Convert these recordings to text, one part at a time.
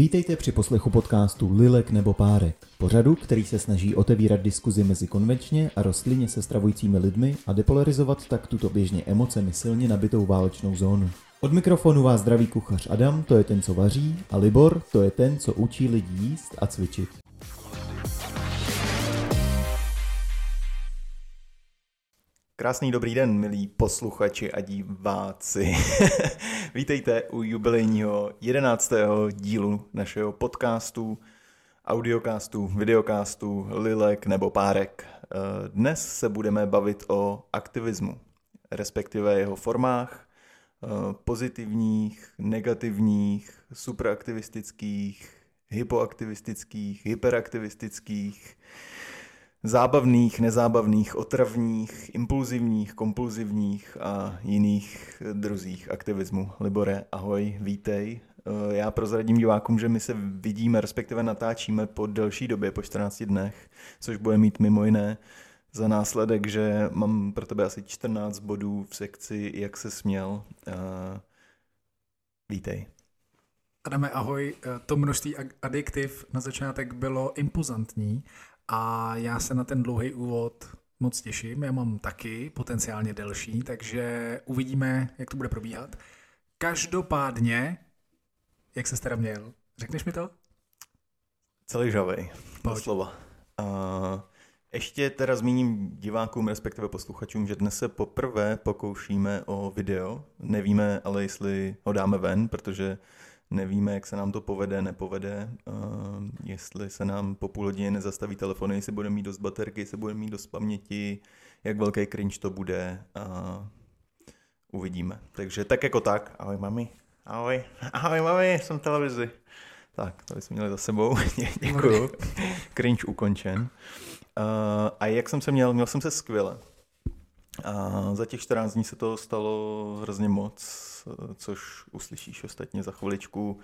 Vítejte při poslechu podcastu Lilek nebo Párek, pořadu, který se snaží otevírat diskuzi mezi konvenčně a rostlině se stravujícími lidmi a depolarizovat tak tuto běžně emocemi silně nabitou válečnou zónu. Od mikrofonu vás zdraví kuchař Adam, to je ten, co vaří, a Libor, to je ten, co učí lidi jíst a cvičit. Krásný dobrý den, milí posluchači a diváci. Vítejte u jubilejního jedenáctého dílu našeho podcastu, audiocastu, videocastu Lilek nebo Párek. Dnes se budeme bavit o aktivismu, respektive jeho formách, pozitivních, negativních, superaktivistických, hypoaktivistických, hyperaktivistických, zábavných, nezábavných, otravných, impulzivních, kompulzivních a jiných druzích aktivismu. Libore, ahoj, vítej. Eh, já prozradím divákům, že my se vidíme, respektive natáčíme po delší době, po 14 dnech, což bude mít mimo jiné za následek, že mám pro tebe asi 14 bodů v sekci Jak se směl. Uh, vítej. Adame, ahoj. Eh, to množství adiktiv na začátek bylo impozantní a já se na ten dlouhý úvod moc těším. Já mám taky potenciálně delší, takže uvidíme, jak to bude probíhat. Každopádně, jak se teda měl? Řekneš mi to? Celý žavej, slova. Uh, ještě teda zmíním divákům, respektive posluchačům, že dnes se poprvé pokoušíme o video. Nevíme ale, jestli ho dáme ven, protože nevíme, jak se nám to povede, nepovede, uh, jestli se nám po půl hodině nezastaví telefony, jestli budeme mít dost baterky, jestli budeme mít dost paměti, jak velký cringe to bude a uvidíme. Takže tak jako tak. Ahoj mami. Ahoj. Ahoj mami, jsem v televizi. Tak, to jsme měli za sebou. Děkuju. Cringe ukončen. Uh, a jak jsem se měl? Měl jsem se skvěle. A za těch 14 dní se to stalo hrozně moc, což uslyšíš ostatně za chviličku.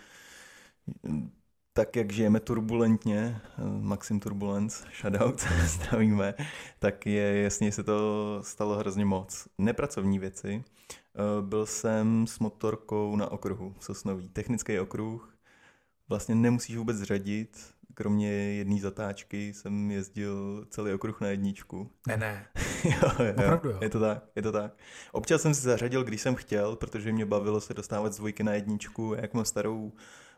Tak, jak žijeme turbulentně, Maxim Turbulence, shoutout, zdravíme, tak je jasně, se to stalo hrozně moc. Nepracovní věci. Byl jsem s motorkou na okruhu, Sosnový, technický okruh. Vlastně nemusíš vůbec řadit, kromě jedné zatáčky jsem jezdil celý okruh na jedničku. Ne, ne. jo, jo, Opravdu jo. Je to tak, je to tak. Občas jsem si zařadil, když jsem chtěl, protože mě bavilo se dostávat z dvojky na jedničku, jak mám starou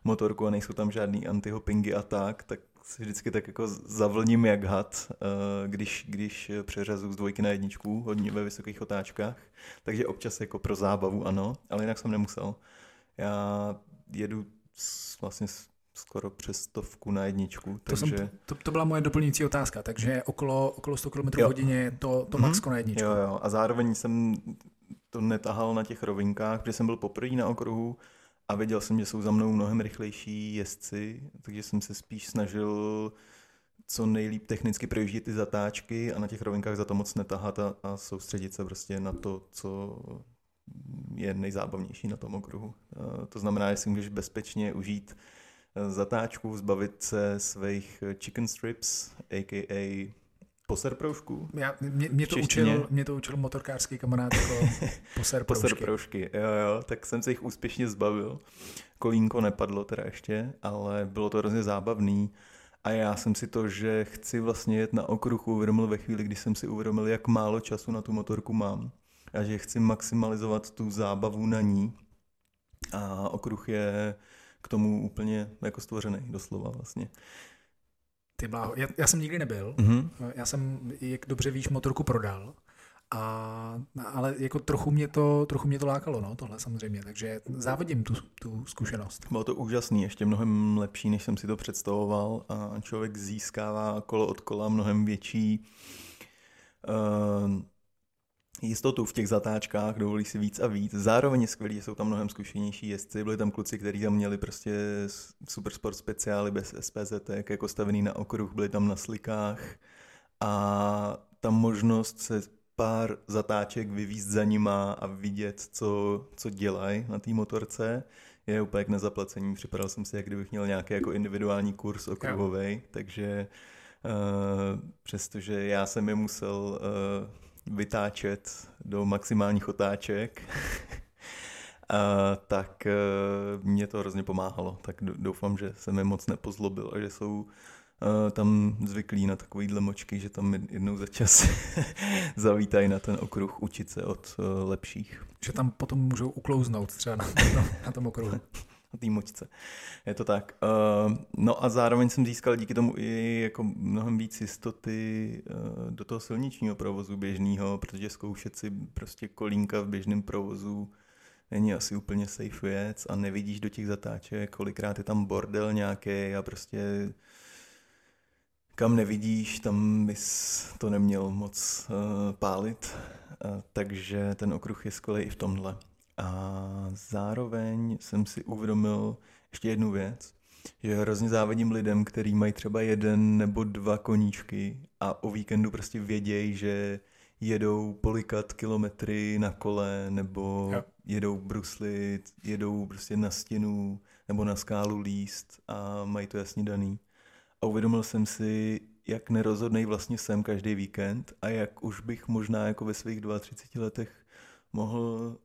motorku a nejsou tam žádný antihopingy a tak, tak si vždycky tak jako zavlním jak had, eh, když, když přeřazu z dvojky na jedničku, hodně ve vysokých otáčkách. Takže občas jako pro zábavu ano, ale jinak jsem nemusel. Já jedu s, vlastně s skoro přes stovku na jedničku. Takže... To, jsem, to, to byla moje doplňující otázka, takže okolo, okolo 100 km v hodině je to, to mm-hmm. maxko na jedničku. Jo, jo, a zároveň jsem to netahal na těch rovinkách, protože jsem byl poprvé na okruhu a věděl jsem, že jsou za mnou mnohem rychlejší jezdci, takže jsem se spíš snažil co nejlíp technicky projíždět ty zatáčky a na těch rovinkách za to moc netahat a, a soustředit se prostě na to, co je nejzábavnější na tom okruhu. To znamená, že si můžeš bezpečně užít zatáčku, zbavit se svých chicken strips, a.k.a. poser proužků. Já, mě, mě, to učil, mě to učil motorkářský kamarád jako poser proužky. poser proužky, jo, jo, tak jsem se jich úspěšně zbavil. Kolínko nepadlo teda ještě, ale bylo to hrozně zábavný. A já jsem si to, že chci vlastně jet na okruh uvědomil ve chvíli, kdy jsem si uvědomil, jak málo času na tu motorku mám. A že chci maximalizovat tu zábavu na ní. A okruh je k tomu úplně jako stvořený, doslova vlastně. Ty bláho, já, já jsem nikdy nebyl, mm-hmm. já jsem, jak dobře víš, motorku prodal, a, ale jako trochu mě to, trochu mě to lákalo, no, tohle samozřejmě, takže závidím tu, tu zkušenost. Bylo to úžasný, ještě mnohem lepší, než jsem si to představoval a člověk získává kolo od kola mnohem větší uh, jistotu v těch zatáčkách, dovolí si víc a víc. Zároveň je skvělý, jsou tam mnohem zkušenější jezdci. Byli tam kluci, kteří tam měli prostě super sport speciály bez SPZ, jako stavený na okruh, byli tam na slikách a ta možnost se pár zatáček vyvízt za nima a vidět, co, co dělají na té motorce, je úplně k nezaplacení. Připadal jsem si, jak kdybych měl nějaký jako individuální kurz okruhový, takže uh, přestože já jsem je musel uh, vytáčet do maximálních otáček a, tak a, mě to hrozně pomáhalo. Tak doufám, že se mi moc nepozlobil a že jsou a, tam zvyklí na takovýhle močky, že tam jednou za čas zavítají na ten okruh učit se od a, lepších. Že tam potom můžou uklouznout třeba na, na tom okruhu. na té močce. Je to tak. Uh, no a zároveň jsem získal díky tomu i jako mnohem víc jistoty uh, do toho silničního provozu běžného, protože zkoušet si prostě kolínka v běžném provozu není asi úplně safe věc a nevidíš do těch zatáček, kolikrát je tam bordel nějaký a prostě kam nevidíš, tam bys to neměl moc uh, pálit. Uh, takže ten okruh je skvělý i v tomhle. A zároveň jsem si uvědomil ještě jednu věc, že hrozně závidím lidem, kteří mají třeba jeden nebo dva koníčky a o víkendu prostě vědějí, že jedou polikat kilometry na kole nebo jo. jedou bruslit, jedou prostě na stěnu nebo na skálu líst a mají to jasně daný. A uvědomil jsem si, jak nerozhodnej vlastně jsem každý víkend a jak už bych možná jako ve svých 32 letech mohl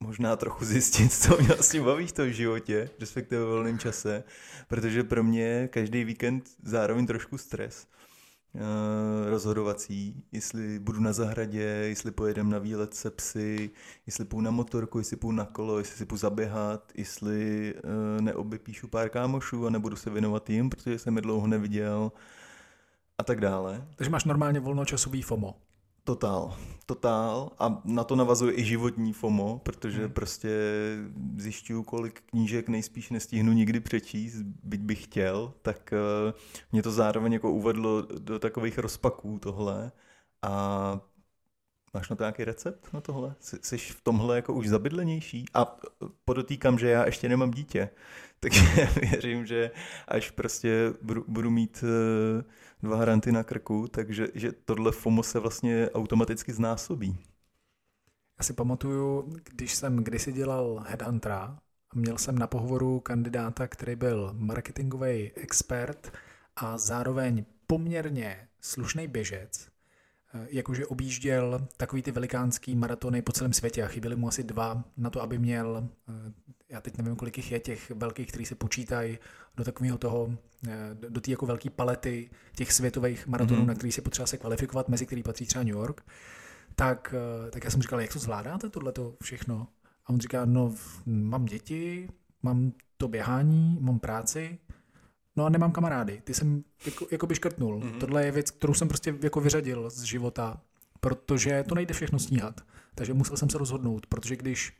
možná trochu zjistit, co mě vlastně baví v tom životě, respektive v volném čase, protože pro mě každý víkend zároveň trošku stres uh, rozhodovací, jestli budu na zahradě, jestli pojedem na výlet se psy, jestli půjdu na motorku, jestli půjdu na kolo, jestli si půjdu zaběhat, jestli uh, neobepíšu pár kámošů a nebudu se věnovat jim, protože jsem je dlouho neviděl a tak dále. Takže máš normálně volnočasový FOMO. Totál, totál. A na to navazuje i životní FOMO, protože hmm. prostě zjišťuju, kolik knížek nejspíš nestihnu nikdy přečíst, byť bych chtěl, tak uh, mě to zároveň jako uvedlo do takových rozpaků tohle. A Máš na to nějaký recept na tohle? Jsi v tomhle jako už zabydlenější? A podotýkám, že já ještě nemám dítě, takže věřím, že až prostě budu, budu mít uh, dva hranty na krku, takže že tohle FOMO se vlastně automaticky znásobí. Já si pamatuju, když jsem kdysi dělal headhuntera, měl jsem na pohovoru kandidáta, který byl marketingový expert a zároveň poměrně slušný běžec, jakože objížděl takový ty velikánský maratony po celém světě a chyběly mu asi dva na to, aby měl, já teď nevím, kolik jich je těch velkých, který se počítají do takového toho, do té jako velké palety těch světových maratonů, mm-hmm. na který se potřeba se kvalifikovat, mezi který patří třeba New York, tak, tak já jsem říkal, jak to zvládáte tohleto všechno? A on říká, no mám děti, mám to běhání, mám práci, No a nemám kamarády, ty jsem jako, jako by škrtnul. Mm-hmm. Tohle je věc, kterou jsem prostě jako vyřadil z života, protože to nejde všechno sníhat. Takže musel jsem se rozhodnout, protože když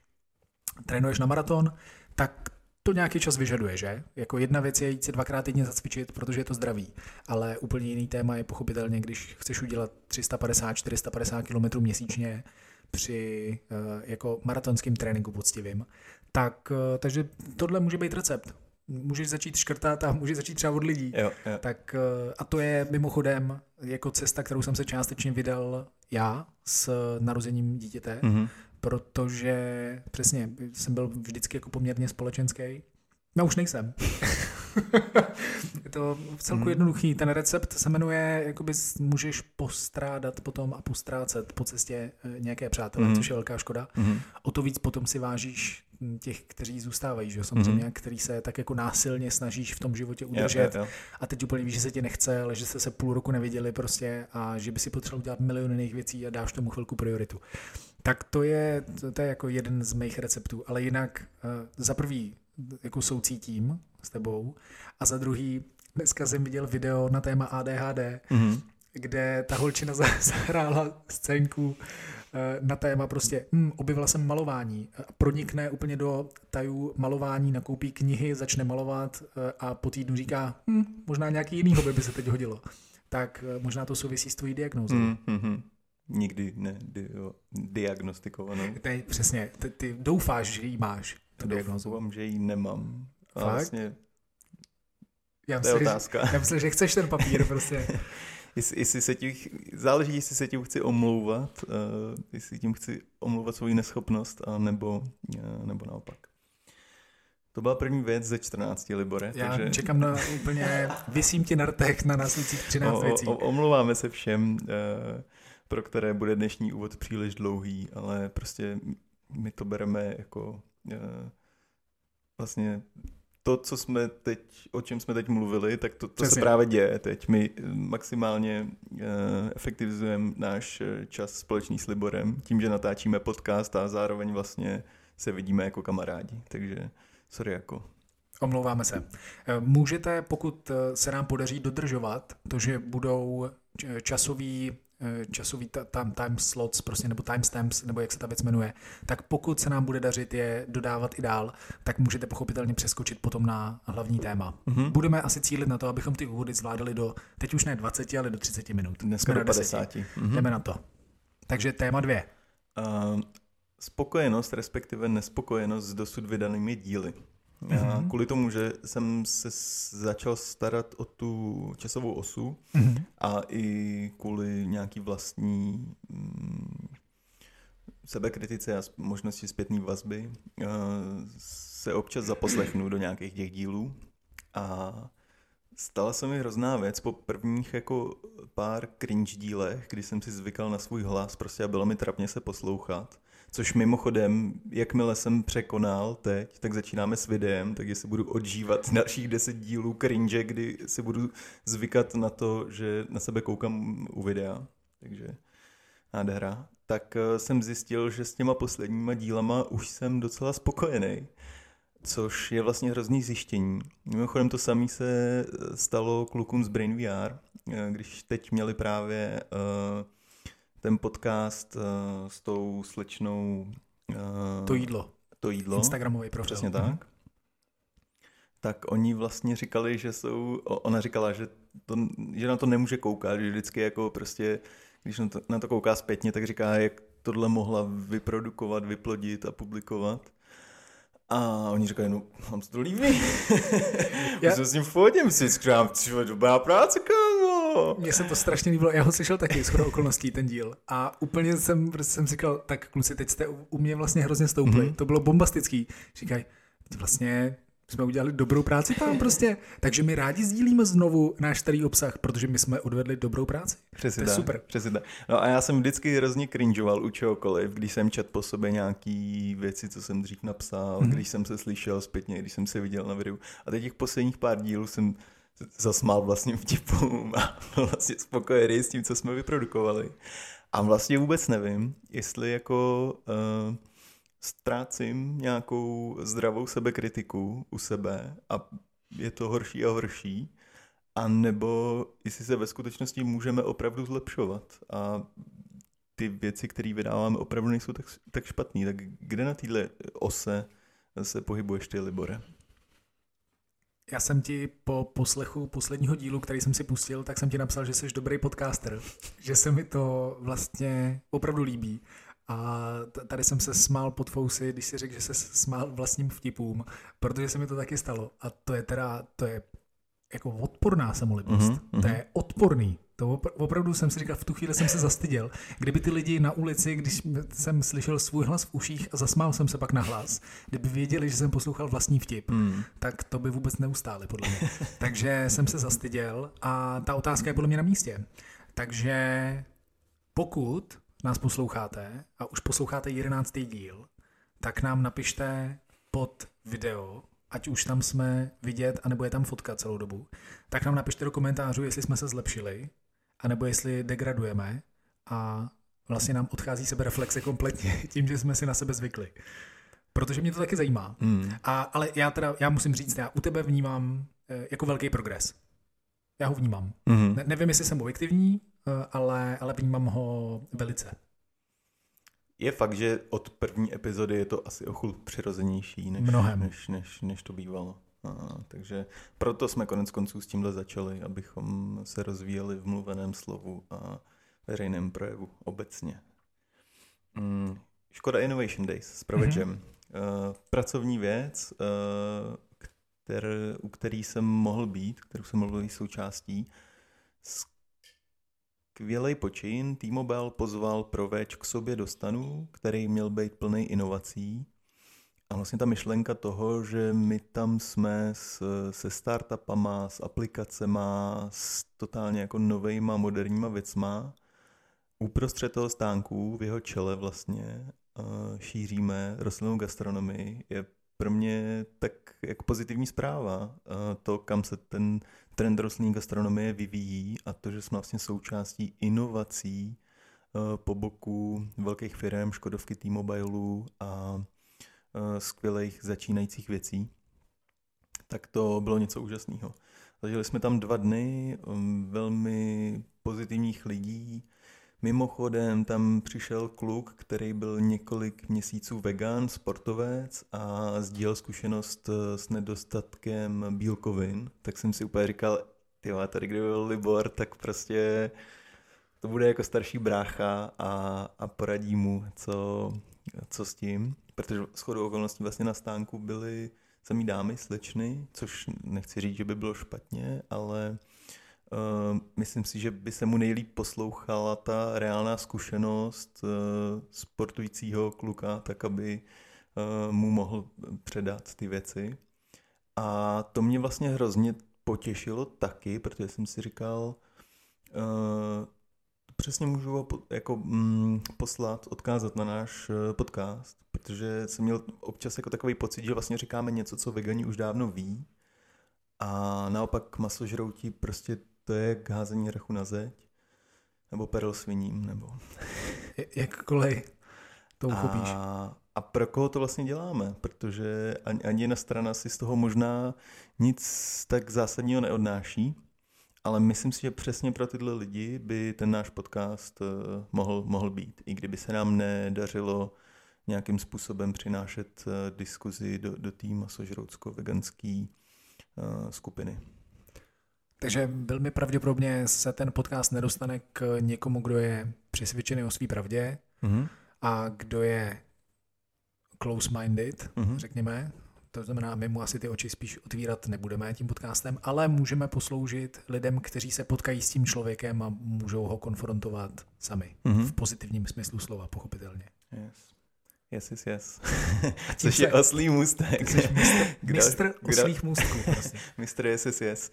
trénuješ na maraton, tak to nějaký čas vyžaduje, že? Jako jedna věc je jít si dvakrát týdně zacvičit, protože je to zdraví, ale úplně jiný téma je pochopitelně, když chceš udělat 350-450 km měsíčně při uh, jako maratonském tréninku poctivým, tak, uh, takže tohle může být recept můžeš začít škrtat a můžeš začít třeba od lidí. Jo, jo. Tak eh, a to je mimochodem jako cesta, kterou jsem se částečně vydal já s narozením dítěte, mm-hmm. protože přesně jsem byl vždycky jako poměrně společenský. No už nejsem. je to v celku mm. jednoduchý. Ten recept se jmenuje, jakoby můžeš postrádat potom a postrácet po cestě eh, nějaké přátelé, mm. což je velká škoda. Mm. O to víc potom si vážíš těch, kteří zůstávají, že samozřejmě, mm-hmm. který se tak jako násilně snažíš v tom životě udržet jo, jo, jo. a teď úplně víš, že se ti nechce, ale že jste se půl roku neviděli prostě a že by si potřeboval dělat miliony jiných věcí a dáš tomu chvilku prioritu. Tak to je, to, to je jako jeden z mých receptů, ale jinak uh, za prvý jako soucítím s tebou a za druhý dneska jsem viděl video na téma ADHD, mm-hmm. kde ta holčina zahrála scénku Eh, na téma prostě hm, objevila jsem malování. Pronikne úplně do tajů malování, nakoupí knihy, začne malovat eh, a po týdnu říká, hm, možná nějaký jiný hobby by se teď hodilo. Tak eh, možná to souvisí s tvojí diagnózou. Mm-hmm. Nikdy ne di- diagnostikovanou. Ne, přesně, ty, ty doufáš, že ji máš, tu diagnózu. Doufám, že ji nemám. A Fakt? Vlastně, já myslím, to je otázka. Že, já myslím, že chceš ten papír prostě. jestli, jestli se tím, záleží, jestli se tím chci omlouvat, uh, jestli tím chci omlouvat svoji neschopnost, a nebo, uh, nebo naopak. To byla první věc ze 14, Libore. Já takže... čekám na úplně, vysím ti na rtech na následujících 13 o, věcí. O, omlouváme se všem, uh, pro které bude dnešní úvod příliš dlouhý, ale prostě my to bereme jako vlastně to, co jsme teď, o čem jsme teď mluvili, tak to, to se právě děje teď. My maximálně uh, efektivizujeme náš čas společný s Liborem tím, že natáčíme podcast a zároveň vlastně se vidíme jako kamarádi. Takže sorry jako. Omlouváme se. Můžete, pokud se nám podaří dodržovat to, že budou časový Eh, časový tam time slots, prostě, nebo timestamps, nebo jak se ta věc jmenuje, tak pokud se nám bude dařit je dodávat i dál, tak můžete pochopitelně přeskočit potom na hlavní téma. Mm-hmm. Budeme asi cílit na to, abychom ty úvody zvládali do, teď už ne 20, ale do 30 minut. Dneska do 50. Mm-hmm. Jdeme na to. Takže téma dvě. Uh, spokojenost, respektive nespokojenost s dosud vydanými díly. Mm-hmm. Kvůli tomu, že jsem se začal starat o tu časovou osu mm-hmm. a i kvůli nějaký vlastní mm, sebekritice a možnosti zpětné vazby uh, se občas zaposlechnu do nějakých těch dílů a stala se mi hrozná věc po prvních jako pár cringe dílech, kdy jsem si zvykal na svůj hlas prostě a bylo mi trapně se poslouchat Což mimochodem, jakmile jsem překonal teď, tak začínáme s videem, takže si budu odžívat dalších deset dílů cringe, kdy si budu zvykat na to, že na sebe koukám u videa. Takže nádhera. Tak eh, jsem zjistil, že s těma posledníma dílama už jsem docela spokojený. Což je vlastně hrozný zjištění. Mimochodem to samé se stalo klukům z Brain VR, eh, když teď měli právě uh, ten podcast uh, s tou slečnou... Uh, to jídlo. To jídlo. Instagramový profil. Přesně tak. Mm. Tak oni vlastně říkali, že jsou... Ona říkala, že, to, že na to nemůže koukat, že vždycky jako prostě, když na to, na to kouká zpětně, tak říká, jak tohle mohla vyprodukovat, vyplodit a publikovat. A oni říkají, no, vám se to líbí. Já se s ním fotím, si říkám, dobrá práce, kámo. Mně se to strašně líbilo, já ho slyšel taky z okolností ten díl. A úplně jsem, jsem říkal, tak kluci, teď jste u mě vlastně hrozně stoupli. Mm-hmm. To bylo bombastický. Říkají, vlastně jsme udělali dobrou práci tam prostě. Takže my rádi sdílíme znovu náš starý obsah, protože my jsme odvedli dobrou práci. Přesně to je tak, super. Přesně tak. No a já jsem vždycky hrozně cringeoval u čehokoliv, když jsem čet po sobě nějaký věci, co jsem dřív napsal, mm-hmm. když jsem se slyšel zpětně, když jsem se viděl na videu. A teď těch posledních pár dílů jsem zasmál vlastním vtipům a vlastně spokojený s tím, co jsme vyprodukovali. A vlastně vůbec nevím, jestli jako uh, ztrácím nějakou zdravou sebekritiku u sebe a je to horší a horší, a nebo jestli se ve skutečnosti můžeme opravdu zlepšovat a ty věci, které vydáváme, opravdu nejsou tak, tak špatný. Tak kde na téhle ose se pohybuješ ty, Libore? Já jsem ti po poslechu posledního dílu, který jsem si pustil, tak jsem ti napsal, že jsi dobrý podcaster, že se mi to vlastně opravdu líbí a tady jsem se smál pod fousy, když si řekl, že se smál vlastním vtipům, protože se mi to taky stalo. A to je teda, to je jako odporná samolibost. Mm-hmm. To je odporný. To opravdu jsem si říkal, v tu chvíli jsem se zastyděl. Kdyby ty lidi na ulici, když jsem slyšel svůj hlas v uších a zasmál jsem se pak na hlas, kdyby věděli, že jsem poslouchal vlastní vtip, mm. tak to by vůbec neustáli, podle mě. Takže jsem se zastyděl a ta otázka je podle mě na místě. Takže pokud nás posloucháte a už posloucháte jedenáctý díl, tak nám napište pod video, ať už tam jsme vidět, anebo je tam fotka celou dobu, tak nám napište do komentářů, jestli jsme se zlepšili, anebo jestli degradujeme a vlastně nám odchází sebe reflexe kompletně tím, že jsme si na sebe zvykli. Protože mě to taky zajímá. Mm. A, ale já teda, já musím říct, já u tebe vnímám e, jako velký progres. Já ho vnímám. Mm. Ne, nevím, jestli jsem objektivní, Eh, ale, ale vnímám ho velice. Je fakt, že od první epizody je to asi o chůl přirozenější, než, Mnohem. než, než, než to bývalo. A, takže proto jsme konec konců s tímhle začali, abychom se rozvíjeli v mluveném slovu a veřejném projevu obecně. Mm, Škoda Innovation Days s Provečem. Mm-hmm. Uh, pracovní věc, uh, kter, u který jsem mohl být, kterou jsem mohl být součástí, Skvělej počin T-Mobile pozval Proveč k sobě do stanu, který měl být plný inovací. A vlastně ta myšlenka toho, že my tam jsme s, se startupama, s aplikacema, s totálně jako novejma, moderníma věcma, uprostřed toho stánku, v jeho čele vlastně, šíříme rostlinnou gastronomii, je pro mě tak jako pozitivní zpráva. To, kam se ten trend rostlinné gastronomie vyvíjí a to, že jsme vlastně součástí inovací po boku velkých firm, Škodovky T-Mobilů a skvělých začínajících věcí, tak to bylo něco úžasného. Zažili jsme tam dva dny um, velmi pozitivních lidí. Mimochodem tam přišel kluk, který byl několik měsíců vegan, sportovec a sdílel zkušenost uh, s nedostatkem bílkovin. Tak jsem si úplně říkal, ty tady kdyby byl Libor, tak prostě to bude jako starší brácha a, a poradí mu, co, co s tím. Protože shodou okolností vlastně na stánku byly samý dámy, slečny, což nechci říct, že by bylo špatně, ale uh, myslím si, že by se mu nejlíp poslouchala ta reálná zkušenost uh, sportujícího kluka, tak aby uh, mu mohl předat ty věci. A to mě vlastně hrozně potěšilo taky, protože jsem si říkal, uh, přesně můžu jako mm, poslat, odkázat na náš podcast, protože jsem měl občas jako takový pocit, že vlastně říkáme něco, co vegani už dávno ví a naopak masožroutí prostě to je k házení rachu na zeď nebo perl sviním, nebo... Jakkoliv to uchopíš. A, a pro koho to vlastně děláme? Protože ani, ani jedna strana si z toho možná nic tak zásadního neodnáší, ale myslím si, že přesně pro tyhle lidi by ten náš podcast uh, mohl, mohl být. I kdyby se nám nedařilo nějakým způsobem přinášet uh, diskuzi do, do té masožroutsko-veganské uh, skupiny. Takže velmi pravděpodobně se ten podcast nedostane k někomu, kdo je přesvědčený o své pravdě mm-hmm. a kdo je close-minded, mm-hmm. řekněme, to znamená, my mu asi ty oči spíš otvírat nebudeme tím podcastem, ale můžeme posloužit lidem, kteří se potkají s tím člověkem a můžou ho konfrontovat sami. Mm-hmm. V pozitivním smyslu slova, pochopitelně. Yes. Yes, yes, yes. Což se, je oslý můstek. Mistr, mistr oslých můstků. Vlastně. mistr yes, yes, yes.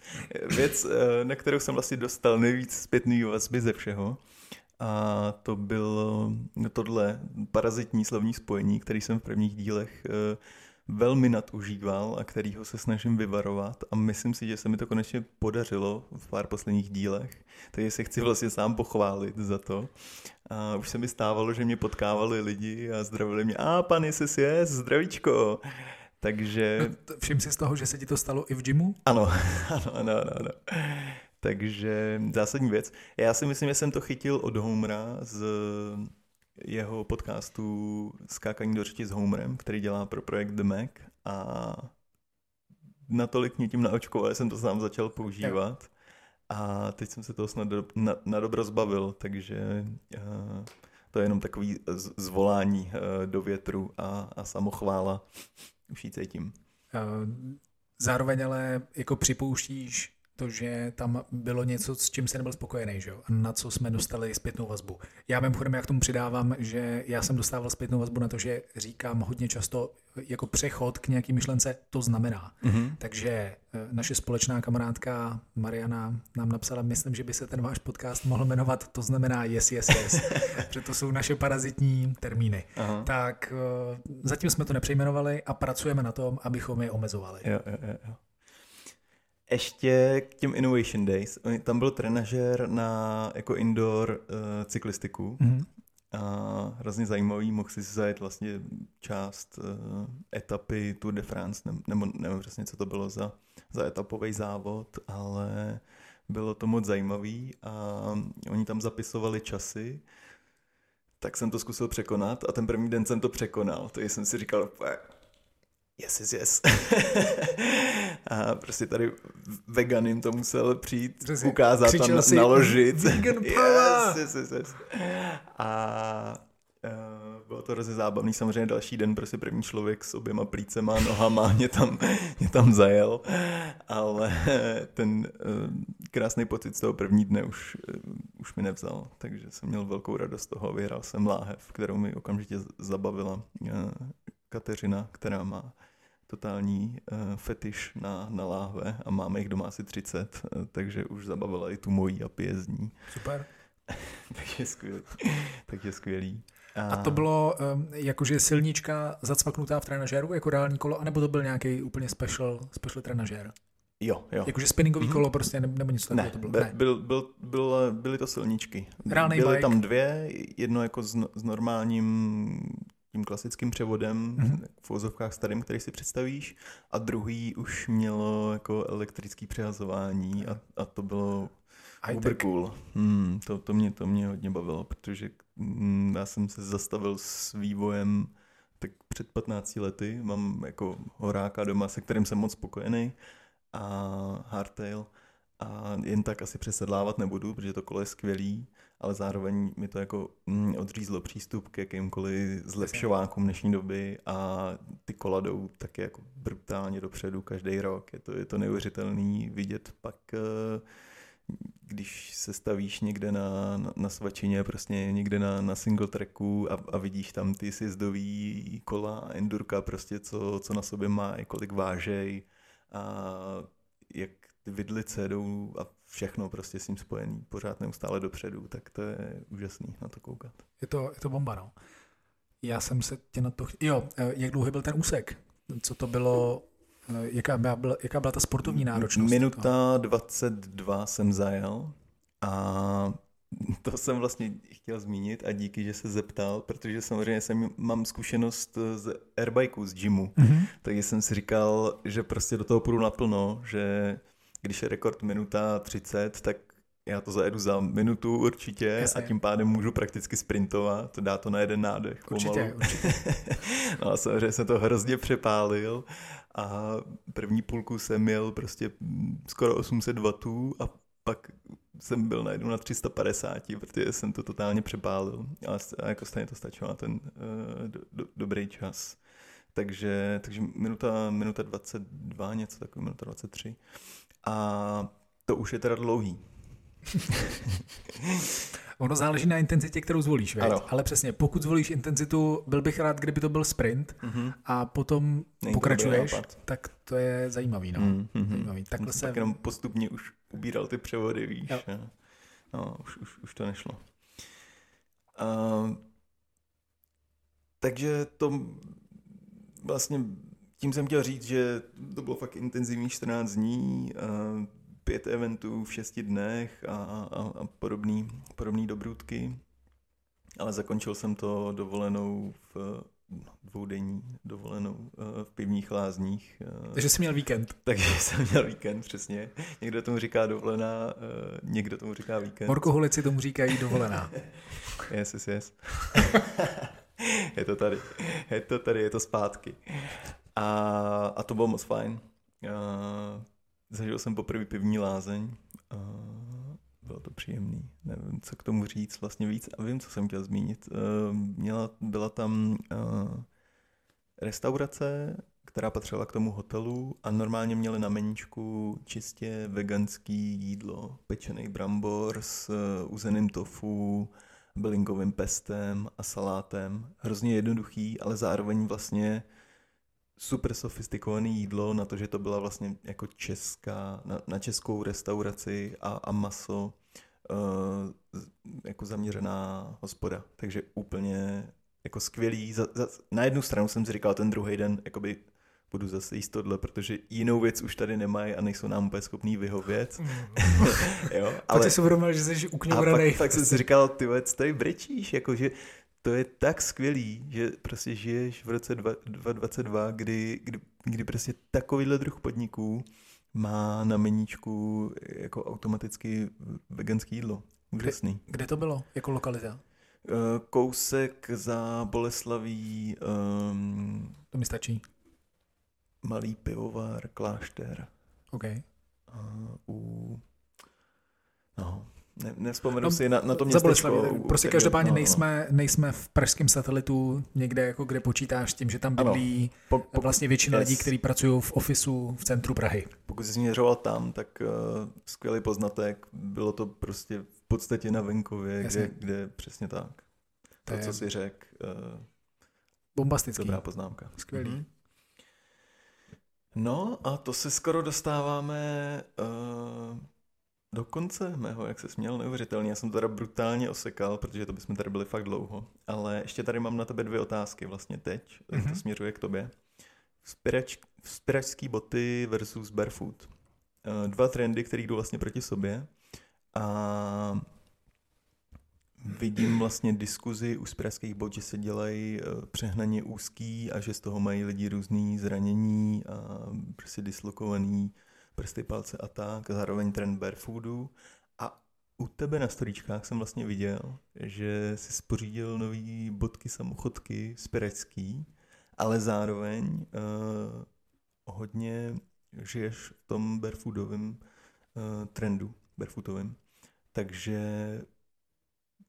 Věc, eh, na kterou jsem vlastně dostal nejvíc zpětný vazby ze všeho, a to bylo tohle parazitní slovní spojení, který jsem v prvních dílech uh, velmi nadužíval a kterýho se snažím vyvarovat a myslím si, že se mi to konečně podařilo v pár posledních dílech, takže se chci vlastně sám pochválit za to. A už se mi stávalo, že mě potkávali lidi a zdravili mě, a pan JSS, zdravíčko. Takže... Všim si z toho, že se ti to stalo i v gymu? Ano, ano, ano, ano. ano. Takže zásadní věc. Já si myslím, že jsem to chytil od Homera z jeho podcastu Skákaní do řeči s Homerem, který dělá pro projekt The Mac a natolik mě tím naočkoval, jsem to sám začal používat a teď jsem se toho snad do, na, na dobro zbavil, takže uh, to je jenom takový zvolání uh, do větru a, a samochvála. Už ji cítím. Zároveň ale jako připouštíš, to, že tam bylo něco, s čím se nebyl spokojený, že jo? na co jsme dostali zpětnou vazbu. Já mimochodem, jak tomu přidávám, že já jsem dostával zpětnou vazbu na to, že říkám hodně často jako přechod k nějaký myšlence, to znamená. Mm-hmm. Takže eh, naše společná kamarádka Mariana nám napsala, myslím, že by se ten váš podcast mohl jmenovat, to znamená yes, yes, yes, protože to jsou naše parazitní termíny. Aha. Tak eh, zatím jsme to nepřejmenovali a pracujeme na tom, abychom je omezovali. Jo, jo, jo. Ještě k těm Innovation Days. Tam byl trenažer na jako indoor uh, cyklistiku. Mm-hmm. A hrozně zajímavý, mohl si zajet vlastně část uh, etapy Tour de France, ne, nebo nevím přesně, co to bylo za, za etapový závod, ale bylo to moc zajímavý a oni tam zapisovali časy, tak jsem to zkusil překonat a ten první den jsem to překonal, takže jsem si říkal, yes, yes, yes. a prostě tady veganim to musel přijít, Přesně. ukázat tam, si, naložit. Vegan power! Yes, yes, yes, yes. A uh, bylo to hrozně zábavný, samozřejmě další den prostě první člověk s oběma plícema, nohama mě tam, mě tam zajel, ale ten uh, krásný pocit z toho první dne už, uh, už mi nevzal, takže jsem měl velkou radost z toho, vyhrál jsem láhev, kterou mi okamžitě zabavila uh, Kateřina, která má totální uh, fetiš na, na láhve a máme jich doma asi 30, uh, eh, takže už zabavila i tu mojí a pije z ní. Super. takže skvělý. takže skvělý. A, a to bylo um, jakože silnička zacvaknutá v trenažéru, jako reální kolo, anebo to byl nějaký úplně special, special trenažér? Jo, jo. Jakože spinningový mm-hmm. kolo prostě, nebo něco takového to bylo? Ne, byl, byl, byl, byly to silničky. Reálný byly bike. tam dvě, jedno jako s, s normálním tím klasickým převodem mm-hmm. v vozovkách starým, který si představíš, a druhý už mělo jako elektrický přehazování a, a to bylo Super cool. Hmm, to, to, mě, to mě hodně bavilo, protože hm, já jsem se zastavil s vývojem tak před 15 lety. Mám jako horáka doma, se kterým jsem moc spokojený a hardtail a jen tak asi přesedlávat nebudu, protože to kolo je skvělý, ale zároveň mi to jako mm, odřízlo přístup k jakýmkoliv zlepšovákům dnešní doby a ty kola jdou taky jako brutálně dopředu každý rok. Je to, je to neuvěřitelný vidět pak uh, když se stavíš někde na, na, na svačině, prostě někde na, na single tracku a, a vidíš tam ty sjezdový kola endurka, prostě co, co na sobě má, kolik vážej a jak ty vidlice jdou a všechno prostě s ním spojený, pořád neustále dopředu, tak to je úžasný na to koukat. Je to, je to bomba, no. Já jsem se tě na to... Jo, eh, jak dlouhý byl ten úsek? Co to bylo Eh, jaká byla, jaká byla ta sportovní náročnost? Minuta 22 jsem zajel a to jsem vlastně chtěl zmínit a díky, že se zeptal, protože samozřejmě jsem, mám zkušenost z airbikeu, z gymu, mm-hmm. takže jsem si říkal, že prostě do toho půjdu naplno, že když je rekord minuta 30, tak já to zajedu za minutu určitě Jasně. a tím pádem můžu prakticky sprintovat, dá to na jeden nádech. Určitě, určitě. no a samozřejmě jsem to hrozně přepálil a první půlku jsem měl prostě skoro 800 W a pak jsem byl najednou na 350, protože jsem to totálně přepálil. A jako stejně to stačilo na ten uh, do, do, dobrý čas. Takže, takže minuta, minuta 22, něco takového, minuta 23. A to už je teda dlouhý. Ono záleží na intenzitě, kterou zvolíš, ale přesně, pokud zvolíš intenzitu, byl bych rád, kdyby to byl sprint mm-hmm. a potom Není pokračuješ, tak to je zajímavý. No. Mm-hmm. zajímavý. Takhle se... Jenom postupně už ubíral ty převody, víš. Jo. No, už, už, už to nešlo. Uh, takže to vlastně tím jsem chtěl říct, že to bylo fakt intenzivní 14 dní. Uh, pět eventů v šesti dnech a, a, a podobný, podobný dobrůdky. Ale zakončil jsem to dovolenou v no, dvoudenní dovolenou eh, v pivních lázních. Eh. Takže jsi měl víkend. Takže jsem měl víkend, přesně. Někdo tomu říká dovolená, eh, někdo tomu říká víkend. Morkoholici tomu říkají dovolená. yes, yes, yes. je to tady. Je to tady, je to zpátky. A, a to bylo moc fajn. A, Zažil jsem poprvé pivní lázeň a bylo to příjemný. Nevím, co k tomu říct vlastně víc a vím, co jsem chtěl zmínit. Měla, byla tam restaurace, která patřila k tomu hotelu a normálně měli na meničku čistě veganský jídlo, pečený brambor s eh, uzeným tofu, bylinkovým pestem a salátem. Hrozně jednoduchý, ale zároveň vlastně super sofistikovaný jídlo na to, že to byla vlastně jako česká, na, na českou restauraci a, a maso uh, jako zaměřená hospoda. Takže úplně jako skvělý. Za, za, na jednu stranu jsem si říkal ten druhý den, jakoby budu zase jíst tohle, protože jinou věc už tady nemají a nejsou nám úplně schopný vyhovět. Mm. jo, ale... Pak si uvědomil, že jsi ukňouranej. A pak, pak jsem si říkal, ty vec, tady brečíš, jakože to je tak skvělý, že prostě žiješ v roce 2022, kdy, kdy, kdy prostě takovýhle druh podniků má na meníčku jako automaticky veganský jídlo. Úžasný. Kde, kde to bylo jako lokalita? Eh, kousek za Boleslaví. Um, to mi stačí. Malý pivovar, klášter. OK. Uh, u... No, ne, nevzpomenu no, si na, na to městečko. Prostě každopádně no, nejsme, no. nejsme v pražském satelitu někde, jako kde počítáš tím, že tam bydlí po, po, vlastně většina yes. lidí, kteří pracují v ofisu v centru Prahy. Pokud jsi směřoval tam, tak uh, skvělý poznatek. Bylo to prostě v podstatě na venkově, kde, kde přesně tak. To, to co si řekl. Uh, bombastický. Dobrá poznámka. Skvělý. Mm-hmm. No a to se skoro dostáváme uh, do konce mého, jak se směl, neuvěřitelně. Já jsem teda brutálně osekal, protože to bychom tady byli fakt dlouho. Ale ještě tady mám na tebe dvě otázky vlastně teď. Mm-hmm. To Mhm. směřuje k tobě. Vzpěrač, vzpěračský boty versus barefoot. Eh, Dva trendy, které jdou vlastně proti sobě. A vidím vlastně diskuzi u vzpěračských bot, že se dělají eh, přehnaně úzký a že z toho mají lidi různý zranění a prostě dislokovaný prsty, palce a tak, zároveň trend barefootu. A u tebe na storíčkách jsem vlastně viděl, že jsi spořídil nový bodky samochodky spirecký, ale zároveň uh, hodně žiješ v tom barefootovém uh, trendu, barefootovém. Takže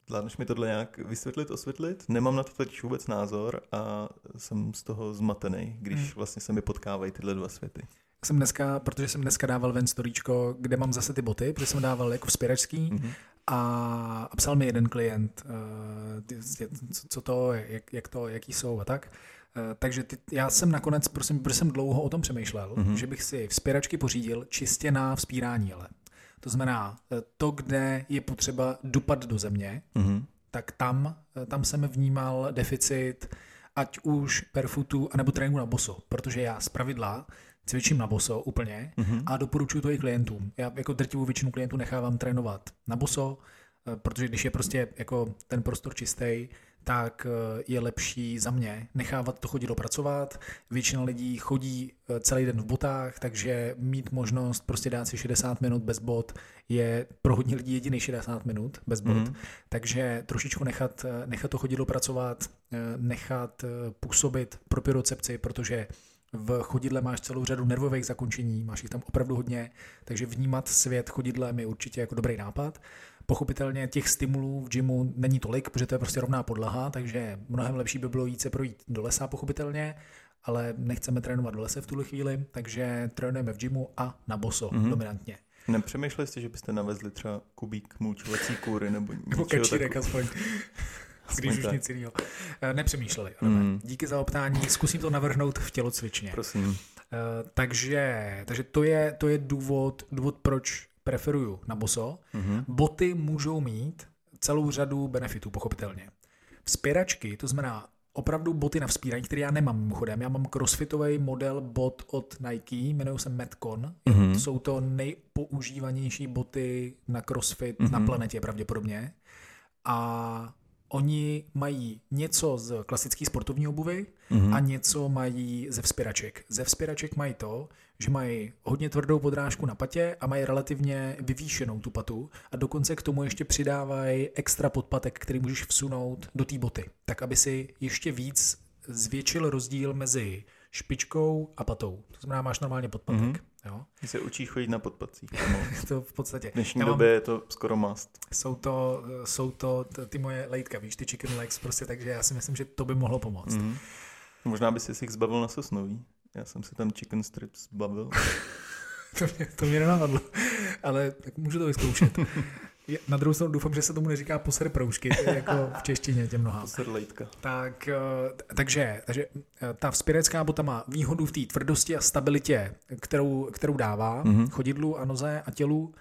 Zvládneš mi tohle nějak vysvětlit, osvětlit? Nemám na to teď vůbec názor a jsem z toho zmatený, když Hmm. vlastně se mi potkávají tyhle dva světy. Jsem dneska, protože jsem dneska dával ven storíčko, kde mám zase ty boty, protože jsem dával jako vzpěračský Mhm. a, a psal mi jeden klient, uh, co, co to, jak, jak to, jaký jsou a tak. Uh, takže ty, já jsem nakonec, prosím, protože jsem dlouho o tom přemýšlel, Mhm. že bych si vzpěračky pořídil čistě na vzpírání, ale. To znamená, eh, to, kde je potřeba dupat do země, Mhm. tak tam, eh, tam jsem vnímal deficit ať už perfootu, anebo tréninku na boso, protože já z pravidla cvičím na boso úplně Mhm. a doporučuji to i klientům. Já jako drtivou většinu klientů nechávám trénovat na boso, eh, protože když je prostě jako ten prostor čistý, tak eh, je lepší za mě nechávat to chodidlo pracovat. Většina lidí chodí eh, celý den v botách, takže mít možnost prostě dát si 60 minut bez bot je pro hodně lidí jediný 60 minut bez bot. Mhm. Takže trošičku nechat, nechat to chodidlo pracovat, eh, nechat působit propiorecepci, protože v chodidle máš celou řadu nervových zakončení, máš jich tam opravdu hodně, takže vnímat svět chodidlem je určitě jako dobrý nápad. Pochopitelně těch stimulů v gymu není tolik, protože to je prostě rovná podlaha, takže mnohem lepší by bylo jít se projít do lesa pochopitelně, ale nechceme trénovat v lese v tuhle chvíli, takže trénujeme v gymu a na boso Mhm. mm-hmm. dominantně. Nepřemýšleli jste, že byste navezli třeba kubík mulčovací kůry nebo Nebo něčeho kečírek takového? aspoň, Aspoň když už tak. nic jiného. Eh, Nepřemýšleli, ale Mm. díky za optání, zkusím to navrhnout v tělocvičně. Prosím. Eh, takže takže to, je, to je důvod, důvod, proč preferuju na boso. Mhm. Boty můžou mít celou řadu benefitů, pochopitelně. Vzpěračky, to znamená opravdu boty na vzpírání, které já nemám mimochodem. Já mám crossfitový model bot od Nike, jmenují se Metcon. Mhm. Jsou to nejpoužívanější boty na crossfit Mhm. na planetě pravděpodobně. A oni mají něco z klasické sportovní obuvy Mhm. a něco mají ze vzpěraček. Ze vzpěraček mají to, že mají hodně tvrdou podrážku na patě a mají relativně vyvýšenou tu patu a dokonce k tomu ještě přidávají extra podpatek, který můžeš vsunout do té boty, tak aby si ještě víc zvětšil rozdíl mezi špičkou a patou. To znamená, máš normálně podpatek. Mhm. Jo? Ty se učíš chodit na podpacích. To v podstatě. V dnešní mám- době je to skoro must. Jsou to, jsou to ty moje lejtka, víš, ty chicken legs, prostě, takže já si myslím, že to by mohlo pomoct. Mhm. Možná by si si jich zbavil na sosnový. Já jsem si tam chicken strips zbavil. To mě, to mě nenapadlo, ale tak můžu to vyzkoušet. Na druhou stranu doufám, že se tomu neříká poser proužky, jako v češtině těm nohám. Posedlejtka. Tak, eh, takže, takže eh, ta vzpěrecká bota má výhodu v té tvrdosti a stabilitě, kterou, kterou dává Mhm. chodidlu a noze a tělu,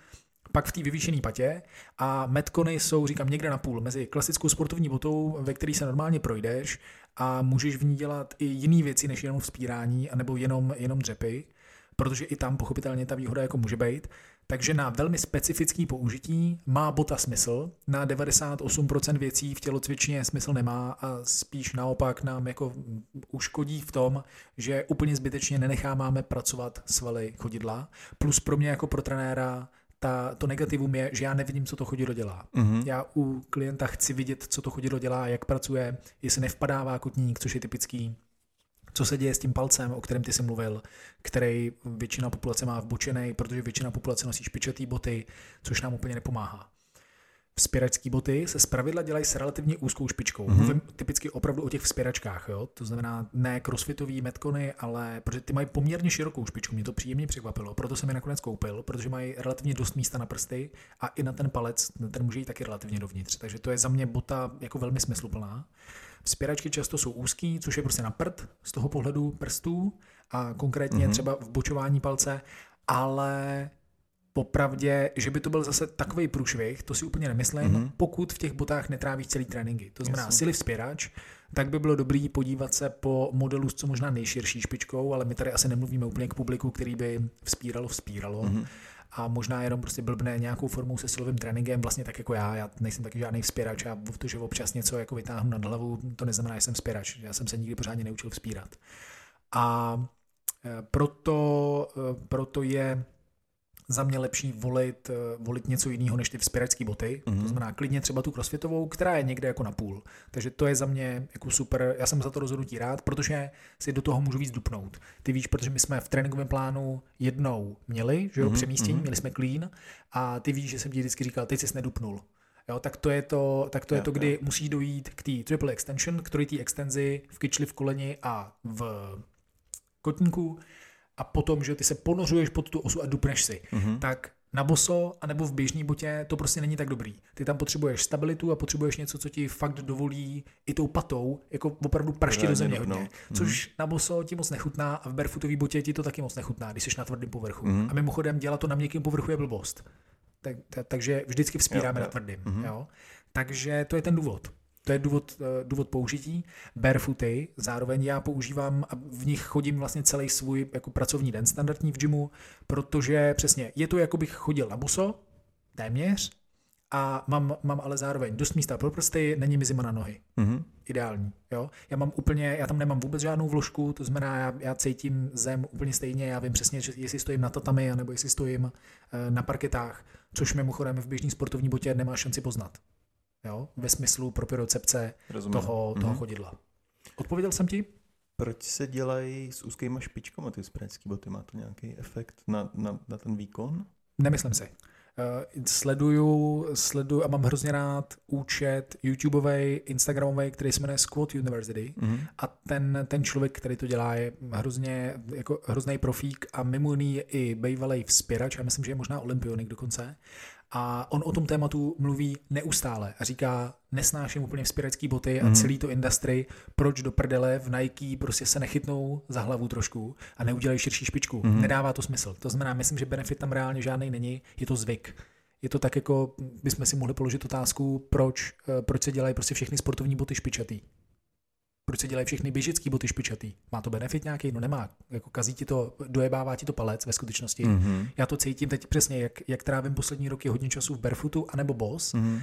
pak v té vyvýšené patě a metcony jsou, říkám, někde na půl mezi klasickou sportovní botou, ve které se normálně projdeš a můžeš v ní dělat i jiné věci, než jenom vzpírání, anebo jenom, jenom dřepy, protože i tam pochopitelně ta výhoda jako může být. Takže na velmi specifický použití má bota smysl, na 98% věcí v tělocvičně smysl nemá a spíš naopak nám jako uškodí v tom, že úplně zbytečně nenecháváme pracovat svaly chodidla. Plus pro mě jako pro trenéra ta, to negativum je, že já nevidím, co to chodidlo dělá. Mhm. Já u klienta chci vidět, co to chodidlo dělá, jak pracuje, jestli nevpadává kotník, což je typický, co se děje s tím palcem, o kterém ty jsi mluvil, který většina populace má vbočený, protože většina populace nosí špičatý boty, což nám úplně nepomáhá. Vzpěračské boty se zpravidla dělají s relativně úzkou špičkou. Mm-hmm. Mluvím typicky opravdu o těch vzpěračkách, jo? to znamená ne crossfitový metcony, ale protože ty mají poměrně širokou špičku, mě to příjemně překvapilo, proto jsem je nakonec koupil, protože mají relativně dost místa na prsty a i na ten palec, ten může jít taky relativně dovnitř, takže to je za mě bota jako velmi smysluplná. Vzpěračky často jsou úzký, což je prostě na prd z toho pohledu prstů a konkrétně mm-hmm. třeba v bočování palce, ale popravdě, že by to byl zase takový průšvih, to si úplně nemyslím, mm-hmm. pokud v těch botách netrávíš celý tréninky. To znamená Jasně. silivspěrač, vzpěrač, tak by bylo dobrý podívat se po modelu s co možná nejširší špičkou, ale my tady asi nemluvíme úplně k publiku, který by vzpíralo, vzpíralo. Mm-hmm. A možná jenom prostě blbne nějakou formou se silovým tréninkem, vlastně tak jako já, já nejsem taky žádný vzpěrač a to, že občas něco jako vytáhnu nad hlavu, to neznamená, že jsem vzpěrač. Já jsem se nikdy pořádně neučil vzpírat. A e, proto, e, proto je za mě lepší volit, eh, volit něco jiného než ty vzpěračské boty. Mm-hmm. To mhm. znamená klidně třeba tu crossfitovou, která je někde jako na půl. Takže to je za mě jako super. Já jsem za to rozhodnutí rád, protože si do toho můžu víc dupnout. Ty víš, protože my jsme v tréninkovém plánu jednou měli, že jo, mm-hmm. přemístění, mm-hmm. měli jsme clean a ty víš, že jsem ti vždycky říkal, teď jsi nedupnul. Jo, tak to je to, tak to, je to kdy jo. musí dojít k té triple extension, k té extenzi v kyčli v koleni a v kotníku a potom, že ty se ponořuješ pod tu osu a dupneš si, mm-hmm. tak na boso anebo v běžné botě to prostě není tak dobrý. Ty tam potřebuješ stabilitu a potřebuješ něco, co ti fakt dovolí i tou patou jako opravdu praštit do země hodně. Mm-hmm. Což na boso ti moc nechutná a v barefootové botě ti to taky moc nechutná, když jsi na tvrdém povrchu. Mm-hmm. A mimochodem dělat to na měkkém povrchu je blbost. Tak, tak, takže vždycky vzpíráme jo, jo. na tvrdým. Mm-hmm. Jo? Takže to je ten důvod. To je důvod, eh, důvod použití. Barefooty zároveň já používám a v nich chodím vlastně celý svůj jako pracovní den standardní v gymu, protože přesně je to jako bych chodil na buso, téměř, a mám, mám ale zároveň dost místa pro prsty, není mi zima na nohy. Mm-hmm. Ideální. Jo? Já mám úplně, já tam nemám vůbec žádnou vložku, to znamená, já, já cítím zem úplně stejně, já vím přesně, že jestli stojím na tatami, nebo jestli stojím uh, na parketách, což mimochodem v běžný sportovní botě nemá šanci poznat jo? ve smyslu propiocepce toho, toho mm-hmm. chodidla. Odpověděl jsem ti? Proč se dělají s úzkýma špičkama ty sprajecké boty? Má to nějaký efekt na, na, na ten výkon? Nemyslím si. Uh, sleduju, sleduju a mám hrozně rád účet YouTubeový, Instagramový, který se jmenuje Squat University mm-hmm. a ten, ten člověk, který to dělá, je hrozně, jako hrozný profík a mimo jiný je i bývalý vzpěrač, já myslím, že je možná olympionik dokonce a on o tom tématu mluví neustále a říká, nesnáším úplně vzpěrecký boty a mm. celý to industry, proč do prdele v Nike prostě se nechytnou za hlavu trošku a neudělají širší špičku. Mm. Nedává to smysl. To znamená, myslím, že benefit tam reálně žádný není, je to zvyk. Je to tak jako, bychom si mohli položit otázku, proč, eh, proč se dělají prostě všechny sportovní boty špičatý proč se dělají všechny běžický boty špičatý? Má to benefit nějaký? No nemá. Jako kazí ti to, dojebává ti to palec ve skutečnosti. Mm-hmm. Já to cítím teď přesně, jak, jak trávím poslední roky hodně času v barefootu anebo boss mm-hmm.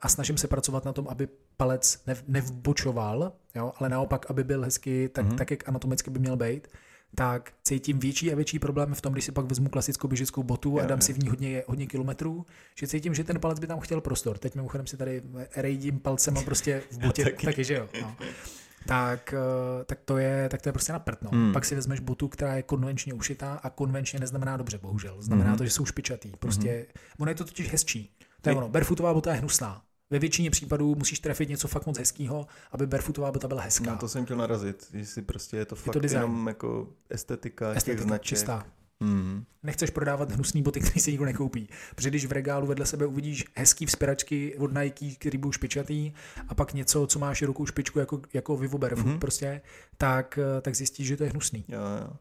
a snažím se pracovat na tom, aby palec nev, nevbočoval, jo, ale naopak, aby byl hezky tak, mm-hmm. tak, jak anatomicky by měl být tak cítím větší a větší problém v tom, když si pak vezmu klasickou běžickou botu a dám si v ní hodně, hodně kilometrů, že cítím, že ten palec by tam chtěl prostor. Teď mimochodem si tady rejdím palcem a prostě v botě, taky. taky, že jo. No tak, eh, tak, to je, tak to je prostě na prd. No. Hmm. Pak si vezmeš botu, která je konvenčně ušitá a konvenčně neznamená dobře, bohužel. Znamená hmm. to, že jsou špičatý. Prostě, hmm. ono je to totiž hezčí. To je ono. Barefootová bota je hnusná. Ve většině případů musíš trefit něco fakt moc hezkého, aby barefootová bota byla hezká. No to jsem chtěl narazit, jestli prostě je to fakt je to jenom jako estetika, estetika těch značek. Čistá. Mm. Nechceš prodávat hnusný boty, které si nikdo nekoupí. Protože když v regálu vedle sebe uvidíš hezký vzpěračky od Nike, který budou špičatý, a pak něco, co má širokou špičku jako, jako Vivo Barefoot mm-hmm. prostě, tak, tak zjistíš, že to je hnusný. Jo, jo.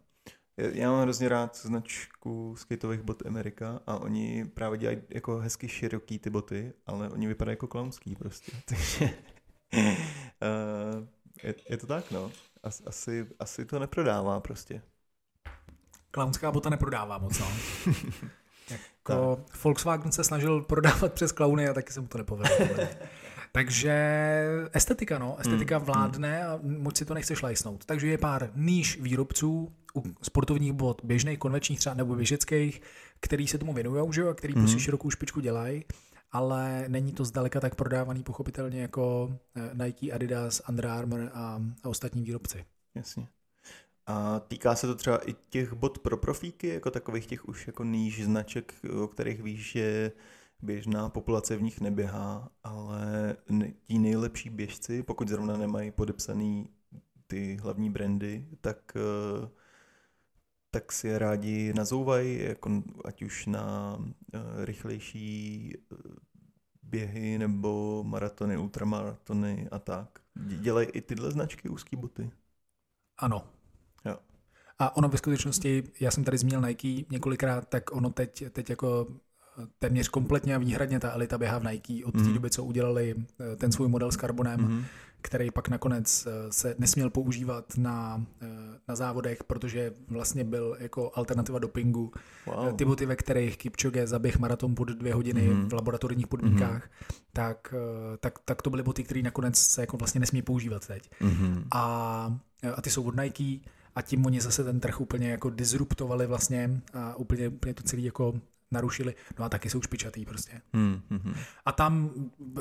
Já mám hrozně rád značku skateových bot Amerika a oni právě dělají jako hezky široký ty boty, ale oni vypadají jako klaunský prostě. Takže uh, je, je to tak, no. As, asi, asi to neprodává prostě. Klaunská bota neprodává moc, no. jako Volkswagen se snažil prodávat přes klauny a taky se mu to nepovedlo. Takže estetika, no, estetika mm, vládne a moc si to nechceš lajsnout. Takže je pár níž výrobců u sportovních bot, běžných, konvenčních třeba nebo běžeckých, který se tomu věnují, že jo, a který mm. prostě širokou špičku dělají, ale není to zdaleka tak prodávaný pochopitelně jako eh, Nike, Adidas, Under Armour a, a ostatní výrobci. Jasně. A týká se to třeba i těch bot pro profíky, jako takových těch už jako níž značek, o kterých víš, že běžná populace v nich neběhá, ale ti nejlepší běžci, pokud zrovna nemají podepsaný ty hlavní brandy, tak, eh, tak si je rádi nazouvají, jako ať už na eh, rychlejší eh, běhy nebo maratony, ultramaratony a tak. Dělají i tyhle značky úzký boty? Ano, Jo. A ono ve skutečnosti, já jsem tady zmínil Nike několikrát, tak ono teď, teď jako téměř kompletně a výhradně ta elita běhá v Nike od té mm. doby, co udělali eh, ten svůj model s karbonem, mm. který pak nakonec eh, se nesměl používat na, eh, na závodech, protože vlastně byl jako alternativa dopingu. Wow. Ty boty, ve kterých Kipchoge zaběh maraton pod dvě hodiny mm. v laboratorních podmínkách, mm. tak, tak, tak to byly boty, které nakonec se jako vlastně nesmí používat teď. Mm. A, a ty jsou od Nike a tím oni zase ten trh úplně jako disruptovali vlastně a úplně, úplně to celý jako narušili, no a taky jsou špičatý prostě. Hmm, hmm, hmm. A tam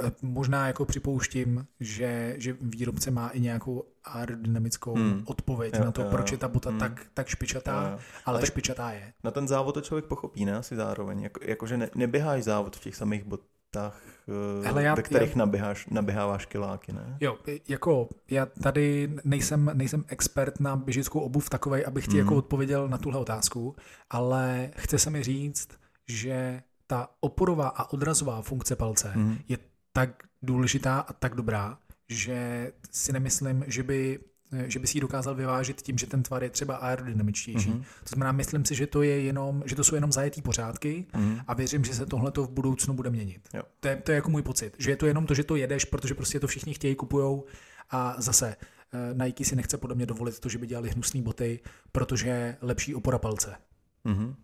eh, možná jako připouštím, že, že výrobce má i nějakou aerodynamickou hmm. odpověď jo, na to, jo, proč je ta bota hmm. tak, tak špičatá, jo, jo. ale tak špičatá je. Na ten závod to člověk pochopí, ne? Asi zároveň. Jako, jakože ne, neběháš závod v těch samých botách, eh, Hele, já, ve kterých já, naběháš, naběháváš kiláky, ne? Jo, jako já tady nejsem, nejsem expert na běžickou obuv takovej, abych ti mm. jako odpověděl na tuhle otázku, ale chce se mi říct, že ta oporová a odrazová funkce palce mm. je tak důležitá a tak dobrá, že si nemyslím, že by že by si ji dokázal vyvážit tím, že ten tvar je třeba aerodynamičtější. Mm-hmm. To znamená, myslím si, že to je jenom, že to jsou jenom zajetý pořádky mm-hmm. a věřím, že se tohle v budoucnu bude měnit. Jo. To, je, to je jako můj pocit, že je to jenom to, že to jedeš, protože prostě to všichni chtějí, kupujou a zase eh, Nike si nechce podle mě dovolit to, že by dělali hnusné boty, protože lepší opora palce. Mm-hmm.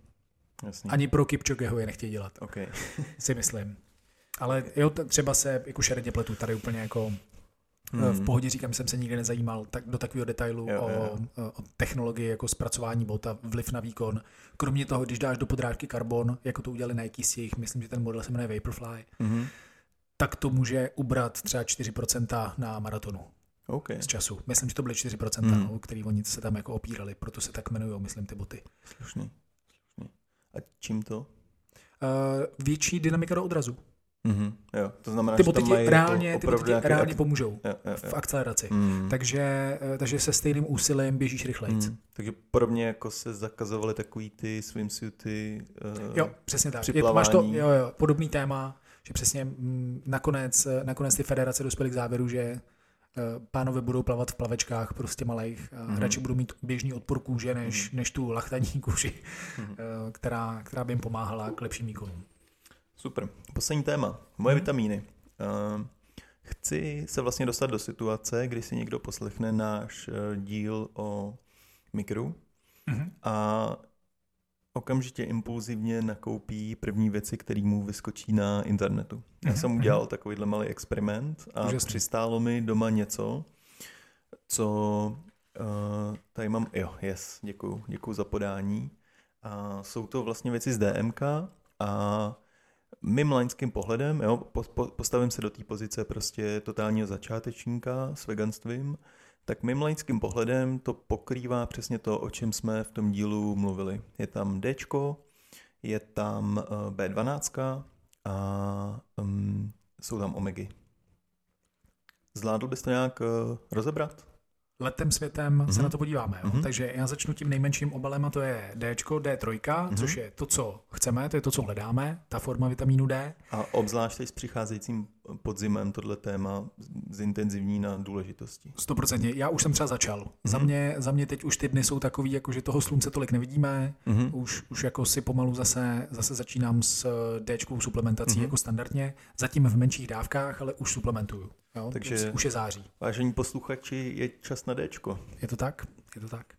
Jasně. Ani pro Kipčogeho je nechtějí dělat. Okay. si myslím. Ale jo, třeba se jako šeredně pletu tady úplně jako hmm. v pohodě říkám, jsem se nikdy nezajímal tak, do takového detailu jo, o, jo. o technologii jako zpracování bota, vliv na výkon. Kromě toho, když dáš do podrážky karbon, jako to udělali Nike s jejich, myslím, že ten model se jmenuje Vaporfly, hmm. tak to může ubrat třeba 4% na maratonu. Okay. Z času. Myslím, že to byly 4%, hmm. no, který oni se tam jako opírali, proto se tak jmenují, myslím, ty boty. Slušný. A čím to? Uh, větší dynamika do odrazu. Mm-hmm, jo. To znamená, ty boty ti reálně, jako ty boty ti reálně ak... pomůžou jo, jo, jo. v akceleraci. Mm. Takže, eh, takže se stejným úsilím běžíš rychleji. Mm. Takže podobně jako se zakazovaly takový ty swimsuity uh, Jo, přesně tak. Je, máš to, jo, jo, podobný téma, že přesně m, mm, nakonec, nakonec ty federace dospěly k závěru, že Eh, pánové budou plavat v plavečkách prostě malých, mm-hmm. radši budou mít běžný odpor kůže, než, mm-hmm. než tu lachtaní kůži, mm-hmm. která, která by jim pomáhala k lepším výkonům. Super. Poslední téma. Moje mm-hmm. vitamíny. Uh, chci se vlastně dostat do situace, kdy si někdo poslechne náš díl o mikru mm-hmm. a okamžitě impulzivně nakoupí první věci, které mu vyskočí na internetu. Já jsem mhm, udělal mhm. takovýhle malý experiment a Užasný. přistálo mi doma něco, co uh, tady mám, jo, yes, děkuju, děkuju za podání. A jsou to vlastně věci z DMK a mým laňským pohledem, jo, po, po, postavím se do té pozice prostě totálního začátečníka s veganstvím, tak mým laickým pohledem to pokrývá přesně to, o čem jsme v tom dílu mluvili. Je tam D, je tam eh, B12 a um, jsou tam omegy. Zvládl bys to nějak uh, rozebrat? Letem světem mm-hmm. se mhm. na to podíváme. Jo? Mm-hmm. Takže já začnu tím nejmenším obalem a to je D, D3, mm-hmm. což je to, co chceme, to je to, co hledáme, ta forma vitamínu D. A obzvlášť s přicházejícím podzimem tohle téma zintenzivní na důležitosti. Stoprocentně. Já už jsem třeba začal. Mm-hmm. Za, mě, za mě teď už ty dny jsou takový, jako že toho slunce tolik nevidíme. Mm-hmm. Už, už jako si pomalu zase, zase začínám s D suplementací mm-hmm. jako standardně. Zatím v menších dávkách, ale už suplementuju. Jo? Takže už je září. Vážení posluchači, je čas na Dčko. Je to tak? Je to tak.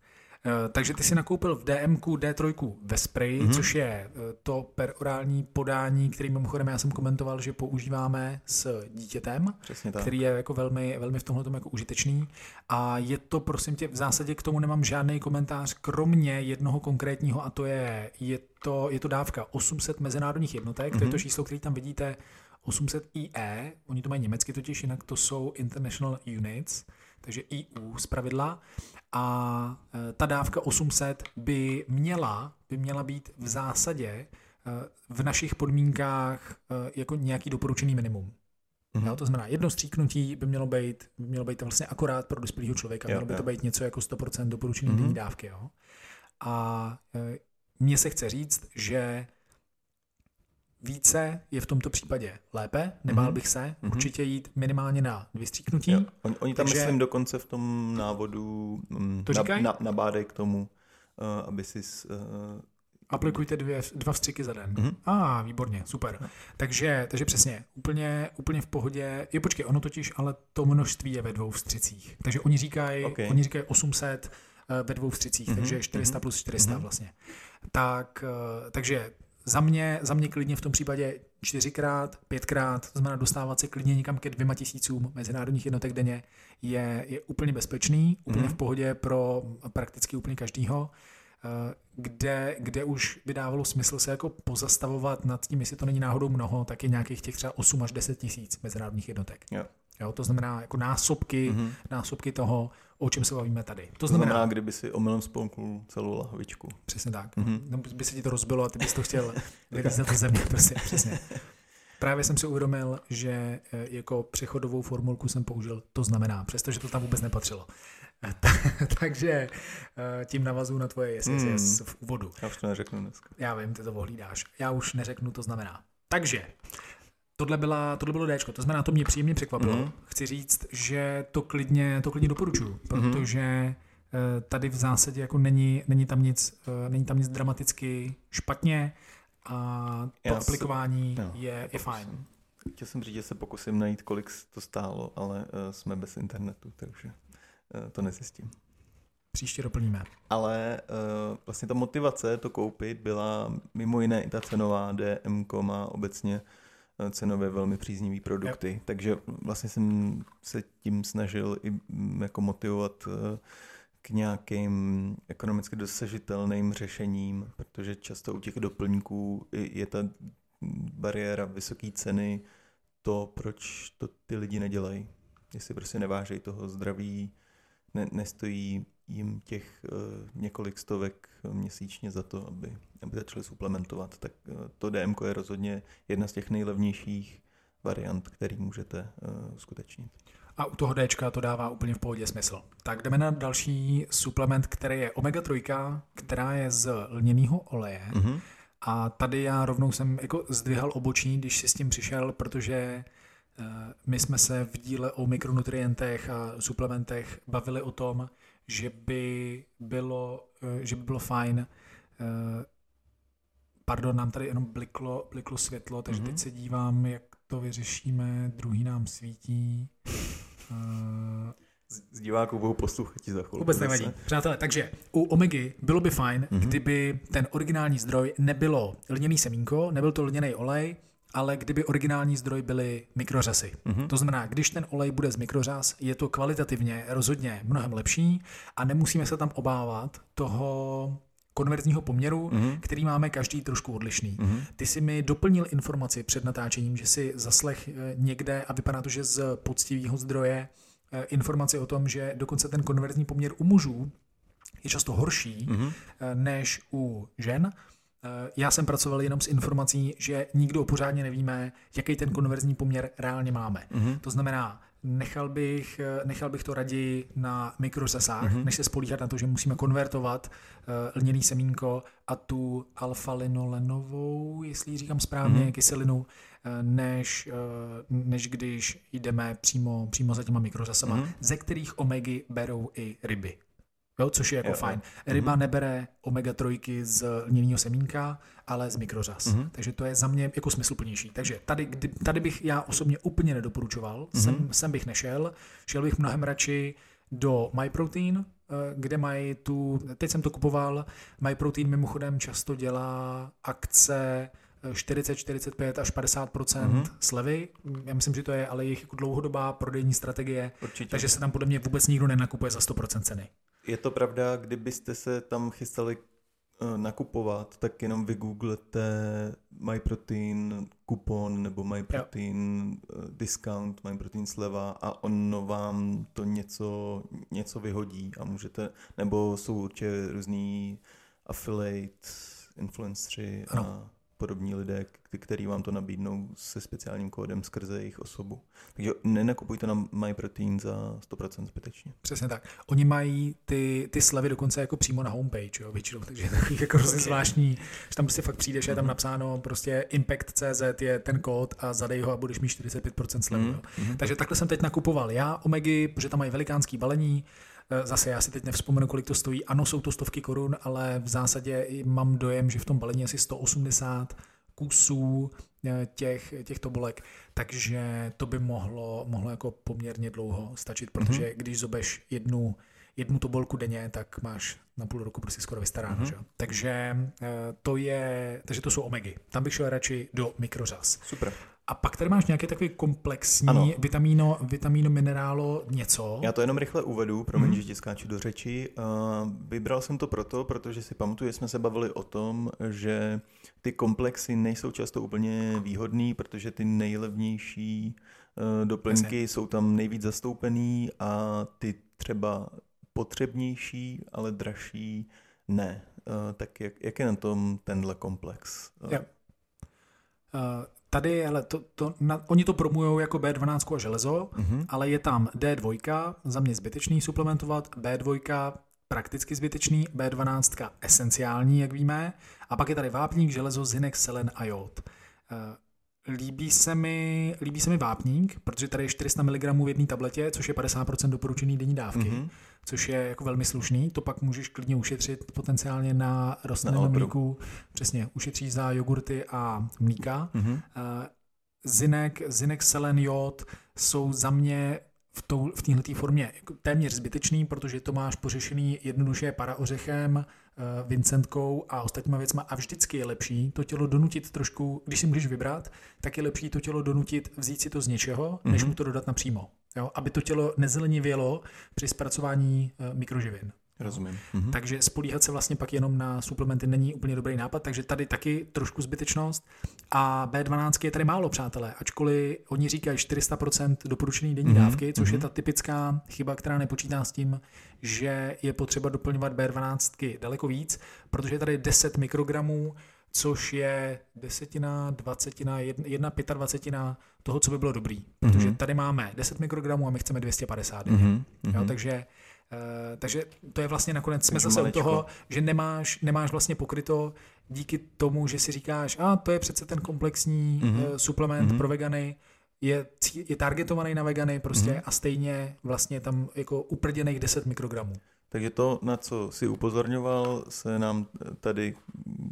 Uh, takže ty si nakoupil v DMku D3 ve spray, mm-hmm. což je uh, to perorální podání, který mimochodem já jsem komentoval, že používáme s dítětem, který je jako velmi, velmi v tomhle jako užitečný. A je to, prosím tě, v zásadě k tomu nemám žádný komentář, kromě jednoho konkrétního, a to je, je to, je to dávka 800 mezinárodních jednotek, mm-hmm. to je to mhm. číslo, který tam vidíte 800 IE, oni to mají německy totiž, jinak to jsou International Units, takže EU z pravidla. A e, ta dávka 800 by měla, by měla být v zásadě e, v našich podmínkách e, jako nějaký doporučený minimum. Mm-hmm. Jo, to znamená, jedno stříknutí by mělo být, by mělo být vlastně akorát pro dospělého člověka. Jo, mělo by to být něco jako 100% doporučený mm-hmm. dávky. Jo? A mně se chce říct, že více je v tomto případě lépe, nebál mm-hmm. bych se, mm-hmm. určitě jít minimálně na vystříknutí. Oni, oni tam, Takže, myslím, dokonce v tom návodu mm, to na, na, nabádají k tomu, aby si Aplikujte dvě, dva vstřiky za den. Mm-hmm. A, ah, výborně, super. No. Takže, takže přesně, úplně, úplně v pohodě. Je počkej, ono totiž, ale to množství je ve dvou vstřicích. Takže oni říkají, okay. oni říkají 800 uh, ve dvou vstřicích, mm-hmm. takže 400 mm-hmm. plus 400 mm-hmm. vlastně. Tak, uh, takže za mě, za mě klidně v tom případě čtyřikrát, pětkrát, to znamená dostávat se klidně někam ke dvěma tisícům mezinárodních jednotek denně, je, je úplně bezpečný, úplně mm-hmm. v pohodě pro prakticky úplně každýho. Eh, kde, kde už by dávalo smysl se jako pozastavovat nad tím, jestli to není náhodou mnoho, tak je nějakých těch třeba 8 až 10 tisíc mezinárodních jednotek. Jo. Jo, to znamená jako násobky, mm-hmm. násobky toho, o čem se bavíme tady. To znamená, to znamená kdyby si omylem spolknul celou lahvičku. Přesně tak. Mm-hmm. No, by se ti to rozbilo a ty bys to chtěl vylít na tu země. Prostě, přesně. Právě jsem si uvědomil, že eh, jako přechodovou formulku jsem použil to znamená, přestože to tam vůbec nepatřilo. Takže eh, tím navazu na tvoje yes, yes hmm. v úvodu. Já už to neřeknu dneska. Já vím, ty to ohlídáš. Já už neřeknu, to znamená. Takže, tohle, byla, tohle bylo Dčko, to znamená, to mě příjemně překvapilo. Mm. Chci říct, že to klidně, to klidně doporučuju, hmm. protože mm. tady v zásadě jako není, není, tam nic, eh, není tam nic dramaticky špatně a to Já aplikování si, no, je, je fajn. Chtěl jsem říct, že se pokusím najít, kolik to stálo, ale uh, jsme bez internetu, takže... Eh, to nezjistím. Příště doplníme. Ale uh, vlastně ta motivace to koupit byla mimo jiné i ta cenová, DM má obecně uh, cenově velmi příznivý produkty, yep. takže vlastně jsem se tím snažil i mm, jako motivovat uh, k nějakým ekonomicky dosažitelným řešením, protože často u těch doplňků je ta bariéra vysoké ceny to, proč to ty lidi nedělají. Jestli prostě nevážejí toho zdraví, ne, nestojí jim těch uh, několik stovek měsíčně za to, aby, aby začali suplementovat, tak uh, to DMK je rozhodně jedna z těch nejlevnějších variant, který můžete uh, skutečnit. A u toho D to dává úplně v pohodě smysl. Tak jdeme na další suplement, který je omega-3, která je z lněného oleje. Mm-hmm. A tady já rovnou jsem jako zdvihal obočí, když si s tím přišel, protože Eh, my jsme se v díle o mikronutrientech a suplementech bavili o tom, že by bylo, eh, že by bylo fajn eh, Pardon, nám tady jenom bliklo, bliklo světlo, takže mm-hmm. teď se dívám, jak to vyřešíme. Druhý nám svítí. Z diváků budou poslouchat za chvilku. Vůbec nevadí. Přátelé, takže u Omegy bylo by fajn, mm-hmm. kdyby ten originální zdroj nebylo lněný semínko, nebyl to lněný olej, ale kdyby originální zdroj byly mikrořasy. Mm-hmm. To znamená, když ten olej bude z mikrořas, je to kvalitativně rozhodně mnohem lepší a nemusíme se tam obávat toho konverzního poměru, mm-hmm. který máme každý trošku odlišný. Mm-hmm. Ty si mi doplnil informaci před natáčením, že si zaslech eh, někde a vypadá to, že z poctivého zdroje eh, informaci o tom, že dokonce ten konverzní poměr u mužů je často horší mm-hmm. než u žen. Eh, já jsem pracoval jenom s informací, že nikdo pořádně nevíme, jaký ten konverzní poměr reálně máme. Mm-hmm. To znamená, nechal bych, eh, nechal bych to raději na mikrozasách, mm-hmm. než se spolíhat na to, že musíme konvertovat uh, lněný semínko a tu alfa-linolenovou, jestli říkám správně, mm-hmm. kyselinu, uh, než, uh, než když jdeme přímo, přímo za těma mikrozasama, mm-hmm. ze kterých omegy berou i ryby jo, což je jako jo, fajn. Jo. Ryba mm-hmm. nebere omega-3 z lněného semínka, ale z mikrořas. Mm-hmm. Takže to je za mě jako smysluplnější. Takže tady, kdy, tady bych já osobně úplně nedoporučoval, mm-hmm. sem, sem bych nešel, šel bych mnohem radši do MyProtein, eh, kde mají tu, teď jsem to kupoval, MyProtein mimochodem často dělá akce 40, 45 až 50 mm-hmm. slevy. Já myslím, že to je ale jejich jako dlouhodobá prodejní strategie, Určitě. takže se tam podle mě vůbec nikdo nenakupuje za 100% ceny. Je to pravda, kdybyste se tam chystali uh, nakupovat, tak jenom vygooglete MyProtein kupon nebo MyProtein uh, discount, MyProtein sleva a ono vám to něco, něco vyhodí a můžete, nebo jsou určitě různý affiliate influenceri a podobní lidé, kteří vám to nabídnou se speciálním kódem skrze jejich osobu. Takže nenakupujte na MyProtein za 100% zbytečně. Přesně tak. Oni mají ty, ty slevy dokonce jako přímo na homepage, jo, většinou, takže je takový jako hrozně okay. zvláštní, že tam prostě fakt přijdeš, mm-hmm. je tam mhm. napsáno prostě Impact.cz je ten kód a zadej ho a budeš mít 45% slevu. Mm-hmm. Takže takhle jsem teď nakupoval já Omegy, protože tam mají velikánský balení, zase já si teď nevzpomenu, kolik to stojí. Ano, jsou to stovky korun, ale v zásadě mám dojem, že v tom balení asi 180 kusů eh, těch, těch tobolek, takže to by mohlo, mohlo jako poměrně dlouho stačit, protože mm-hmm. když zobeš jednu, jednu tobolku denně, tak máš na půl roku prostě skoro vystaráno. Mm-hmm. Že? Takže to je, takže to jsou omegy. Tam bych šel radši do mikrořas. Super. A pak tady máš nějaký takový komplexní ano. vitamíno, vitamíno, minerálo, něco. Já to jenom rychle uvedu, promiň, hmm. že ti skáču do řeči. Uh, vybral jsem to proto, protože si pamatuju, že jsme se bavili o tom, že ty komplexy nejsou často úplně výhodný, protože ty nejlevnější uh, doplňky jsou tam nejvíc zastoupený a ty třeba potřebnější, ale dražší ne. Uh, tak jak, jak je na tom tenhle komplex? Yeah. Uh, Tady, ale to, to, na, oni to promujou jako B12 a železo, mm-hmm. ale je tam D2, za mě zbytečný suplementovat, B2 prakticky zbytečný, B12 esenciální, jak víme, a pak je tady vápník, železo, zinek, selen a jod. Líbí se, mi, líbí se mi vápník, protože tady je 400 mg v jedné tabletě, což je 50% doporučený denní dávky, mm-hmm. což je jako velmi slušný. To pak můžeš klidně ušetřit potenciálně na rostlinném mlíku. Přesně, ušetříš za jogurty a mlíka. Mm-hmm. Zinek, zinek, selen, jod jsou za mě v, tou, v této formě jako téměř zbytečný, protože to máš pořešený jednoduše paraořechem, Vincentkou a ostatníma věcma a vždycky je lepší to tělo donutit trošku, když si můžeš vybrat, tak je lepší to tělo donutit vzít si to z něčeho, než mm-hmm. mu to dodat napřímo. Jo? Aby to tělo nezelenivělo při zpracování uh, mikroživin. Rozumím. Mhm. Takže spolíhat se vlastně pak jenom na suplementy není úplně dobrý nápad, takže tady taky trošku zbytečnost. A B12 je tady málo, přátelé, ačkoliv oni říkají 400% doporučený denní mhm. dávky, což mm je ta typická chyba, která nepočítá s tím, že je potřeba doplňovat B12 daleko víc, protože je tady 10 mikrogramů, což je desetina, dvacetina, jedna, jedna pětadvacetina toho, co by bylo dobrý. Protože mm tady máme 10 mikrogramů a my chceme 250 mm-hmm. Jo, takže Uh, takže to je vlastně nakonec, jsme zase u toho, že nemáš, nemáš vlastně pokryto díky tomu, že si říkáš, a to je přece ten komplexní mm-hmm. suplement mm-hmm. pro vegany, je, je targetovaný na vegany prostě mm-hmm. a stejně vlastně tam jako uprděných 10 mikrogramů. Takže to, na co si upozorňoval, se nám tady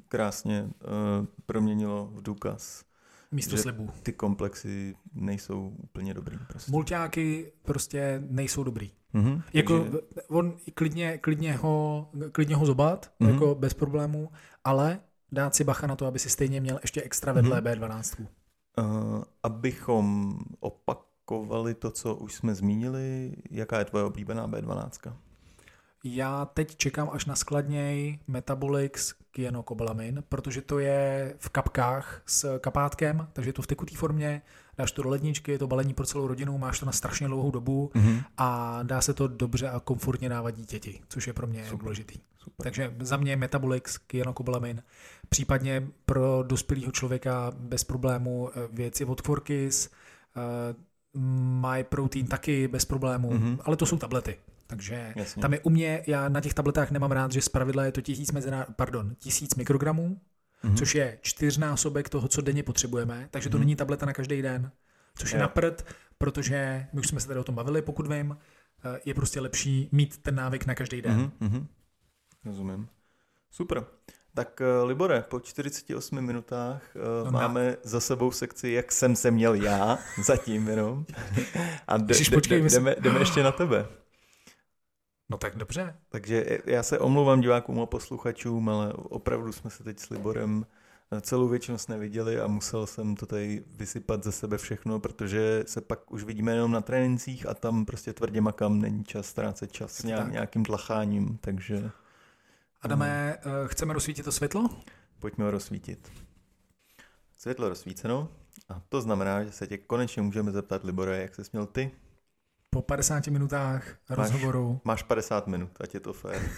krásně uh, proměnilo v důkaz. Místo že slibů. Ty komplexy nejsou úplně dobrý. Prostě. Mulťáky prostě nejsou dobrý. Mm-hmm, jako takže... on klidně, klidně, ho, klidně ho zobat, mm-hmm. jako bez problémů, ale dát si bacha na to, aby si stejně měl ještě extra vedle mm-hmm. B12. Uh, abychom opakovali to, co už jsme zmínili, jaká je tvoje oblíbená B12? Já teď čekám až na skladněj Metabolix kyanokobalamine, protože to je v kapkách s kapátkem, takže je to v tekutý formě, dáš to do ledničky, je to balení pro celou rodinu, máš to na strašně dlouhou dobu mm-hmm. a dá se to dobře a komfortně dávat dítěti, což je pro mě Super. důležitý. Super. Takže za mě Metabolix, kyanokobalamine, případně pro dospělého člověka bez problému eh, věci od Forkis, uh, My Protein taky bez problému, mm-hmm. ale to jsou tablety. Takže Jasně. tam je u mě, já na těch tabletách nemám rád, že zpravidla je to tisíc, mezina, pardon, tisíc mikrogramů, mm-hmm. což je čtyřnásobek toho, co denně potřebujeme, takže to mm-hmm. není tableta na každý den, což je, je na prd, protože my už jsme se tady o tom bavili, pokud vím, eh, je prostě lepší mít ten návyk na každý den. Mm-hmm. Rozumím. Super. Tak eh, Libore, po 48 minutách uh, no máme za sebou sekci, jak jsem se měl já, zatím jenom. A d- d- d- jdeme, jdeme ještě na tebe. No tak dobře. Takže já se omlouvám divákům a posluchačům, ale opravdu jsme se teď s Liborem eh, celou věčnost neviděli a musel jsem to tady vysypat ze sebe všechno, protože se pak už vidíme jenom na trénincích a tam prostě tvrdě makám, není čas ztrácet čas s nějak, nějakým tlacháním, takže... Adame, um, chceme rozsvítit to světlo? Pojďme ho rozsvítit. Světlo rozsvíceno a to znamená, že se tě konečně můžeme zeptat, Libore, jak se směl ty? Po 50 minutách rozhovoru. Máš, máš 50 minut, ať je to fér.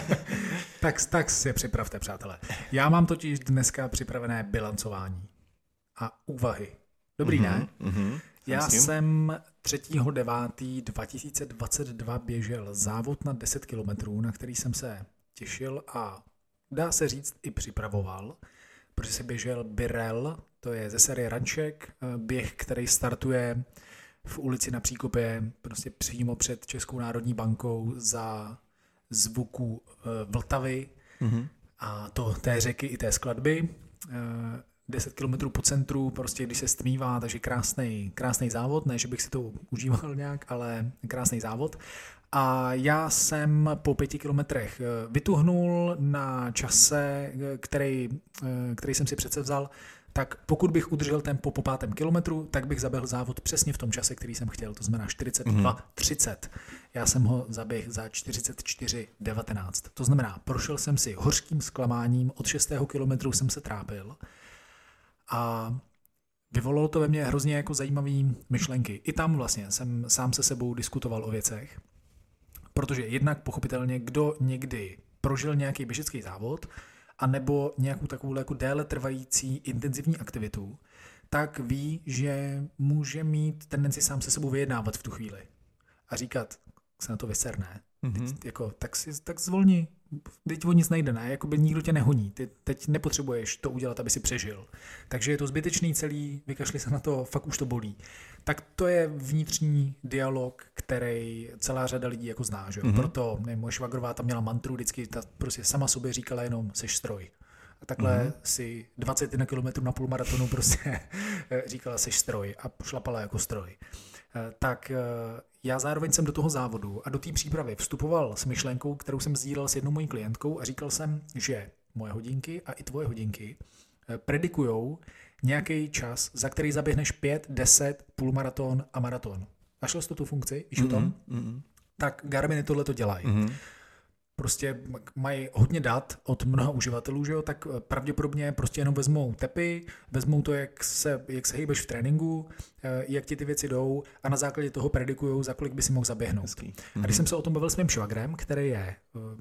tak, tak si připravte, přátelé. Já mám totiž dneska připravené bilancování a úvahy. Dobrý, mm-hmm, ne? Mm-hmm, Já myslím. jsem 3.9.2022 běžel závod na 10 kilometrů, na který jsem se těšil a dá se říct i připravoval, protože se běžel Birel, to je ze série Ranček, běh, který startuje v ulici na Příkopě, prostě přímo před Českou národní bankou za zvuku uh, Vltavy mm-hmm. a to té řeky i té skladby. Uh, 10 km po centru, prostě když se stmívá, takže krásný, krásný závod, ne, že bych si to užíval nějak, ale krásný závod. A já jsem po pěti kilometrech eh, vytuhnul na čase, eh, který, eh, který jsem si přece vzal, tak pokud bych udržel tempo po pátém kilometru, tak bych zaběhl závod přesně v tom čase, který jsem chtěl, to znamená 42.30. Mm. Já jsem ho zaběhl za 44.19. To znamená, prošel jsem si hořkým zklamáním, od 6. kilometru jsem se trápil a vyvolalo to ve mně hrozně jako zajímavé myšlenky. I tam vlastně jsem sám se sebou diskutoval o věcech, protože jednak pochopitelně, kdo někdy prožil nějaký běžecký závod, a nebo nějakou takovou jako déle trvající intenzivní aktivitu, tak ví, že může mít tendenci sám se sebou vyjednávat v tu chvíli a říkat, se na to vyserné. Mm-hmm. jako, tak si tak zvolni, teď o nic nejde, ne? Jakoby nikdo tě nehoní. Ty teď nepotřebuješ to udělat, aby si přežil. Takže je to zbytečný celý, vykašli se na to, fakt už to bolí. Tak to je vnitřní dialog, který celá řada lidí jako zná. Že? Mm-hmm. Proto ne, moje švagrová tam měla mantru, vždycky ta prostě sama sobě říkala jenom seš stroj. A takhle mm-hmm. si 21 km na půl maratonu prostě říkala seš stroj a šlapala jako stroj. Eh, tak eh, já zároveň jsem do toho závodu a do té přípravy vstupoval s myšlenkou, kterou jsem sdílel s jednou mojí klientkou a říkal jsem, že moje hodinky a i tvoje hodinky eh, predikujou nějaký čas, za který zaběhneš 5, 10, půlmaraton a maraton. Našel jsi to tu funkci? Víš mm-hmm, o tom? Mm-hmm. Tak Garminy tohle to dělají. Mm-hmm prostě mají hodně dat od mnoha uživatelů, že jo, tak pravděpodobně prostě jenom vezmou tepy, vezmou to, jak se, jak se hýbeš v tréninku, eh, jak ti ty věci jdou a na základě toho predikují, za kolik by si mohl zaběhnout. Hezký. A když mhm. jsem se o tom bavil s mým švagrem, který je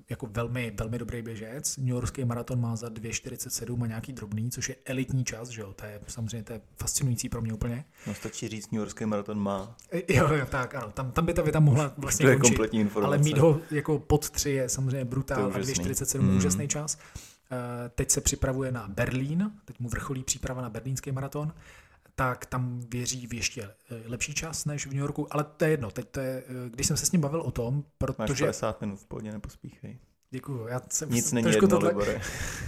jako velmi, velmi dobrý běžec, New Yorkský maraton má za 2,47 a nějaký drobný, což je elitní čas, že jo, to je samozřejmě to je fascinující pro mě úplně. No stačí říct, New Yorkský maraton má. Jo, jo, tak, ano, tam, tam by ta věta mohla vlastně to je končit, kompletní informace. ale mít ho jako pod tři je samozřejmě brutál a 2,47 mm. úžasný čas. Eh, teď se připravuje na Berlín, teď mu vrcholí příprava na berlínský maraton, tak tam věří v ještě eh, lepší čas než v New Yorku, ale to je jedno, teď to je, eh, když jsem se s ním bavil o tom, protože... Máš 50 minut v pohodě, nepospíchej. Děkuju. Já jsem Nic není trošku, jedno, to tla...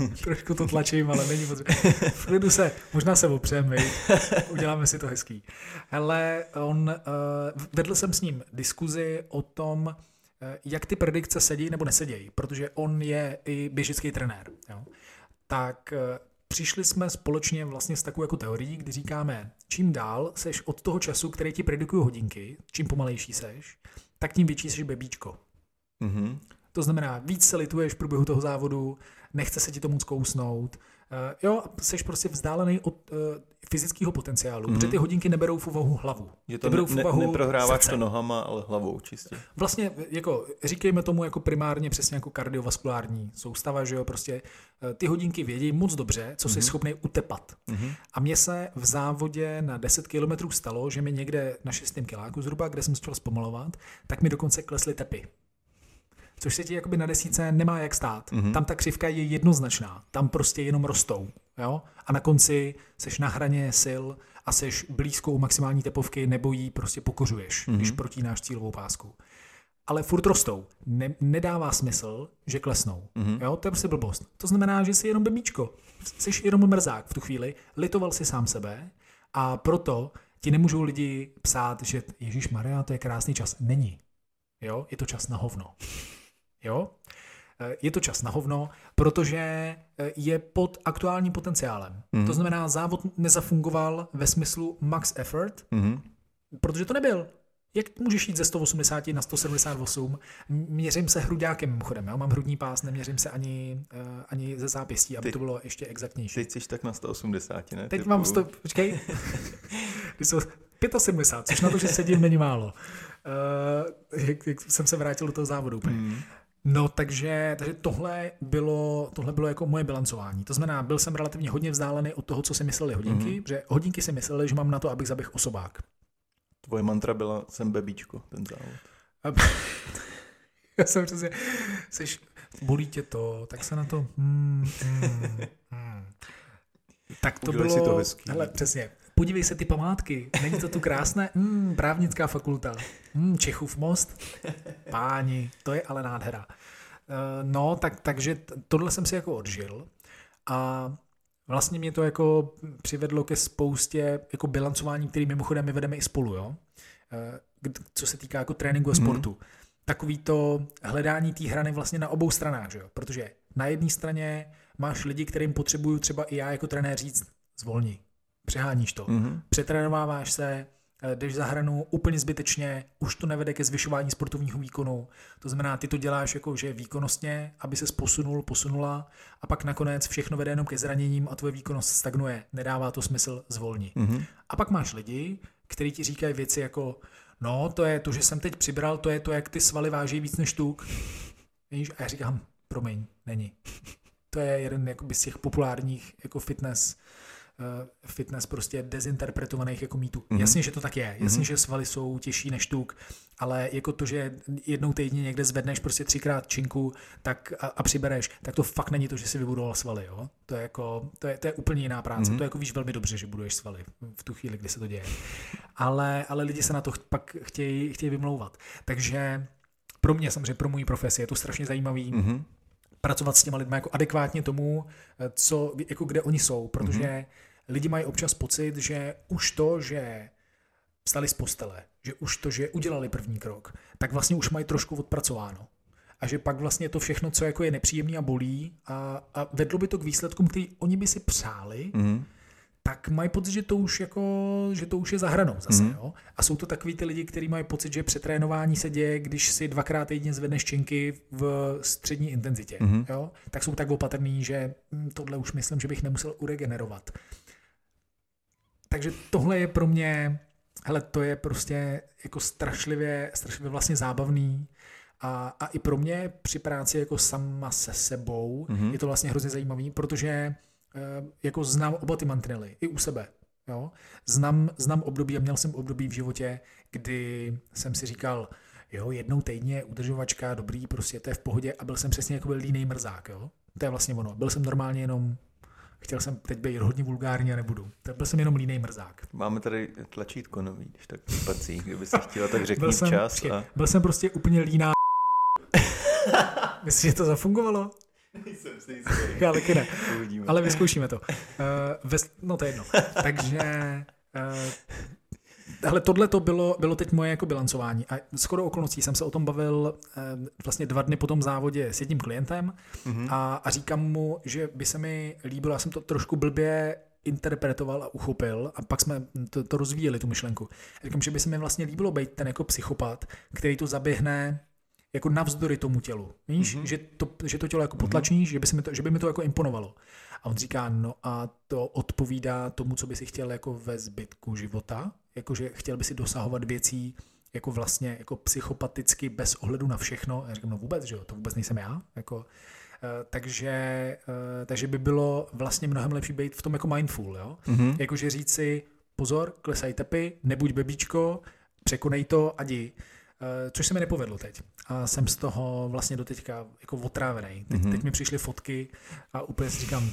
trošku to tlačím, ale není potřeba. V klidu se, možná se opřeme, uděláme si to hezký. Ale on, uh, vedl jsem s ním diskuzi o tom, Eh, jak ty predikce sedí nebo nesedějí, protože on je i běžický trenér. Jo? Tak eh, přišli jsme společně vlastně s takovou jako teorií, kdy říkáme, čím dál seš od toho času, který ti predikují hodinky, čím pomalejší seš, tak tím větší seš bebíčko. Mm-hmm. To znamená, víc se lituješ v průběhu toho závodu, nechce se ti to moc kousnout, jo, jsi prostě vzdálený od uh, fyzického potenciálu, mm-hmm. protože ty hodinky neberou v úvahu hlavu. Je to berou v úvahu ne, neprohráváš srdce. to nohama, ale hlavou čistě. Vlastně, jako, říkejme tomu jako primárně přesně jako kardiovaskulární soustava, že jo, prostě uh, ty hodinky vědí moc dobře, co mm-hmm. jsi mhm. schopný utepat. Mm-hmm. A mně se v závodě na 10 kilometrů stalo, že mi někde na 6. kiláku zhruba, kde jsem začal zpomalovat, tak mi dokonce klesly tepy což se ti jakoby na desíce nemá jak stát. Mm-hmm. Tam ta křivka je jednoznačná, tam prostě jenom rostou. Jo? A na konci seš na hraně sil a seš blízkou maximální tepovky nebo jí prostě pokořuješ, mm-hmm. když protínáš cílovou pásku. Ale furt rostou. Ne, nedává smysl, že klesnou. Mm-hmm. Jo? To je prostě blbost. To znamená, že jsi jenom bebíčko. Jsi jenom mrzák v tu chvíli, litoval si sám sebe a proto ti nemůžou lidi psát, že Ježíš Maria, to je krásný čas. Není. Jo? Je to čas na hovno. Jo? Eh, je to čas na hovno, protože eh, je pod aktuálním potenciálem. Mm. To znamená, závod nezafungoval ve smyslu max effort, mm. protože to nebyl. Jak můžeš jít ze 180 na 178? Měřím se hruďákem mimochodem, já mám hrudní pás, neměřím se ani, uh, ani ze zápěstí, aby teď, to bylo ještě exaktnější. Teď jsi tak na 180, ne? Teď Typu... mám 100, počkej, jsou 75, což na to, že sedím, není málo. Uh, jak, jak jsem se vrátil do toho závodu úplně. Mm. No, takže, takže tohle, bylo, tohle bylo jako moje bilancování. To znamená, byl jsem relativně hodně vzdálený od toho, co si mysleli hodinky, mm-hmm. že hodinky si mysleli, že mám na to, abych zaběhl osobák. Tvoje mantra byla, jsem bebíčko, ten závod. Já jsem přesně, seš, bolí tě to, tak se na to... Hmm, hmm, hmm. Tak to Udělej bylo, si to hezký. hele, přesně, podívej se ty památky, není to tu krásné? Mm, právnická fakulta, mm, Čechův most, páni, to je ale nádhera. Eh, no, tak, takže tohle jsem si jako odžil a vlastně mě to jako přivedlo ke spoustě jako bilancování, který mimochodem my vedeme i spolu, jo? Eh, co se týká jako tréninku a mhm. sportu. Mm. Takový to hledání té hrany vlastně na obou stranách, že jo? protože na jedné straně máš lidi, kterým potřebuju třeba i já jako trenér říct, zvolni, přeháníš to, mm-hmm. přetrénováváš se, eh, jdeš za hranu úplně zbytečně, už to nevede ke zvyšování sportovního výkonu. To znamená, ty to děláš jako, že výkonnostně, aby se posunul, posunula a pak nakonec všechno vede jenom ke zraněním a tvoje výkonnost stagnuje. Nedává to smysl, zvolni. Mm-hmm. A pak máš lidi, kteří ti říkají věci jako, no to je to, že jsem teď přibral, to je to, jak ty svaly váží víc než tuk. Víš? A já říkám, promiň, není. To je jeden jakoby, z těch populárních jako fitness fitness prostě dezinterpretovaných jako mýtů. Mm-hmm. Jasně, že to tak je. Jasně, mm-hmm. že svaly jsou těžší než tuk, ale jako to, že jednou týdně někde zvedneš prostě třikrát činku tak a, a přibereš, tak to fakt není to, že si vybudoval svaly. Jo? To, je jako, to, je, to je úplně jiná práce. Mm-hmm. To je jako víš velmi dobře, že buduješ svaly v tu chvíli, kdy se to děje. Ale, ale lidi se na to pak chtějí, chtějí vymlouvat. Takže pro mě, samozřejmě pro můj profesi, je to strašně zajímavý. Mm-hmm pracovat s těma lidmi jako adekvátně tomu, eh, co, jako kde oni jsou, protože mm-hmm. Lidi mají občas pocit, že už to, že vstali z postele, že už to, že udělali první krok, tak vlastně už mají trošku odpracováno. A že pak vlastně to všechno, co jako je nepříjemný a bolí a, a vedlo by to k výsledkům, který oni by si přáli, mm-hmm tak mají pocit, že to už jako, že to už je za hranou zase. Mm. Jo? A jsou to takový ty lidi, kteří mají pocit, že přetrénování se děje, když si dvakrát týdně zvedneš činky v střední intenzitě. Mm. Jo? Tak jsou tak opatrný, že hm, tohle už myslím, že bych nemusel uregenerovat. Takže tohle je pro mě, hele, to je prostě jako strašlivě, strašlivě vlastně zábavný. A, a i pro mě při práci jako sama se sebou mm-hmm. je to vlastně hrozně zajímavý, protože Eh, jako znám oba ty mantinely, i u sebe. Jo? Znám, znám období a měl jsem období v životě, kdy jsem si říkal, jo, jednou týdně udržovačka, dobrý, prostě to je v pohodě a byl jsem přesně jako byl línej mrzák, jo. To je vlastně ono. Byl jsem normálně jenom Chtěl jsem teď být hodně vulgární a nebudu. Tak byl jsem jenom línej mrzák. Máme tady tlačítko nový, když tak pací, kdyby si chtěla, tak řekni byl jsem, čas. A... Byl jsem prostě úplně líná Myslíš, že to zafungovalo? Nejsem si jistý. Já taky ne. Uvidíme. Ale vyzkoušíme to. Uh, ves, no to je jedno. Takže uh, ale tohle to bylo, bylo teď moje jako bilancování a skoro okolností jsem se o tom bavil eh, vlastně dva dny po tom závodě s jedním klientem mm-hmm. a, a říkám mu, že by se mi líbilo, já jsem to trošku blbě interpretoval a uchopil a pak jsme to, to rozvíjeli, tu myšlenku. Říkám, že by se mi vlastně líbilo být ten jako psychopat, který to zaběhne jako navzdory tomu tělu. Víš, mm-hmm. že, to, že to tělo jako potlačíš, mm-hmm. že, by se mi to, že by mi to jako imponovalo. A on říká, no a to odpovídá tomu, co by si chtěl jako ve zbytku života, jakože chtěl by si dosahovat věcí jako vlastně jako psychopaticky bez ohledu na všechno. Já říkám, no vůbec, že jo, to vůbec nejsem já. Jako, uh, takže, uh, takže by bylo vlastně mnohem lepší být v tom jako mindful, jo. Mm-hmm. Jakože říct si, pozor, klesaj tepy, nebuď bebíčko, překonej to a jdi. Eh, což se mi nepovedlo teď. A jsem z toho vlastně doteďka jako otrávený. Teď, mm-hmm. teď mi přišly fotky a úplně si říkám,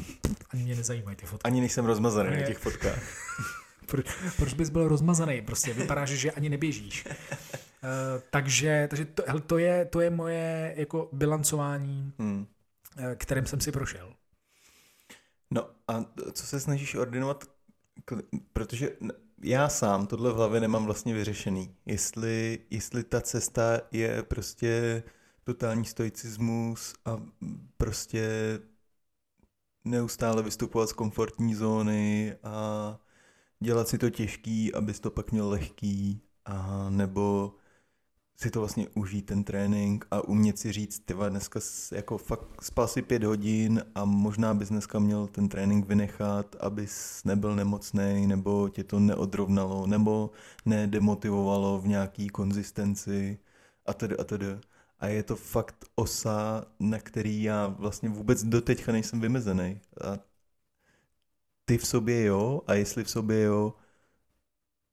ani mě nezajímají ty fotky. Ani nejsem rozmazaný na těch fotkách. proč, proč bys byl rozmazaný? Prostě vypadáš, že ani neběžíš. Uh, takže takže to, hele, to, je, to je moje jako bilancování, hmm. Uh, kterým jsem si prošel. No a co se snažíš ordinovat? Protože já sám tohle v hlavě nemám vlastně vyřešený. Jestli, jestli ta cesta je prostě totální stoicismus a prostě neustále vystupovat z komfortní zóny a dělat si to těžký, abys to pak měl lehký, a nebo si to vlastně užít ten trénink a umět si říct, ty dneska jako fakt spal si pět hodin a možná bys dneska měl ten trénink vynechat, abys nebyl nemocný, nebo tě to neodrovnalo, nebo nedemotivovalo v nějaký konzistenci a tedy a tedy. A je to fakt osa, na který já vlastně vůbec doteďka nejsem vymezený. A ty v sobě jo, a jestli v sobě jo,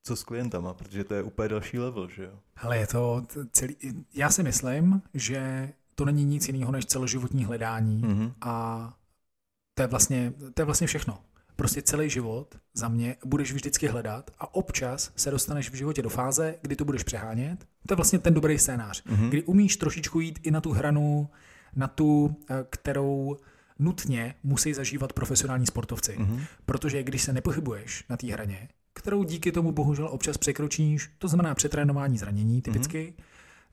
co s klientama, protože to je úplně další level, že jo? Ale je to celý, já si myslím, že to není nic jiného než celoživotní hledání mm-hmm. a to je vlastně, to je vlastně všechno. prostě celý život za mě budeš vždycky hledat a občas se dostaneš v životě do fáze, kdy to budeš přehánět. To je vlastně ten dobrý scénář, mm-hmm. kdy umíš trošičku jít i na tu hranu, na tu, eh, kterou nutně musí zažívat profesionální sportovci. Mm-hmm. Protože když se nepohybuješ na té hraně, kterou díky tomu bohužel občas překročíš, to znamená přetrénování zranění typicky, mm-hmm.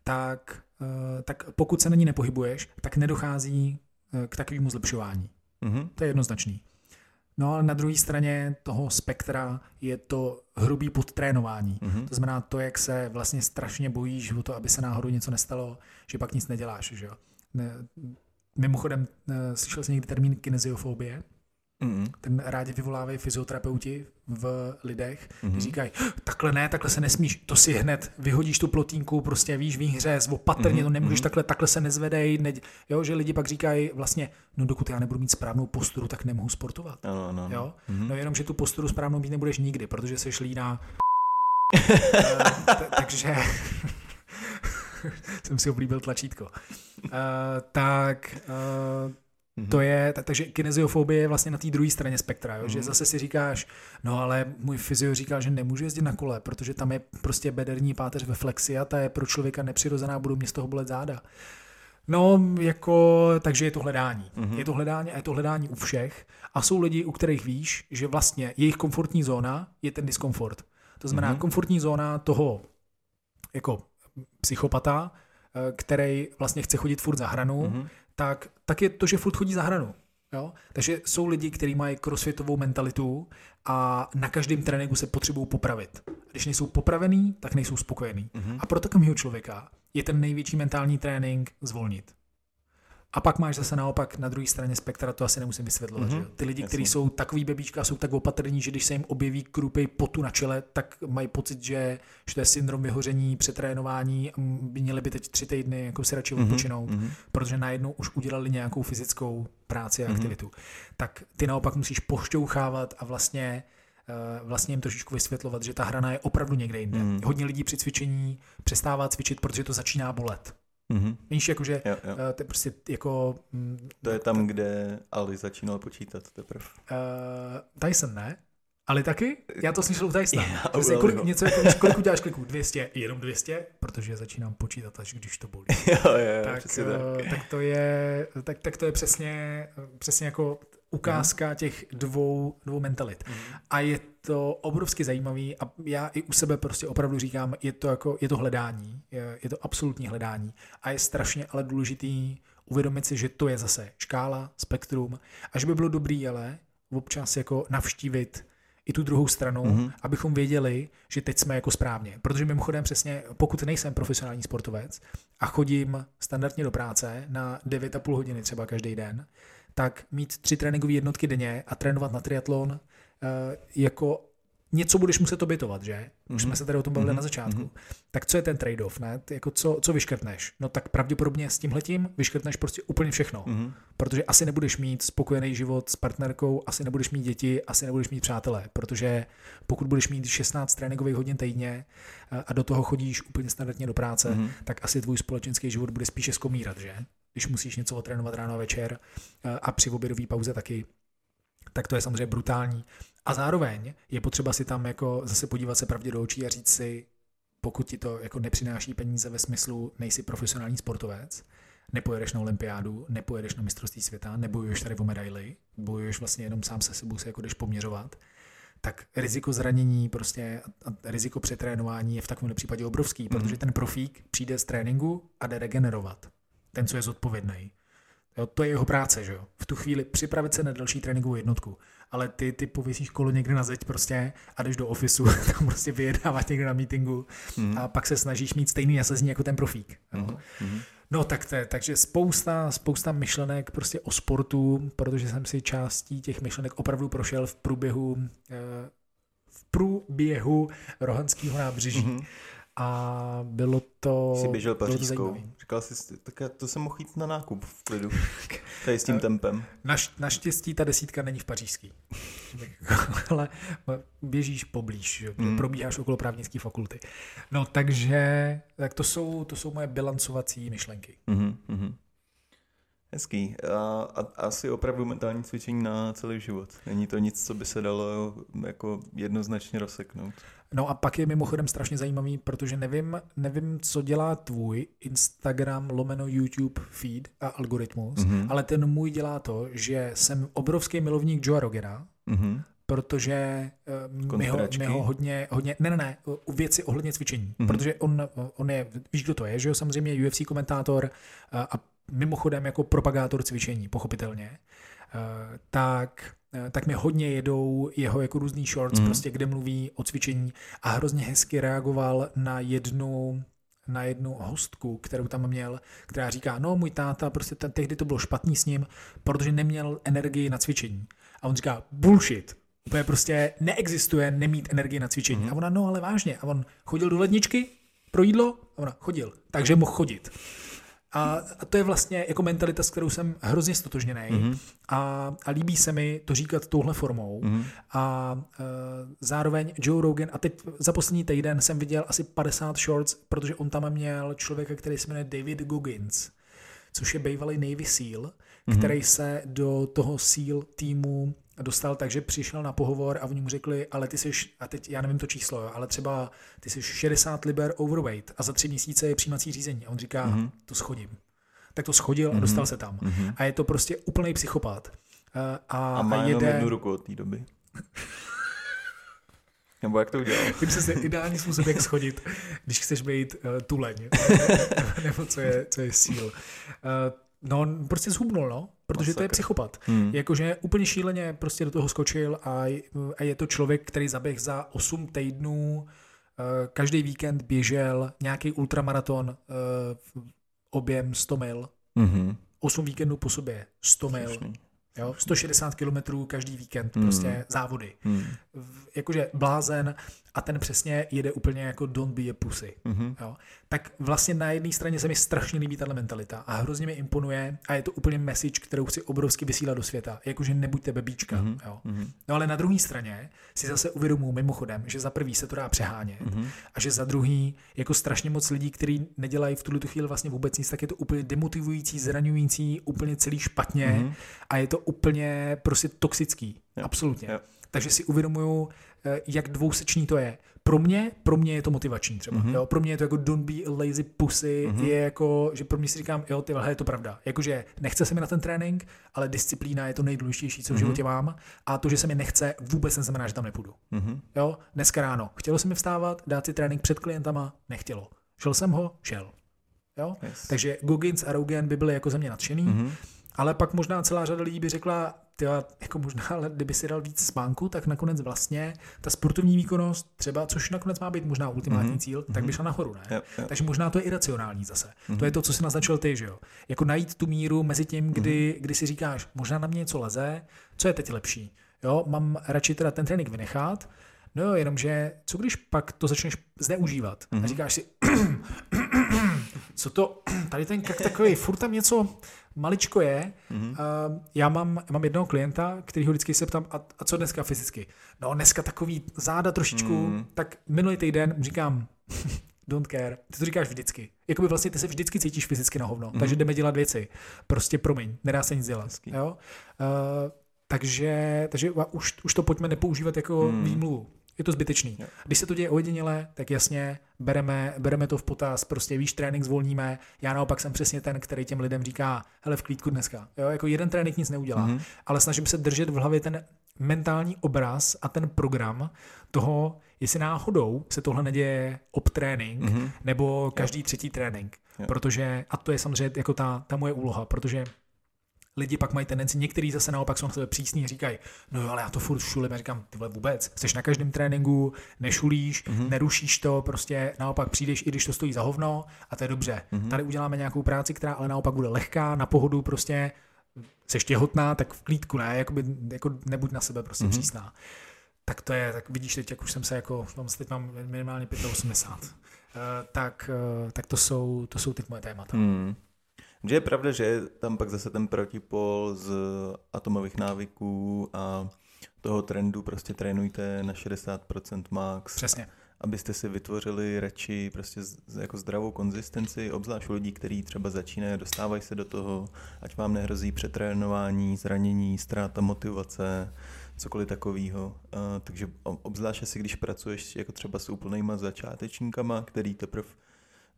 tak, eh, tak pokud se na ní nepohybuješ, tak nedochází eh, k takovému zlepšování. Mm-hmm. To je jednoznačný. No ale na druhé straně toho spektra je to hrubý podtrénování. Mm-hmm. To znamená to, jak se vlastně strašně bojíš o to, aby se náhodou něco nestalo, že pak nic neděláš. Že jo? Ne, mimochodem, eh, slyšel jsi někdy termín kineziofobie? Mm-hmm. Ten rádi vyvolávají fyzioterapeuti v lidech, mm-hmm. říkají, takhle ne, takhle se nesmíš, to si hned vyhodíš tu plotínku, prostě víš, výhřez, opatrně, mm-hmm. to nemůžeš mm-hmm. takhle, takhle se nezvedej, ne, jo, že lidi pak říkají vlastně, no dokud já nebudu mít správnou posturu, tak nemohu sportovat. No, no, jo? Mm-hmm. no jenom, že tu posturu správnou mít nebudeš nikdy, protože se líná. takže jsem si oblíbil tlačítko. Uh, tak uh, Mm-hmm. To je, takže kineziofobie je vlastně na té druhé straně spektra, jo? Mm-hmm. že mhm. zase si říkáš, no ale můj fyzio říkal, že nemůžu jezdit na kole, protože tam je prostě bederní páteř ve flexi a ta je pro člověka nepřirozená, budou mě z toho bolet záda. No, jako, takže je to hledání. Mm-hmm. Je to hledání a je to hledání u všech. A jsou lidi, u kterých víš, že vlastně jejich komfortní zóna je ten diskomfort. To znamená mm-hmm. komfortní zóna toho jako psychopata, eh, který vlastně chce chodit furt za hranu, mm-hmm tak, tak je to, že furt chodí za hranu. Jo? Takže jsou lidi, kteří mají crossfitovou mentalitu a na každém tréninku se potřebují popravit. Když nejsou popravený, tak nejsou spokojení. Mm-hmm. A pro takového člověka je ten největší mentální trénink zvolnit. A pak máš zase naopak na druhé straně spektra, to asi nemusím vysvětlovat. Mm-hmm. Že? Ty lidi, kteří jsou takový bebíčka, jsou tak opatrní, že když se jim objeví krupej potu na čele, tak mají pocit, že, že to je syndrom vyhoření, přetrénování, by měli by teď tři týdny jako si radši mm-hmm. odpočinout, mm-hmm. protože najednou už udělali nějakou fyzickou práci a mhm. aktivitu. Mm-hmm. Tak ty naopak musíš pošťouchávat a vlastně eh, vlastně jim trošičku vysvětlovat, že ta hrana je opravdu někde jinde. Mm. Hodně lidí při cvičení přestává cvičit, protože to začíná bolet. Mm-hmm. Víš, jakože jo, jo. Uh, to je prostě jako... Mm, to je tam, kde Ali začínal počítat teprve. Uh, Tyson ne, ale taky? Já to slyšel u Tysona. Yeah, prostě kolik, něco jako, kolik uděláš kliků? 200? Jenom 200? Protože začínám počítat, až když to bolí. jo, jo, tak, tak. Uh, tak to je, tak, tak to je přesně, přesně jako ukázka mm. těch dvou, dvou mentalit. Mm. A je to obrovsky zajímavý a já i u sebe prostě opravdu říkám, je to, jako, je to hledání, je, je to absolutní hledání a je strašně ale důležitý uvědomit si, že to je zase škála, spektrum, až by bylo dobrý ale občas jako navštívit i tu druhou stranu, mm-hmm. abychom věděli, že teď jsme jako správně. Protože mimochodem přesně, pokud nejsem profesionální sportovec a chodím standardně do práce na 9,5 hodiny třeba každý den, tak mít tři tréninkové jednotky denně a trénovat na triatlon eh, jako něco budeš muset obětovat, že? Už mm-hmm. jsme se tady o tom bavili mm-hmm. na začátku. Mm-hmm. Tak co je ten trade-off, ne? Jako co, co vyškrtneš? No tak pravděpodobně s tímhletím vyškrtneš prostě úplně všechno. Mm-hmm. Protože asi nebudeš mít spokojený život s partnerkou, asi nebudeš mít děti, asi nebudeš mít přátelé, protože pokud budeš mít 16 tréninkových hodin týdně eh, a do toho chodíš úplně standardně do práce, mm-hmm. tak asi tvůj společenský život bude spíše skomírat, že? Když musíš něco otrénovat ráno a večer eh, a při obědové pauze taky tak to je samozřejmě brutální. A zároveň je potřeba si tam jako zase podívat se pravdě do očí a říct si, pokud ti to jako nepřináší peníze ve smyslu, nejsi profesionální sportovec, nepojedeš na olympiádu, nepojedeš na mistrovství světa, nebojuješ tady o medaily, bojuješ vlastně jenom sám se sebou, se jako jdeš poměřovat, tak riziko zranění prostě a riziko přetrénování je v takovém případě obrovský, mm-hmm. protože ten profík přijde z tréninku a jde regenerovat. Ten, co je zodpovědný. Jo, to je jeho práce, že jo? V tu chvíli připravit se na další tréninkovou jednotku. Ale ty, ty pověsíš kolo někde na zeď prostě a jdeš do ofisu, tam prostě vyjednávat někde na meetingu mm. a pak se snažíš mít stejný nasazení jako ten profík. Mm. No tak to je, takže spousta, spousta myšlenek prostě o sportu, protože jsem si částí těch myšlenek opravdu prošel v průběhu eh, v průběhu Rohanského nábřeží. Mm-hmm a bylo to... Jsi běžel pařížskou. Říkal jsi, tak to jsem mohl jít na nákup v klidu. Tady s tím tempem. Naš, naštěstí ta desítka není v pařížský. Ale běžíš poblíž? Mm. probíháš okolo právnické fakulty. No takže tak to jsou, to jsou moje bilancovací myšlenky. Mm-hmm. Hezký. A, a asi opravdu mentální cvičení na celý život. Není to nic, co by se dalo jako jednoznačně rozseknout. No a pak je mimochodem strašně zajímavý, protože nevím, nevím, co dělá tvůj Instagram lomeno YouTube feed a algoritmus, mm-hmm. ale ten můj dělá to, že jsem obrovský milovník Joe Rogera, mm-hmm protože uh, my ho, my ho hodně, hodně, ne, ne, ne, u věci ohledně cvičení, mm-hmm. protože on, on je, víš, kdo to je, že jo, samozřejmě UFC komentátor uh, a mimochodem jako propagátor cvičení, pochopitelně, uh, tak tak mi hodně jedou jeho jako různý shorts, mm. prostě kde mluví o cvičení a hrozně hezky reagoval na jednu na jednu hostku, kterou tam měl, která říká, no můj táta, prostě ten, tehdy to bylo špatný s ním, protože neměl energii na cvičení. A on říká, bullshit, Úplně prostě neexistuje nemít energii na cvičení. Mm-hmm. A ona, no ale vážně. A on chodil do ledničky pro jídlo? A ona, chodil. Takže mohl chodit. A, a to je vlastně jako mentalita, s kterou jsem hrozně stotožněný. Mm-hmm. A, a líbí se mi to říkat touhle formou. Mm-hmm. A uh, zároveň Joe Rogan, a teď za poslední týden jsem viděl asi 50 shorts, protože on tam měl člověka, který se jmenuje David Goggins, což je bývalý Navy SEAL, mm-hmm. který se do toho SEAL týmu dostal tak, že přišel na pohovor a oni mu řekli, ale ty jsi, a teď já nevím to číslo, ale třeba ty jsi 60 liber overweight a za tři měsíce je přijímací řízení. A on říká, mm-hmm. to schodím. Tak to schodil mm-hmm. a dostal se tam. Mm-hmm. A je to prostě úplný psychopat. A, a má a jede... jednu ruku od té doby. Nebo jak to udělal? Tím se ideální způsob, jak schodit, když chceš být uh, tuleň. nebo co je, co je síl. Uh, No, on prostě zhubnul, no, protože Masakr. to je psychopat. Hmm. Jakože úplně šíleně prostě do toho skočil a, a je to člověk, který zaběh za 8 týdnů, uh, každý víkend běžel nějaký ultramaraton, uh, objem 100 mil. Mm-hmm. 8 víkendů po sobě, 100 mil. Jo, 160 kilometrů každý víkend, mm. prostě závody. Mm. Jakože blázen a ten přesně jede úplně jako don't be a pussy. Mm-hmm. Jo. Tak vlastně na jedné straně se mi strašně líbí tato mentalita a hrozně mi imponuje a je to úplně message, kterou chci obrovsky vysílat do světa. Jakože nebuďte bebíčka. Mm-hmm. Jo. Mm-hmm. No ale na druhé straně si zase uvědomuji mimochodem, že za prvý se to dá přehánět mm-hmm. a že za druhý jako strašně moc lidí, kteří nedělají v tuhle chvíli vlastně vůbec nic, tak je to úplně demotivující, zraňující, úplně celý špatně mm-hmm. a je to úplně prostě toxický. Jo. Absolutně. Jo. Takže si uvědomuju, eh, jak dvousečný to je. Pro mě, pro mě je to motivační třeba. Mm-hmm. Jo? Pro mě je to jako don't be a lazy pussy, mm-hmm. je jako, že pro mě si říkám, jo, ty je to pravda. Jakože nechce se mi na ten trénink, ale disciplína je to nejdůležitější, co v mm-hmm. životě mám. A to, že se mi nechce, vůbec neznamená, že tam nepůjdu. Mm-hmm. Jo, dneska ráno. Chtělo se mi vstávat, dát si trénink před klientama, nechtělo. Šel jsem ho, šel. Jo? Yes. Takže Goggins a Rogan by byly jako ze mě nadšený. Mm-hmm. Ale pak možná celá řada lidí by řekla, tyva, jako možná, ale kdyby si dal víc spánku, tak nakonec vlastně ta sportovní výkonnost třeba, což nakonec má být možná ultimátní mm-hmm. cíl, tak by mhm. šla nahoru, ne? Yep, yep. Takže možná to je iracionální zase. Mm-hmm. To je to, co si naznačil ty, že jo? Jako najít tu míru mezi tím, kdy, mm-hmm. kdy si říkáš, možná na mě něco leze, co je teď lepší? Jo, mám radši teda ten trénink vynechat, No jo, jenomže co když pak to začneš zneužívat mm-hmm. a mhm. říkáš si, co to, tady ten kak takový, furt tam něco maličko je. Mm-hmm. Uh, já mám, mám jednoho klienta, který ho vždycky se ptám, a, a co dneska fyzicky? No dneska takový záda trošičku, mm. tak minulý týden říkám, don't care, ty to říkáš vždycky. Jakoby vlastně ty se vždycky cítíš fyzicky na hovno, mm. takže jdeme dělat věci. Prostě promiň, nedá se nic dělat. Jo? Uh, takže, takže už, už to pojďme nepoužívat jako mm. výmluvu je to zbytečný. Když se to děje ojediněle, tak jasně, bereme, bereme to v potaz, prostě víš, trénink zvolníme. Já naopak jsem přesně ten, který těm lidem říká, hele, v klídku dneska. Jo, jako jeden trénink nic neudělá, mm-hmm. ale snažím se držet v hlavě ten mentální obraz a ten program toho, jestli náhodou se tohle neděje ob trénink mm-hmm. nebo každý jo. třetí trénink. Jo. Protože, a to je samozřejmě jako ta, ta moje úloha, protože lidi pak mají tendenci, některý zase naopak jsou na sebe přísní a říkají, no jo, ale já to furt šulím, a říkám, ty vole vůbec, jsi na každém tréninku, nešulíš, mm-hmm. nerušíš to, prostě naopak přijdeš, i když to stojí za hovno a to je dobře. Mm-hmm. Tady uděláme nějakou práci, která ale naopak bude lehká, na pohodu prostě, jsi těhotná, tak v klídku ne, jakoby, jako nebuď na sebe prostě mm-hmm. přísná. Tak to je, tak vidíš teď, jak už jsem se jako, mám, teď mám minimálně 85. Uh, eh, tak, uh, tak to jsou, to jsou teď moje témata. Mm. Že je pravda, že je tam pak zase ten protipol z atomových návyků a toho trendu prostě trénujte na 60% max. Přesně. abyste si vytvořili radši prostě jako zdravou konzistenci, obzvlášť u lidí, kteří třeba začínají, dostávají se do toho, ať vám nehrozí přetrénování, zranění, ztráta motivace, cokoliv takového. Uh, takže obzvlášť si, když pracuješ jako třeba s úplnýma začátečníkama, který teprve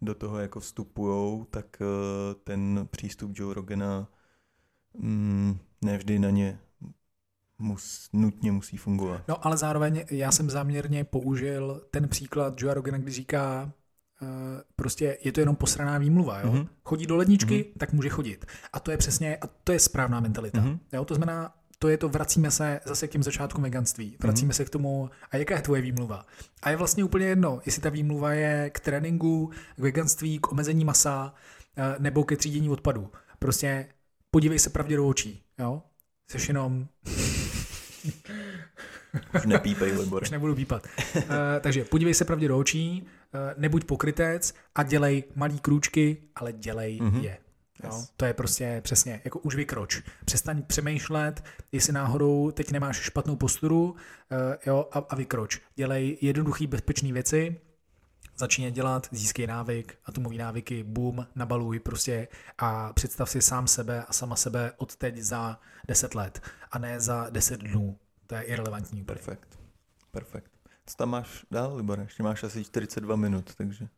do toho jako vstupujou, tak uh, ten přístup Joe Rogana mm, nevždy na ně mus, nutně musí fungovat. No ale zároveň já jsem záměrně použil ten příklad Joe Rogana, kdy říká, uh, prostě je to jenom posraná výmluva, jo? Mm-hmm. Chodí do ledničky, mm-hmm. tak může chodit. A to je přesně, a to je správná mentalita. Mm-hmm. Jo? To znamená, to je to, vracíme se zase k těm začátkům veganství. Vracíme mm-hmm. se k tomu, a jaká je tvoje výmluva? A je vlastně úplně jedno, jestli ta výmluva je k tréninku, k veganství, k omezení masa, eh, nebo ke třídění odpadu. Prostě podívej se pravdě do očí, jo? Jsi jenom... Už nepípej, Libor. Už nebudu pípat. Uh, takže podívej se pravdě do očí, uh, nebuď pokrytec a dělej malý krůčky, ale dělej mm-hmm. je. Jo? Yes. To je prostě přesně, jako už vykroč. Přestaň přemýšlet, jestli náhodou teď nemáš špatnou posturu uh, jo, a, a vykroč. Dělej jednoduchý, bezpečné věci, začni dělat, získej návyk, atomový návyky, boom, nabaluj prostě a představ si sám sebe a sama sebe od teď za 10 let a ne za 10 dnů. To je irrelevantní. Perfekt. Perfekt. Co tam máš dál, Libor? Ještě máš asi 42 minut, takže...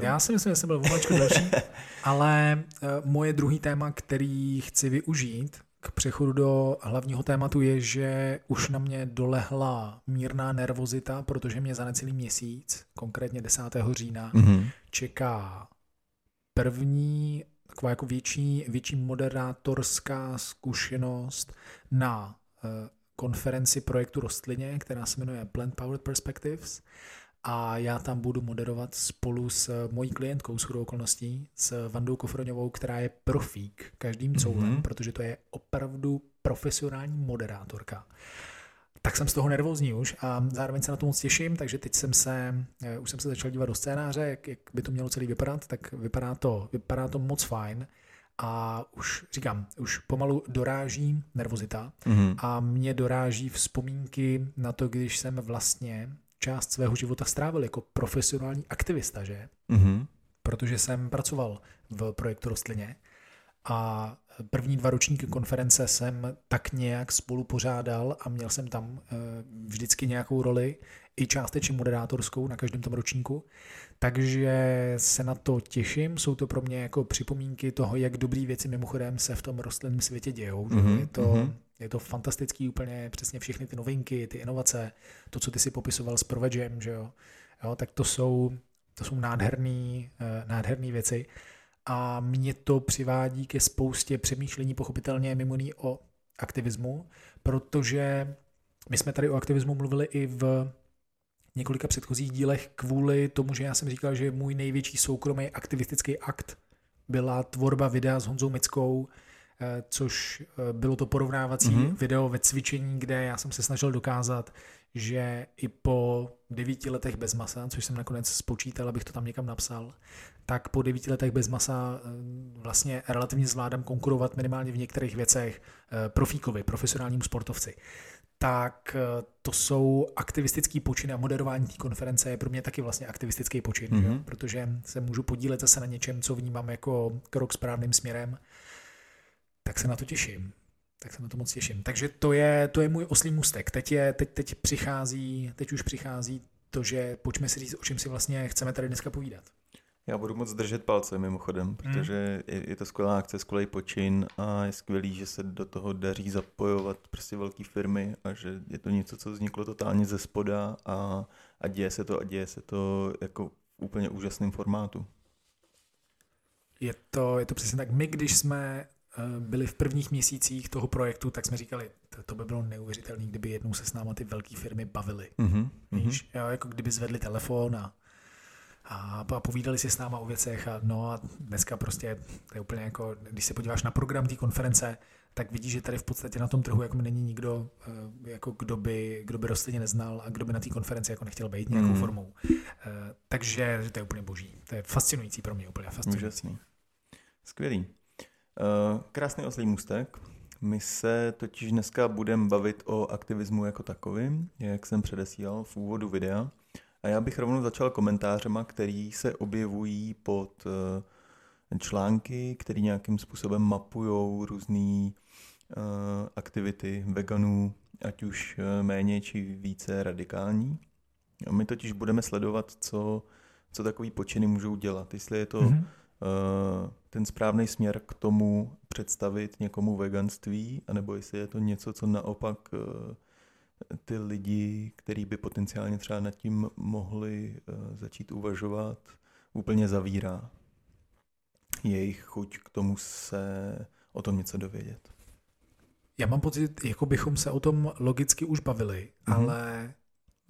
Já si myslím, že jsem byl v další, ale uh, moje druhý téma, který chci využít k přechodu do hlavního tématu je, že už na mě dolehla mírná nervozita, protože mě za necelý měsíc, konkrétně 10. října, mm-hmm. čeká první taková jako větší, větší moderátorská zkušenost na uh, konferenci projektu Rostlině, která se jmenuje Plant Powered Perspectives a já tam budu moderovat spolu s mojí klientkou s okolností, s Vandou Kofroňovou, která je profík každým coulem, mm-hmm. protože to je opravdu profesionální moderátorka. Tak jsem z toho nervózní už a zároveň se na to moc těším, takže teď jsem se, eh, už jsem se začal dívat do scénáře, jak, jak by to mělo celý vypadat, tak vypadá to, vypadá to moc fajn a už říkám, už pomalu doráží nervozita mm-hmm. a mě doráží vzpomínky na to, když jsem vlastně část svého života strávil jako profesionální aktivista, že? Mm-hmm. Protože jsem pracoval v projektu Rostlině a první dva ročníky konference jsem tak nějak spolu pořádal a měl jsem tam eh, vždycky nějakou roli, i částečně moderátorskou na každém tom ročníku. Takže se na to těším, jsou to pro mě jako připomínky toho, jak dobrý věci mimochodem se v tom rostlinném světě dějou. Mm-hmm. Je to mm-hmm je to fantastický úplně, přesně všechny ty novinky, ty inovace, to, co ty si popisoval s Provegem, že jo, jo tak to jsou, to jsou nádherný, uh, nádherný věci. A mě to přivádí ke spoustě přemýšlení pochopitelně mimo ní o aktivismu, protože my jsme tady o aktivismu mluvili i v několika předchozích dílech kvůli tomu, že já jsem říkal, že můj největší soukromý aktivistický akt byla tvorba videa s Honzou Mickou, Eh, což eh, bylo to porovnávací mm-hmm. video ve cvičení, kde já jsem se snažil dokázat, že i po devíti letech bez masa, což jsem nakonec spočítal, abych to tam někam napsal, tak po devíti letech bez masa eh, vlastně relativně zvládám konkurovat minimálně v některých věcech profíkovi, profesionálnímu sportovci. Tak to jsou aktivistický počiny a moderování té konference je pro mě taky vlastně aktivistický počin, mm-hmm. protože se můžu podílet zase na něčem, co vnímám jako krok správným směrem tak se na to těším. Tak se na to moc těším. Takže to je, to je můj oslý mustek. Teď, je, teď, teď přichází, teď už přichází to, že pojďme si říct, o čem si vlastně chceme tady dneska povídat. Já budu moc držet palce mimochodem, hmm. protože hmm. je, je to skvělá akce, skvělý počin a je skvělý, že se do toho daří zapojovat prostě velké firmy a že je to něco, co vzniklo totálně ze spoda a, a děje se to a děje se to jako v úplně úžasném formátu. Je to, je to přesně tak. My, když jsme byli v prvních měsících toho projektu, tak jsme říkali, to, to by bylo neuvěřitelné, kdyby jednou se s náma ty velké firmy bavily. Mm-hmm. Víš, jo, jako kdyby zvedli telefon a, a, a povídali si s náma o věcech a no a dneska prostě to je úplně jako, když se podíváš na program té konference, tak vidíš, že tady v podstatě na tom trhu jako není nikdo, eh, jako kdo by, kdo by rostlině neznal a kdo by na té konferenci jako nechtěl být nějakou mm. formou. Eh, takže to je úplně boží. To je fascinující pro mě, úplně fascinující. Úžasný. Skvělý. Eh, krásný oslý můstek. My se totiž dneska budeme bavit o aktivismu jako takovým, jak jsem předesílal v úvodu videa. A já bych rovnou začal komentářema, který se objevují pod eh, články, které nějakým způsobem mapují různé uh, aktivity veganů, ať už méně či více radikální. A my totiž budeme sledovat, co, co takový počiny můžou dělat. Jestli je to mm-hmm. uh, ten správný směr k tomu představit někomu veganství, anebo jestli je to něco, co naopak uh, ty lidi, kteří by potenciálně třeba nad tím mohli uh, začít uvažovat, úplně zavírá jejich chuť k tomu se o tom něco dovědět. Já mám pocit, jako bychom se o tom logicky už bavili, mm-hmm. ale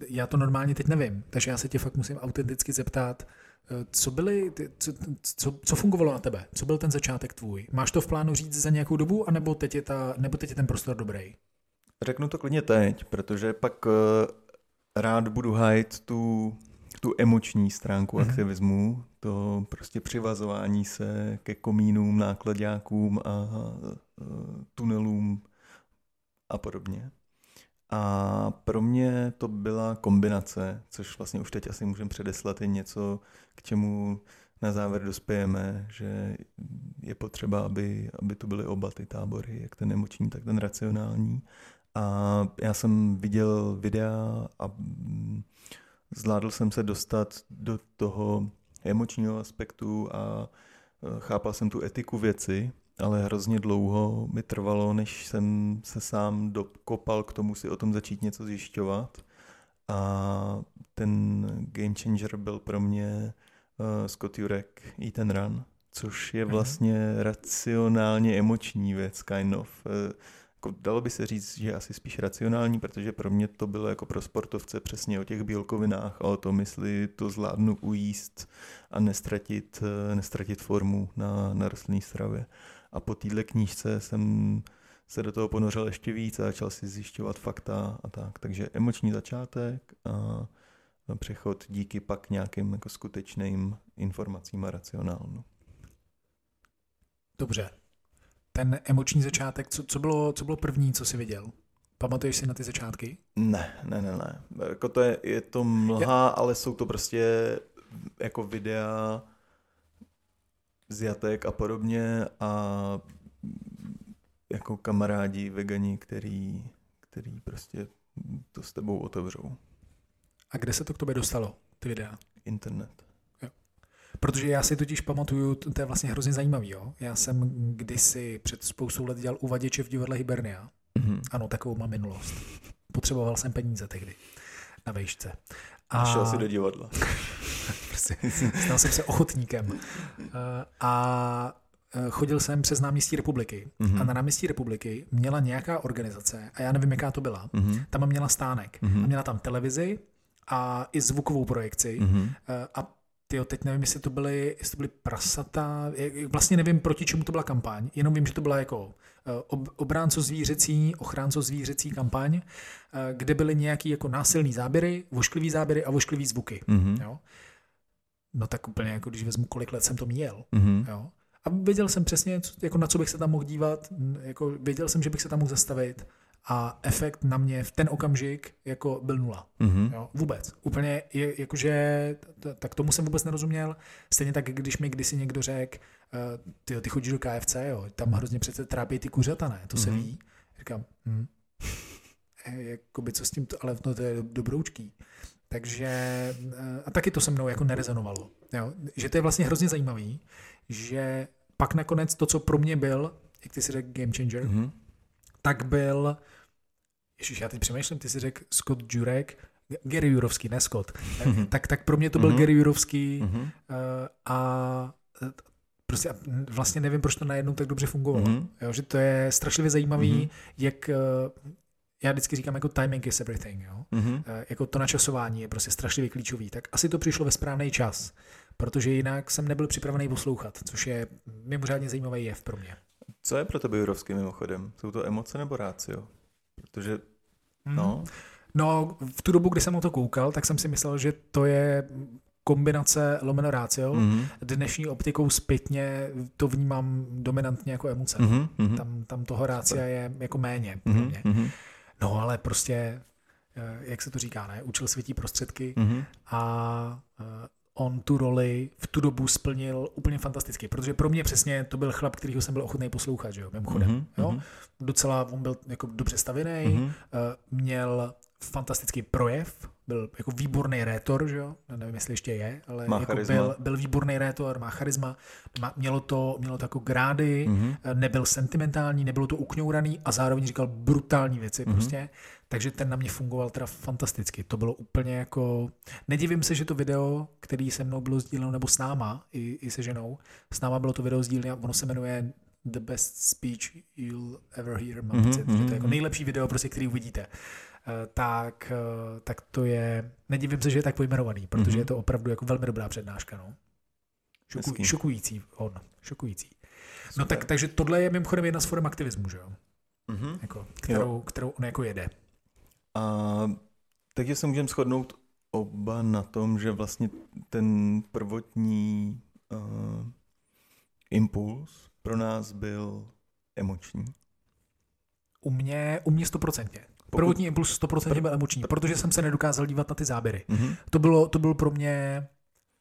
já to normálně teď nevím, takže já se tě fakt musím autenticky zeptat, eh, co, byly, co, co, co fungovalo na tebe? Co byl ten začátek tvůj? Máš to v plánu říct za nějakou dobu, anebo teď je, ta, nebo teď je ten prostor dobrý? Řeknu to klidně teď, protože pak uh, rád budu hájit tu, tu emoční stránku mm-hmm. aktivismu, to prostě přivazování se ke komínům, nákladňákům a uh, tunelům a podobně. A pro mě to byla kombinace, což vlastně už teď asi můžeme předeslat, je něco, k čemu na závěr dospějeme, že je potřeba, aby, aby tu byly oba ty tábory, jak ten emoční, tak ten racionální. A já jsem viděl videa a zvládl jsem se dostat do toho emočního aspektu a chápal jsem tu etiku věci, ale hrozně dlouho mi trvalo, než jsem se sám dokopal k tomu si o tom začít něco zjišťovat. A ten game changer byl pro mě uh, Scott Jurek Eat ten Run, což je mhm. vlastně mm-hmm. racionálně emoční věc, kind of. Uh, jako dalo by se říct, že asi spíš racionální, protože pro mě to bylo jako pro sportovce přesně o těch bílkovinách a o tom, jestli to zvládnu ujíst a nestratit, uh, nestratit formu na, na rostlinné stravě. A po téhle knížce jsem se do toho ponořil ještě víc a začal si zjišťovat fakta a tak. Takže emoční začátek a přechod díky pak nějakým jako skutečným informacím a racionálnu. Dobře. Ten emoční začátek, co, co, bylo, co bylo první, co jsi viděl? Pamatuješ si na ty začátky? Ne, ne, ne, ne. Jako to je, je to mlha, Já... ale jsou to prostě jako videa z jatek a podobně a jako kamarádi vegani, který, který prostě to s tebou otevřou. A kde se to k tobě dostalo, ty videa? Internet. Jo. Protože já si totiž pamatuju, to je vlastně hrozně zajímavý, jo? Já jsem kdysi před spoustou let dělal uvaděče v divadle Hibernia. Mm-hmm. Ano, takovou mám minulost. Potřeboval jsem peníze tehdy na vejšce. A šel si do divadla. prostě, stal jsem se ochotníkem. Eh, a eh, chodil jsem přes náměstí republiky. Mm-hmm. A na náměstí republiky měla nějaká organizace, a já nevím, jaká to byla, mm-hmm. tam měla stánek. Mm-hmm. A měla tam televizi a i zvukovou projekci. Mm-hmm. A Tyjo, teď nevím, jestli to byly, jestli to byly prasata, vlastně nevím, proti čemu to byla kampaň, jenom vím, že to byla jako obránco zvířecí, ochránco zvířecí kampaň, kde byly nějaký jako násilný záběry, vošklivý záběry a vošklivý zvuky. Mm-hmm. Jo? No tak úplně jako když vezmu, kolik let jsem to měl. Mm-hmm. Jo? A věděl jsem přesně, jako na co bych se tam mohl dívat, jako věděl jsem, že bych se tam mohl zastavit a efekt na mě v ten okamžik jako byl nula. Mm-hmm. Jo, vůbec. Úplně, je, jakože, tak tomu jsem vůbec nerozuměl. Stejně tak, když mi kdysi někdo řekl, uh, ty, ty chodíš do KFC, jo, tam hrozně přece trápí ty kuřata, ne? To se mm-hmm. ví. Říkám, hm. Jakoby co s tím, to, ale no, to je dobroučký. Takže eh, a taky to se mnou jako nerezonovalo. Jo? Že to je vlastně hrozně zajímavý, že pak nakonec to, co pro mě byl, jak ty si řekl, game changer, mm-hmm. tak byl Ježíš, já teď přemýšlím, ty jsi řekl Scott Jurek, Gary Jurovský, ne Scott. Mm-hmm. Tak, tak pro mě to byl mm-hmm. Gary Jurovský mm-hmm. a eh, prostě vlastně nevím, proč to najednou tak dobře fungovalo. Mm-hmm. Jo, že to je strašlivě zajímavý, mm-hmm. jak já vždycky říkám, jako timing is everything. Jo? Mm-hmm. Jako to načasování je prostě strašlivě klíčový. Tak asi to přišlo ve správný čas, protože jinak jsem nebyl připravený poslouchat, což je mimořádně zajímavý jev pro mě. Co je pro tebe Jurovský mimochodem? Jsou to emoce nebo rácio? Protože, mhm. no... No, v tu dobu, kdy jsem o to koukal, tak jsem si myslel, že to je kombinace lomeno rácio. Mm-hmm. Dnešní optikou zpětně to vnímám dominantně jako emoce. Mm-hmm. Tam, tam toho rácia je jako méně. Mm-hmm. No ale prostě jak se to říká, ne? Učil světí prostředky mm-hmm. a on tu roli v tu dobu splnil úplně fantasticky, protože pro mě přesně to byl chlap, kterýho jsem byl ochotný poslouchat, že jo, mimochodem. Mm-hmm. Jo? Mhm. Docela on byl jako dobře stavěný, mm-hmm. měl fantastický projev, byl jako výborný rétor, že jo? Nevím, jestli ještě je, ale má jako byl, byl výborný rétor, má charisma, má, mělo, to, mělo to jako grády, mm-hmm. nebyl sentimentální, nebylo to ukňouraný a zároveň říkal brutální věci mm-hmm. prostě. Takže ten na mě fungoval teda fantasticky. To bylo úplně jako... Nedivím se, že to video, který se mnou bylo sdíleno, nebo s náma, i, i se ženou, s náma bylo to video sdíleno, ono se jmenuje The Best Speech You'll Ever Hear. Mám mm-hmm, pocit, mm-hmm. že to je jako mhm. nejlepší video, prostě, který uvidíte. Eh, tak, eh, tak to je, nedivím se, že je tak pojmenovaný, protože mm-hmm. je to opravdu jako velmi dobrá přednáška. No. Šoku, šokující on, šokující. No Super. No tak, takže tohle je mimochodem jedna z form aktivismu, že jo? Mm-hmm. Jako, kterou, kterou on jako jede. A, takže se můžeme shodnout oba na tom, že vlastně ten prvotní uh, impuls pro nás byl emoční. U mě, u mě stoprocentně. Pokud... Prvotní impuls 100% Pr- byl emoční, protože jsem se nedokázal dívat na ty záběry. Mm-hmm. To, bylo, to bylo pro mě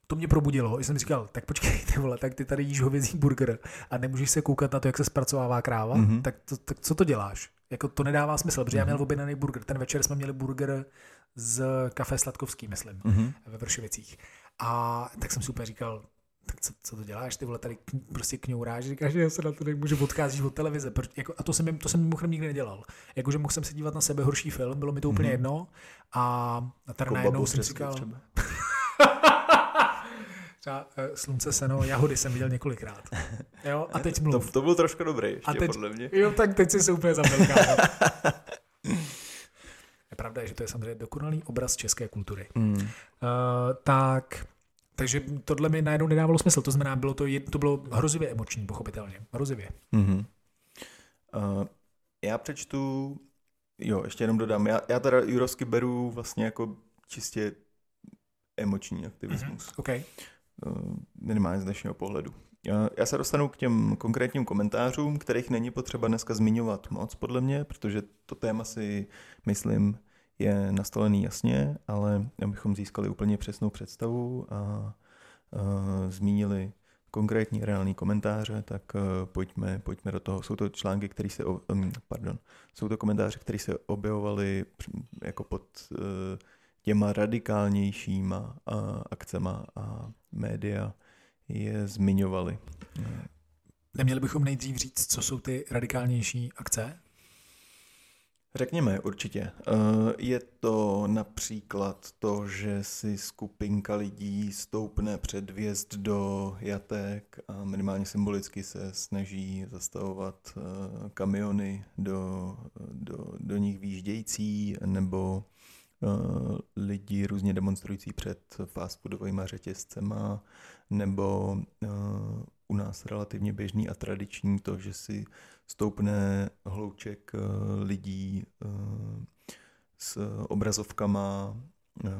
to mě probudilo. Jsem říkal, tak počkej, ty vole, tak ty tady jíš hovězí burger a nemůžeš se koukat na to, jak se zpracovává kráva, mm-hmm. tak, to, tak co to děláš? Jako to nedává smysl, protože mm-hmm. já měl mhm. objednaný burger. Ten večer jsme měli burger z kafe Sladkovský, myslím, mm-hmm. ve Vršovicích. A tak jsem si úplně říkal, tak co, co to děláš, ty vole, tady k, prostě kňouráš, říkáš, že já se na to nemůžu, odcházíš od televize. Proč, jako, a to jsem, to jsem mimochodem nikdy nedělal. Jakože mohl jsem se dívat na sebe horší film, bylo mi to úplně mm-hmm. jedno. A, a tady jako najednou jsem říkal... Třeba. třeba uh, slunce, seno, jahody jsem viděl několikrát. Jo, a teď mluv. To, to byl trošku dobrý ještě, a teď, podle mě. Jo, tak teď si se úplně je pravda, že to je samozřejmě dokonalý obraz české kultury. Mm. Uh, tak takže tohle mi najednou nedávalo smysl. To znamená, bylo to, to bylo hrozivě emoční, pochopitelně. Hrozivě. Mm-hmm. Uh, já přečtu, jo, ještě jenom dodám, já, já teda Jurovsky beru vlastně jako čistě emoční aktivismus. Mm-hmm. Okay. Uh, minimálně z dnešního pohledu. Já se dostanu k těm konkrétním komentářům, kterých není potřeba dneska zmiňovat moc, podle mě, protože to téma si, myslím, je nastolený jasně, ale abychom získali úplně přesnou představu a, a zmínili konkrétní reální komentáře, tak uh, pojďme, pojďme do toho. Jsou to články, které se, pardon, jsou to komentáře, které se objevovaly jako pod uh, těma radikálnějšíma uh, akcema a média je zmiňovali. Neměli bychom nejdřív říct, co jsou ty radikálnější akce? Řekněme, určitě. Eh, je to například to, že si skupinka lidí stoupne před vjezd do jatek a minimálně symbolicky se snaží zastavovat eh, kamiony do, do, do nich výjíždějící nebo eh, lidi různě demonstrující před fast foodovými řetězcema nebo u nás relativně běžný a tradiční to, že si stoupne hlouček eh, lidí eh, s obrazovkama eh,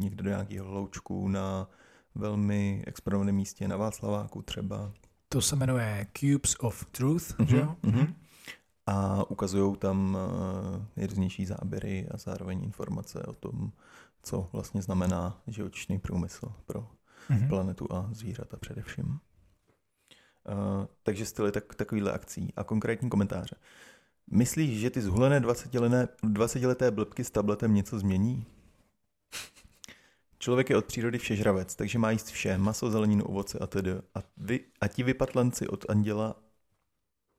někde do nějakého hloučku na velmi exponovaném místě na Václaváku třeba. To se jmenuje Cubes of Truth, mm-hmm, že jo? Mm-hmm. A ukazují tam nejrůznější záběry a zároveň informace o tom, co vlastně znamená živočišný průmysl pro mm-hmm. planetu a zvířata především. Uh, takže styly tak, takovýhle akcí a konkrétní komentáře. Myslíš, že ty zhulené 20-leté 20 blbky s tabletem něco změní? Člověk je od přírody všežravec, takže má jíst vše, maso, zeleninu, ovoce a tedy. A, vy, a ti vypatlanci od anděla,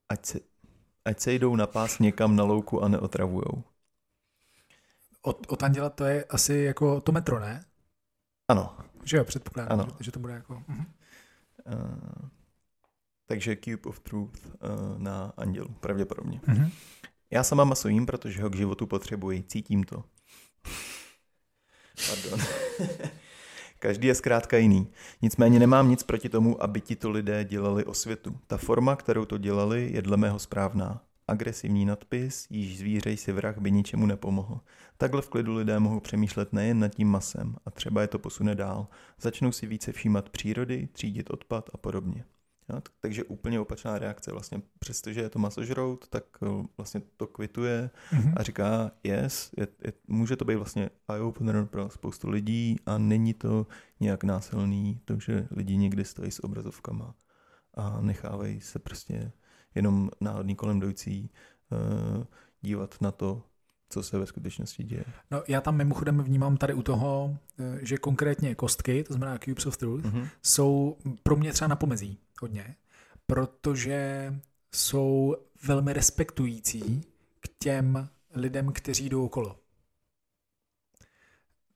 ať se, ať se jdou na pás někam na louku a neotravujou. Od, od anděla to je asi jako to metro, ne? Ano. Že jo, předpokládám, ano. Že, že to bude jako... Uh-huh. Uh, takže Cube of Truth uh, na Andělu, pravděpodobně. Mm-hmm. Já sama maso jím, protože ho k životu potřebuji, cítím to. Pardon. Každý je zkrátka jiný. Nicméně nemám nic proti tomu, aby ti to lidé dělali osvětu. Ta forma, kterou to dělali, je dle mého správná. Agresivní nadpis, již zvířej si vrah by ničemu nepomohl. Takhle v klidu lidé mohou přemýšlet nejen nad tím masem a třeba je to posune dál. Začnou si více všímat přírody, třídit odpad a podobně. Jo? Takže úplně opačná reakce. Vlastně přestože je to masožrout, tak eh, vlastně to kvituje mm-hmm. a říká, yes, je, je, může to být vlastně eye-opener pro spoustu lidí a není to nějak násilný, takže lidi někdy stojí s obrazovkama a nechávají se prostě jenom náhodný kolem dojící uh, dívat na to, co se ve skutečnosti děje. No, já tam mimochodem vnímám tady u toho, eh, že konkrétně kostky, to znamená Cubes of Truth, mm-hmm. jsou pro mě třeba na pomezí hodně, protože jsou velmi respektující k těm lidem, kteří jdou okolo.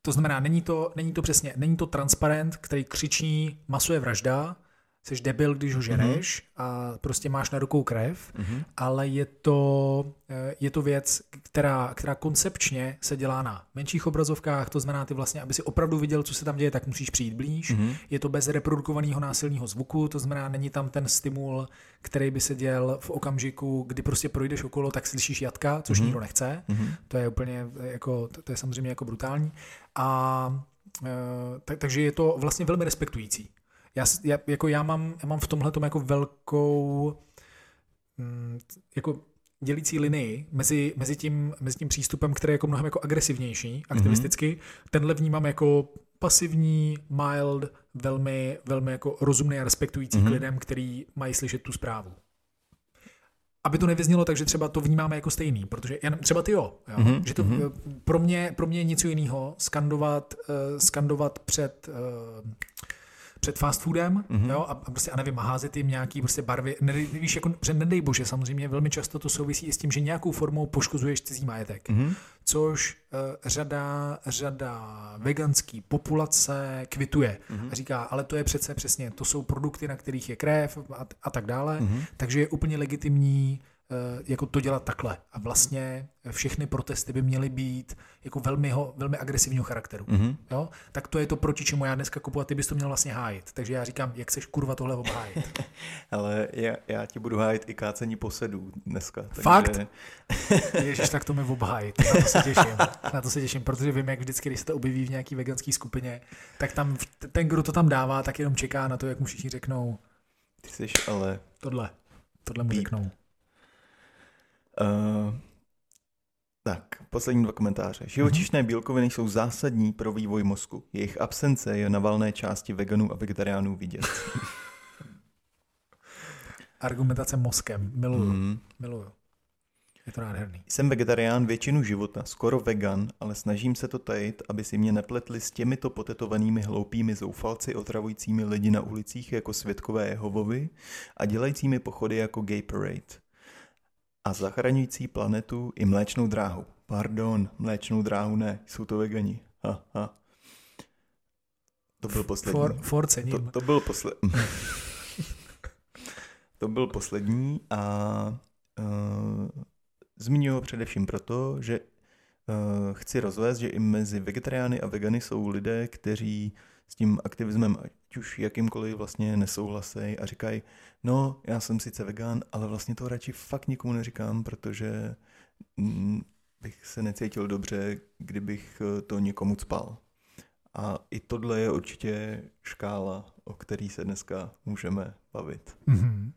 To znamená, není to, není to přesně, není to transparent, který křičí maso je vražda, jsi debil, když ho mhm. žereš mm-hmm. a prostě máš na rukou krev, mm-hmm. ale je to, eh, je to věc, která, která koncepčně se dělá na menších obrazovkách, to znamená ty vlastně, aby si opravdu viděl, co se tam děje, tak musíš přijít blíž. Mm-hmm. Je to bez reprodukovaného násilného zvuku, to znamená, není tam ten stimul, který by se děl v okamžiku, kdy prostě projdeš okolo, tak slyšíš jatka, což mm-hmm. nikdo nechce. Mm-hmm. To je úplně jako, to, to je samozřejmě jako brutální. A e, tak, takže je to vlastně velmi respektující já, já, jako já, mám, já mám v tomhle jako velkou mm, jako dělící linii mezi, mezi, tím, mezi tím přístupem, který je jako mnohem jako agresivnější, aktivisticky. Mm-hmm. Tenhle vnímám jako pasivní, mild, velmi, velmi jako rozumný a respektující mm-hmm. k lidem, který mají slyšet tu zprávu. Aby to nevyznělo tak, že třeba to vnímáme jako stejný, protože jen, třeba ty jo, jo mm-hmm. že to mm-hmm. pro mě, pro mě je něco jiného skandovat, uh, skandovat před uh, před fast foodem, mm-hmm. jo, a, a prostě, a nevím, házet jim nějaký prostě barvy, ne, víš, jako, že nedej bože, samozřejmě velmi často to souvisí i s tím, že nějakou formou poškozuješ cizí majetek, mm-hmm. což uh, řada, řada veganský populace kvituje mm-hmm. a říká, ale to je přece přesně, to jsou produkty, na kterých je krev a, a tak dále, mm-hmm. takže je úplně legitimní jako to dělat takhle. A vlastně všechny protesty by měly být jako velmi, ho, velmi agresivního charakteru. Mm-hmm. Jo? Tak to je to, proti čemu já dneska kupu a ty bys to měl vlastně hájit. Takže já říkám, jak seš kurva tohle obhájit. Ale já, já ti budu hájit i kácení posedů dneska. Takže... Fakt? Ježiš, tak to mi obhájit. Na to se těším. Na to se těším, protože vím, jak vždycky, když se to objeví v nějaký veganské skupině, tak tam ten, kdo to tam dává, tak jenom čeká na to, jak mu všichni řeknou. Ty jsi ale... Tohle. Tohle mu řeknou. Uh, tak, poslední dva komentáře. Živočišné bílkoviny jsou zásadní pro vývoj mozku. Jejich absence je na valné části veganů a vegetariánů vidět. Argumentace mozkem. Miluju. Mm. Miluju. Je to nádherný. Jsem vegetarián většinu života, skoro vegan, ale snažím se to tajit, aby si mě nepletli s těmito potetovanými hloupými zoufalci otravujícími lidi na ulicích jako světkové Jehovovi a dělajícími pochody jako Gay Parade a zachraňující planetu i mléčnou dráhu. Pardon, mléčnou dráhu ne, jsou to vegani. Ha, ha. To byl poslední. For, for to, to byl poslední. to byl poslední a uh, zmiňuji ho především proto, že uh, chci rozvést, že i mezi vegetariány a vegany jsou lidé, kteří s tím aktivismem, ať už jakýmkoliv vlastně nesouhlasej a říkají, no já jsem sice vegan, ale vlastně to radši fakt nikomu neříkám, protože mm, bych se necítil dobře, kdybych eh, to někomu spal. A i tohle je určitě škála, o který se dneska můžeme bavit. Mm-hmm.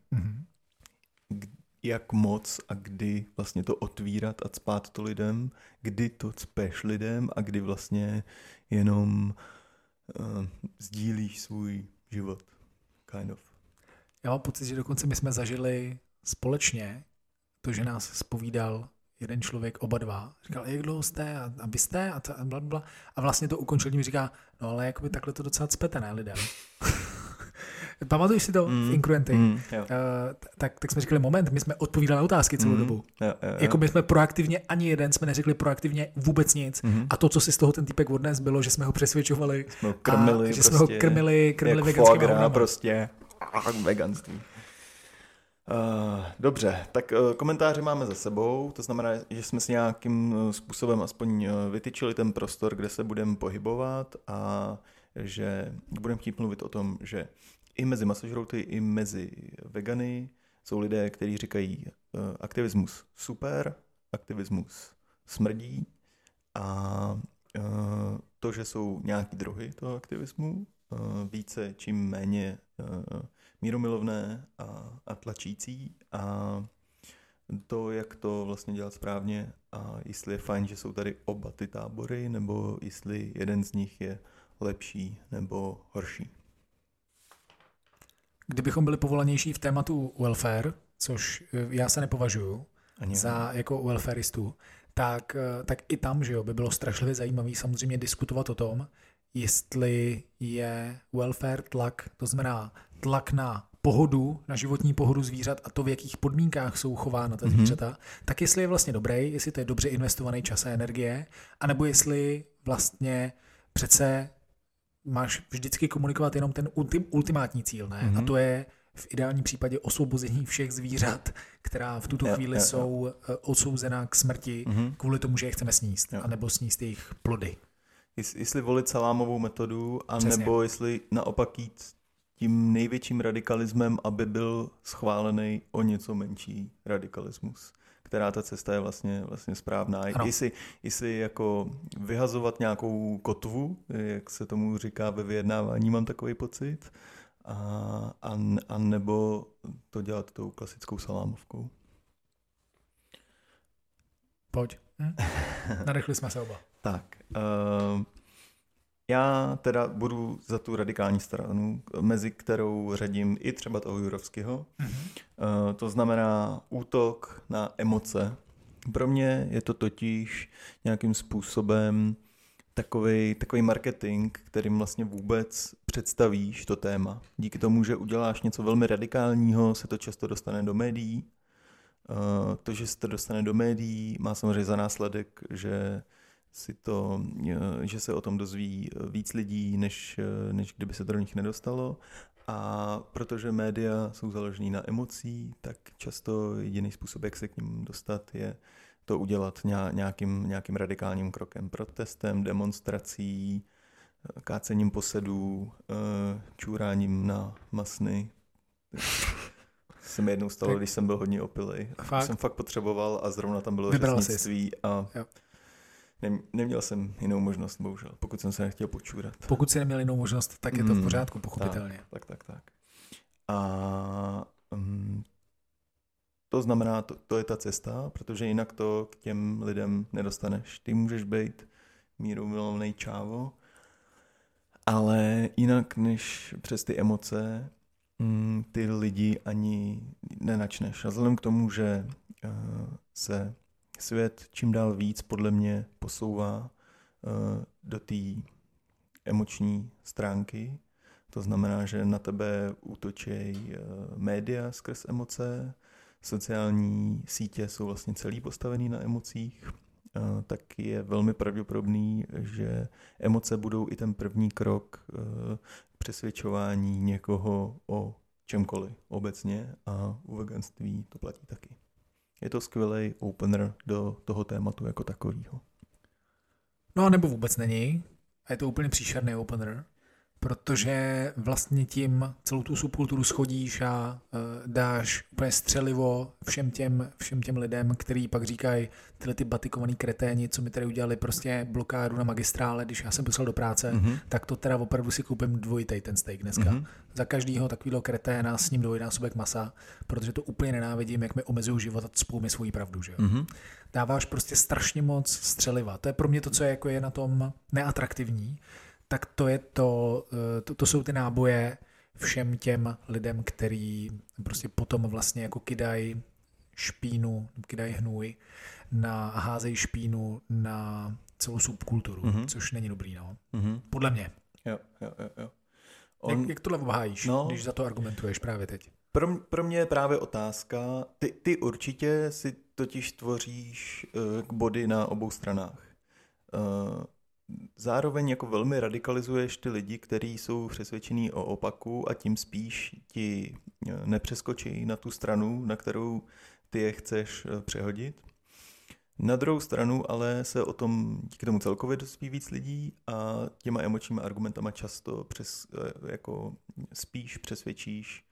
Jak moc a kdy vlastně to otvírat a cpát to lidem, kdy to cpeš lidem a kdy vlastně jenom uh, sdílíš svůj život. Kind of. Já mám pocit, že dokonce my jsme zažili společně to, že nás spovídal jeden člověk, oba dva. Říkal, jak dlouho jste a, a vy jste a, a bla, bla. A vlastně to ukončil tím, říká, no ale jakoby takhle to docela cpete, ne lidem. Pamatuješ si to mm, v Incruenty? Mm, uh, tak, tak jsme říkali, moment, my jsme odpovídali na otázky celou mm, dobu. Jo, jo, jo. Jako my jsme proaktivně, ani jeden jsme neřekli proaktivně vůbec nic. Mm. A to, co si z toho ten týpek odnes, bylo, že jsme ho přesvědčovali. Jsme ho krmili, a, že prostě, jsme ho prostě krmili, krmili veganským prostě. A veganství. Uh, dobře, tak uh, komentáře máme za sebou, to znamená, že jsme si nějakým způsobem aspoň uh, vytyčili ten prostor, kde se budeme pohybovat a že budeme chtít mluvit o tom, že i mezi masožrouty, i mezi vegany jsou lidé, kteří říkají uh, aktivismus super, aktivismus smrdí a uh, to, že jsou nějaký druhy toho aktivismu, uh, více čím méně uh, míromilovné a, a tlačící a to, jak to vlastně dělat správně a jestli je fajn, že jsou tady oba ty tábory, nebo jestli jeden z nich je lepší nebo horší. Kdybychom byli povolanější v tématu welfare, což eh, já se nepovažuju Ani za jako welfareistů, tak, eh, tak i tam, že jo, by bylo strašlivě zajímavý samozřejmě diskutovat o tom, jestli je welfare tlak, to znamená tlak na pohodu, na životní pohodu zvířat a to, v jakých podmínkách jsou chována ta Mhm. zvířata, mm-hmm. tak jestli je vlastně dobrý, jestli to je dobře investovaný čas a energie, anebo jestli vlastně přece máš vždycky komunikovat jenom ten ultim, ultimátní cíl, ne? Mm-hmm. A to je v ideálním případě osvobození všech zvířat, která v tuto Jo, chvíli jo, jo. jsou eh, odsouzená k smrti Mhm. kvůli tomu, že je chceme sníst, Jo. anebo sníst jejich plody. Jest- Jestli volit salámovou metodu, Přesně. anebo jestli naopak jít tím největším radikalismem, aby byl schválený o něco menší radikalismus. Která ta cesta je vlastně, vlastně správná. Ano. Jestli, jestli jako vyhazovat nějakou kotvu, jak se tomu říká ve vyjednávání, mám takový pocit, a, a, a nebo to dělat tou klasickou salámovkou. Pojď. Hm? Nadechli jsme se oba. Tak, uh, já teda budu za tu radikální stranu, mezi kterou řadím i třeba toho Jurovského. Uh, to znamená útok na emoce. Pro mě je to totiž nějakým způsobem takový, takový marketing, kterým vlastně vůbec představíš to téma. Díky tomu, že uděláš něco velmi radikálního, se to často dostane do médií. Uh, to, že se to dostane do médií, má samozřejmě za následek, že si to, eh, že se o tom dozví víc lidí, než, eh, než kdyby se to do nich nedostalo. A protože média jsou založený na emocí, tak často jediný způsob, jak se k ním dostat, je to udělat ně- nějakým, nějakým radikálním krokem, protestem, demonstrací, eh, kácením posedů, eh, čůráním na masny. Se mi jednou stalo, Tak- když jsem byl hodně opilej. Fakt? Jsem fakt potřeboval a zrovna tam bylo Vybral řeznictví a Jo. Nem, neměl jsem jinou možnost, bohužel, pokud jsem se nechtěl počůrat. Pokud si neměl jinou možnost, tak je to v Mm, pořádku, pochopitelně. Tak, tak, tak. A um, to znamená, to, to je ta cesta, protože jinak to k těm lidem nedostaneš. Ty můžeš být míru milovnej čávo, ale jinak než přes ty emoce mm, ty lidi ani nenačneš. A vzhledem k tomu, že uh, se svět čím dál víc podle mě posouvá uh, do té emoční stránky, to znamená, že na tebe útočí eh, média skrz emoce, sociální sítě jsou vlastně celý postavený na emocích, eh, tak je velmi pravděpodobný, že emoce budou i ten první krok eh, přesvědčování někoho o čemkoliv obecně a u veganství to platí taky. Je to skvělý opener do toho tématu jako takového. No a nebo vůbec není. A je to úplně příšerný opener, protože vlastně tím celou tu subkulturu schodíš a uh, dáš úplně střelivo všem těm, všem těm lidem, který pak říkají tyhle ty batikovaný kreténi, co mi tady udělali prostě blokádu na magistrále, když já jsem poslal do práce, Mhm. tak to teda opravdu si koupím dvojitej ten steak dneska. Mhm. Za každýho takovýhle kreténa s ním dvojnásobek masa, protože to úplně nenávidím, jak mi omezují život a cpou mi svoji pravdu, že jo Mhm. dáváš prostě strašně moc střeliva. To je pro mě to, co je, jako je na tom neatraktivní, tak to je to, eh, to, to jsou ty náboje všem těm lidem, který prostě potom vlastně jako kidají špínu, kidají hnůj, na, házejí špínu na celou subkulturu, Mhm. mm-hmm. což není dobrý, no. Mhm. Podle mě. Jo, jo, jo, jo. On... Jak, jak tohle obhájíš, No. když za to argumentuješ právě teď? Pro, pro mě je právě otázka, ty, ty určitě si totiž tvoříš uh, body na obou stranách. Uh, zároveň jako velmi radikalizuješ ty lidi, kteří jsou přesvědčení o opaku a tím spíš ti eh, nepřeskočí na tu stranu, na kterou ty je chceš eh, přehodit. Na druhou stranu ale se o tom díky tomu celkově dozví víc lidí a těma emočníma argumentama často přes, eh, jako spíš přesvědčíš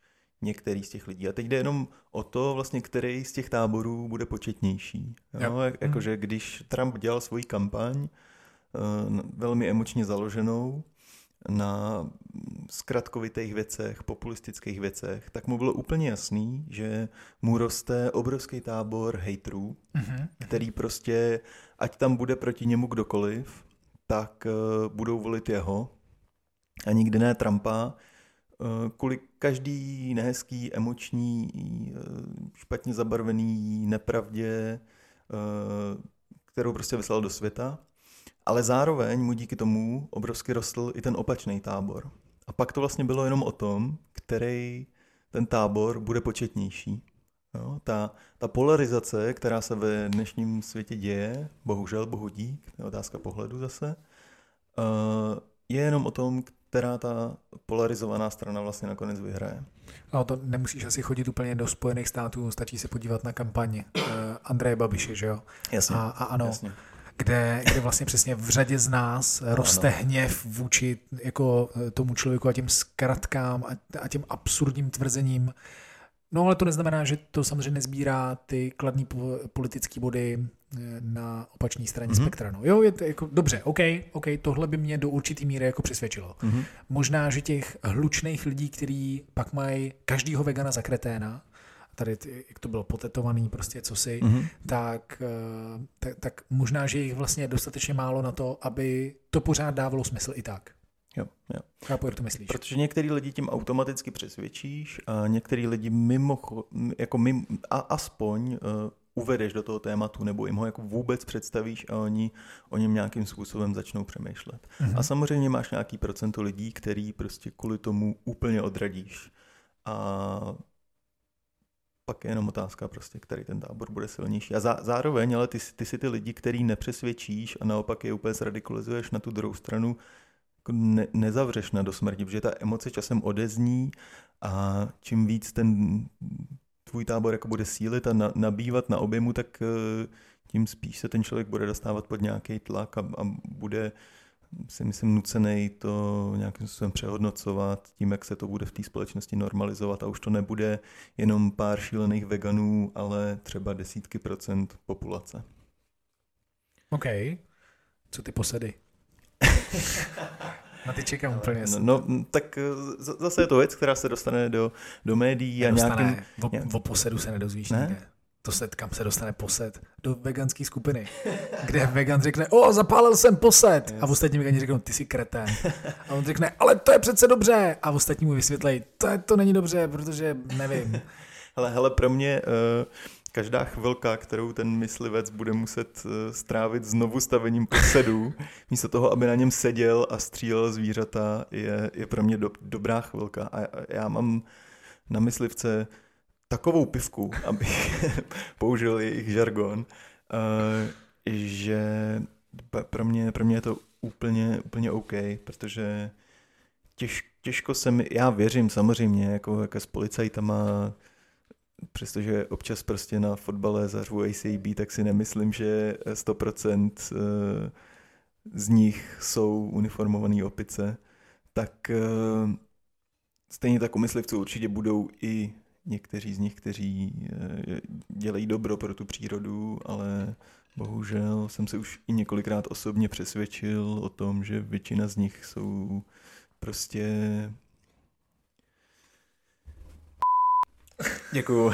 některý z těch lidí. A teď jde jenom o to, vlastně, který z těch táborů bude početnější. Jo? Jo. Jak, jakože když Trump dělal svoji kampaň, velmi emočně založenou na zkratkovitých věcech, populistických věcech, tak mu bylo úplně jasný, že mu roste obrovský tábor hejtrů, mm-hmm. který prostě, ať tam bude proti němu kdokoliv, tak uh, budou volit jeho a nikdy ne Trumpa, uh, kvůli každý nehezký, emoční, uh, špatně zabarvený nepravdě, kterou prostě vyslal do světa. Ale zároveň mu díky tomu obrovsky rostl i ten opačný tábor. A pak to vlastně bylo jenom o tom, který ten tábor bude početnější. Jo, ta, ta polarizace, která se ve dnešním světě děje, bohužel, bohu dík, je otázka pohledu zase, uh, je jenom o tom, která ta polarizovaná strana vlastně nakonec vyhraje. No to nemusíš asi chodit úplně do Spojených států, stačí se podívat na kampaně uh, Andreje Babiše, že jo? Jasně, a, a ano, jasně kde, kde vlastně přesně v řadě z nás roste ano. hněv vůči jako eh, tomu člověku a těm zkratkám a, a těm absurdním tvrzením. No ale to neznamená, že to samozřejmě nezbírá ty kladní politické body eh, na opačné straně mm-hmm. spektra. No. Jo, je to jako, dobře, OK, OK, tohle by mě do určitý míry jako přesvědčilo. Mm-hmm. Možná, že těch hlučných lidí, kteří pak mají každýho vegana za kreténa, tady, jak to bylo potetovaný, prostě co si, mm-hmm. tak, eh, tak, tak možná, že jich vlastně je dostatečně málo na to, aby to pořád dávalo smysl i tak. Jo, jo. Chápu, jak to myslíš. Protože některý lidi tím automaticky přesvědčíš a některý lidi mimo, jako mimo, a aspoň uh, uvedeš do toho tématu nebo jim ho jako vůbec představíš a oni o něm nějakým způsobem začnou přemýšlet. Mm-hmm. A samozřejmě máš nějaký procento lidí, který prostě kvůli tomu úplně odradíš. A pak je jenom otázka prostě, který ten tábor bude silnější. A zá, zároveň, ale ty, ty si ty lidi, který nepřesvědčíš a naopak je úplně zradikalizuješ na tu druhou stranu, jako ne, nezavřeš na do smrti, protože ta emoce časem odezní a čím víc ten tvůj tábor jako bude sílit a na, nabývat na objemu, tak eh, tím spíš se ten člověk bude dostávat pod nějaký tlak a, a bude si myslím nucený to nějakým způsobem přehodnocovat tím, jak se to bude v té společnosti normalizovat a už to nebude jenom pár šílených veganů, ale třeba desítky procent populace. OK. Co ty posedy? Na ty čekám úplně. No, no, tak zase je to věc, která se dostane do, do médií a nějakým... O, o posedu se nedozvíš ne? Nikde to set, kam se dostane posed, do veganské skupiny, kde vegan řekne, o, zapálil jsem posed, yes. a ostatní vegani řeknou, ty jsi kretén. A on řekne, ale to je přece dobře. A ostatní mu vysvětlej, to, je, to není dobře, protože nevím. hele, hele, pro mě uh, každá chvilka, kterou ten myslivec bude muset uh, strávit znovu stavením posedů, místo toho, aby na něm seděl a střílel zvířata, je, je pro mě do, dobrá chvilka. A já mám na myslivce takovou pivku, abych použil jejich žargon, uh, že pro mě, pro mě je to úplně, úplně OK, protože těž, těžko se mi, já věřím samozřejmě, jako, jako s policajtama, přestože občas prostě na fotbale zařvu ACB, tak si nemyslím, že 100% eh, z nich jsou uniformované opice, tak eh, stejně tak u myslivců určitě budou i někteří z nich, kteří eh, dělají dobro pro tu přírodu, ale bohužel jsem se už i několikrát osobně přesvědčil o tom, že většina z nich jsou prostě Děkuju.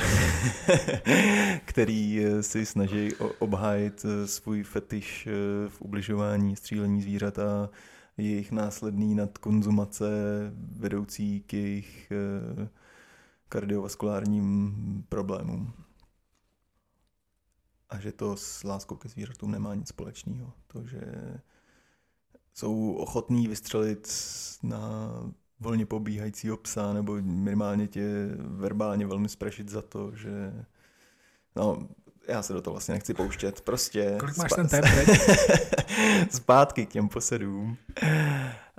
který eh, si snaží obhájit eh, svůj fetiš v ubližování, střílení zvířat a jejich následný nadkonzumace vedoucí k jejich kardiovaskulárním problémům. A že to s láskou ke zvířatům nemá nic společného. To, že jsou ochotní vystřelit na volně pobíhajícího psa nebo minimálně tě verbálně velmi sprašit za to, že no, já se do toho vlastně nechci pouštět, prostě... Kolik máš ten tep Zpátky k těm posedům.